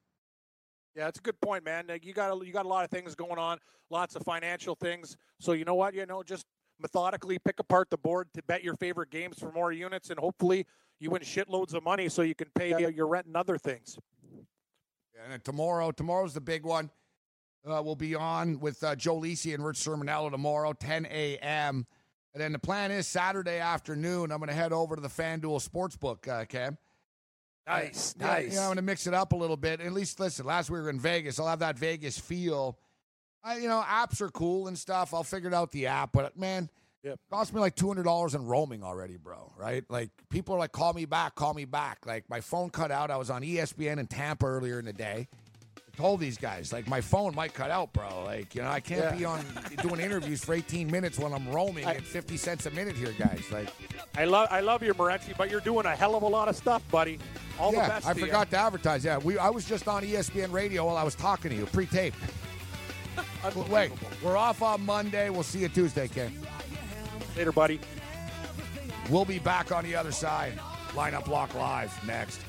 Yeah, it's a good point, man. You got a, you got a lot of things going on, lots of financial things. So you know what? You know, just methodically pick apart the board to bet your favorite games for more units, and hopefully you win shitloads of money so you can pay your rent and other things. And tomorrow, tomorrow's the big one. Uh, we'll be on with uh, Joe Lisi and Rich Cirminiello tomorrow, 10 a.m. And then the plan is Saturday afternoon. I'm going to head over to the FanDuel Sportsbook, uh, Cam. Nice, Yeah, nice. Yeah, I'm going to mix it up a little bit. At least, listen, last week we were in Vegas. I'll have that Vegas feel. I, you know, apps are cool and stuff. I'll figure it out the app, but man, Yep. it cost me like two hundred dollars in roaming already, bro. Right? Like people are like, "Call me back, call me back." Like my phone cut out. I was on ESPN in Tampa earlier in the day. I told these guys like my phone might cut out, bro. Like you know, I can't Yeah. be on doing interviews for 18 minutes when I'm roaming I- at 50 cents a minute here, guys. Like, I love I love you, Morency, but you're doing a hell of a lot of stuff, buddy. All yeah, the best. I to you. forgot to advertise. Yeah, we I was just on ESPN radio while I was talking to you, pre-taped. Wait, we're off on Monday. We'll see you Tuesday, Ken. Later, buddy. We'll be back on the other side. Lineup Block Live next.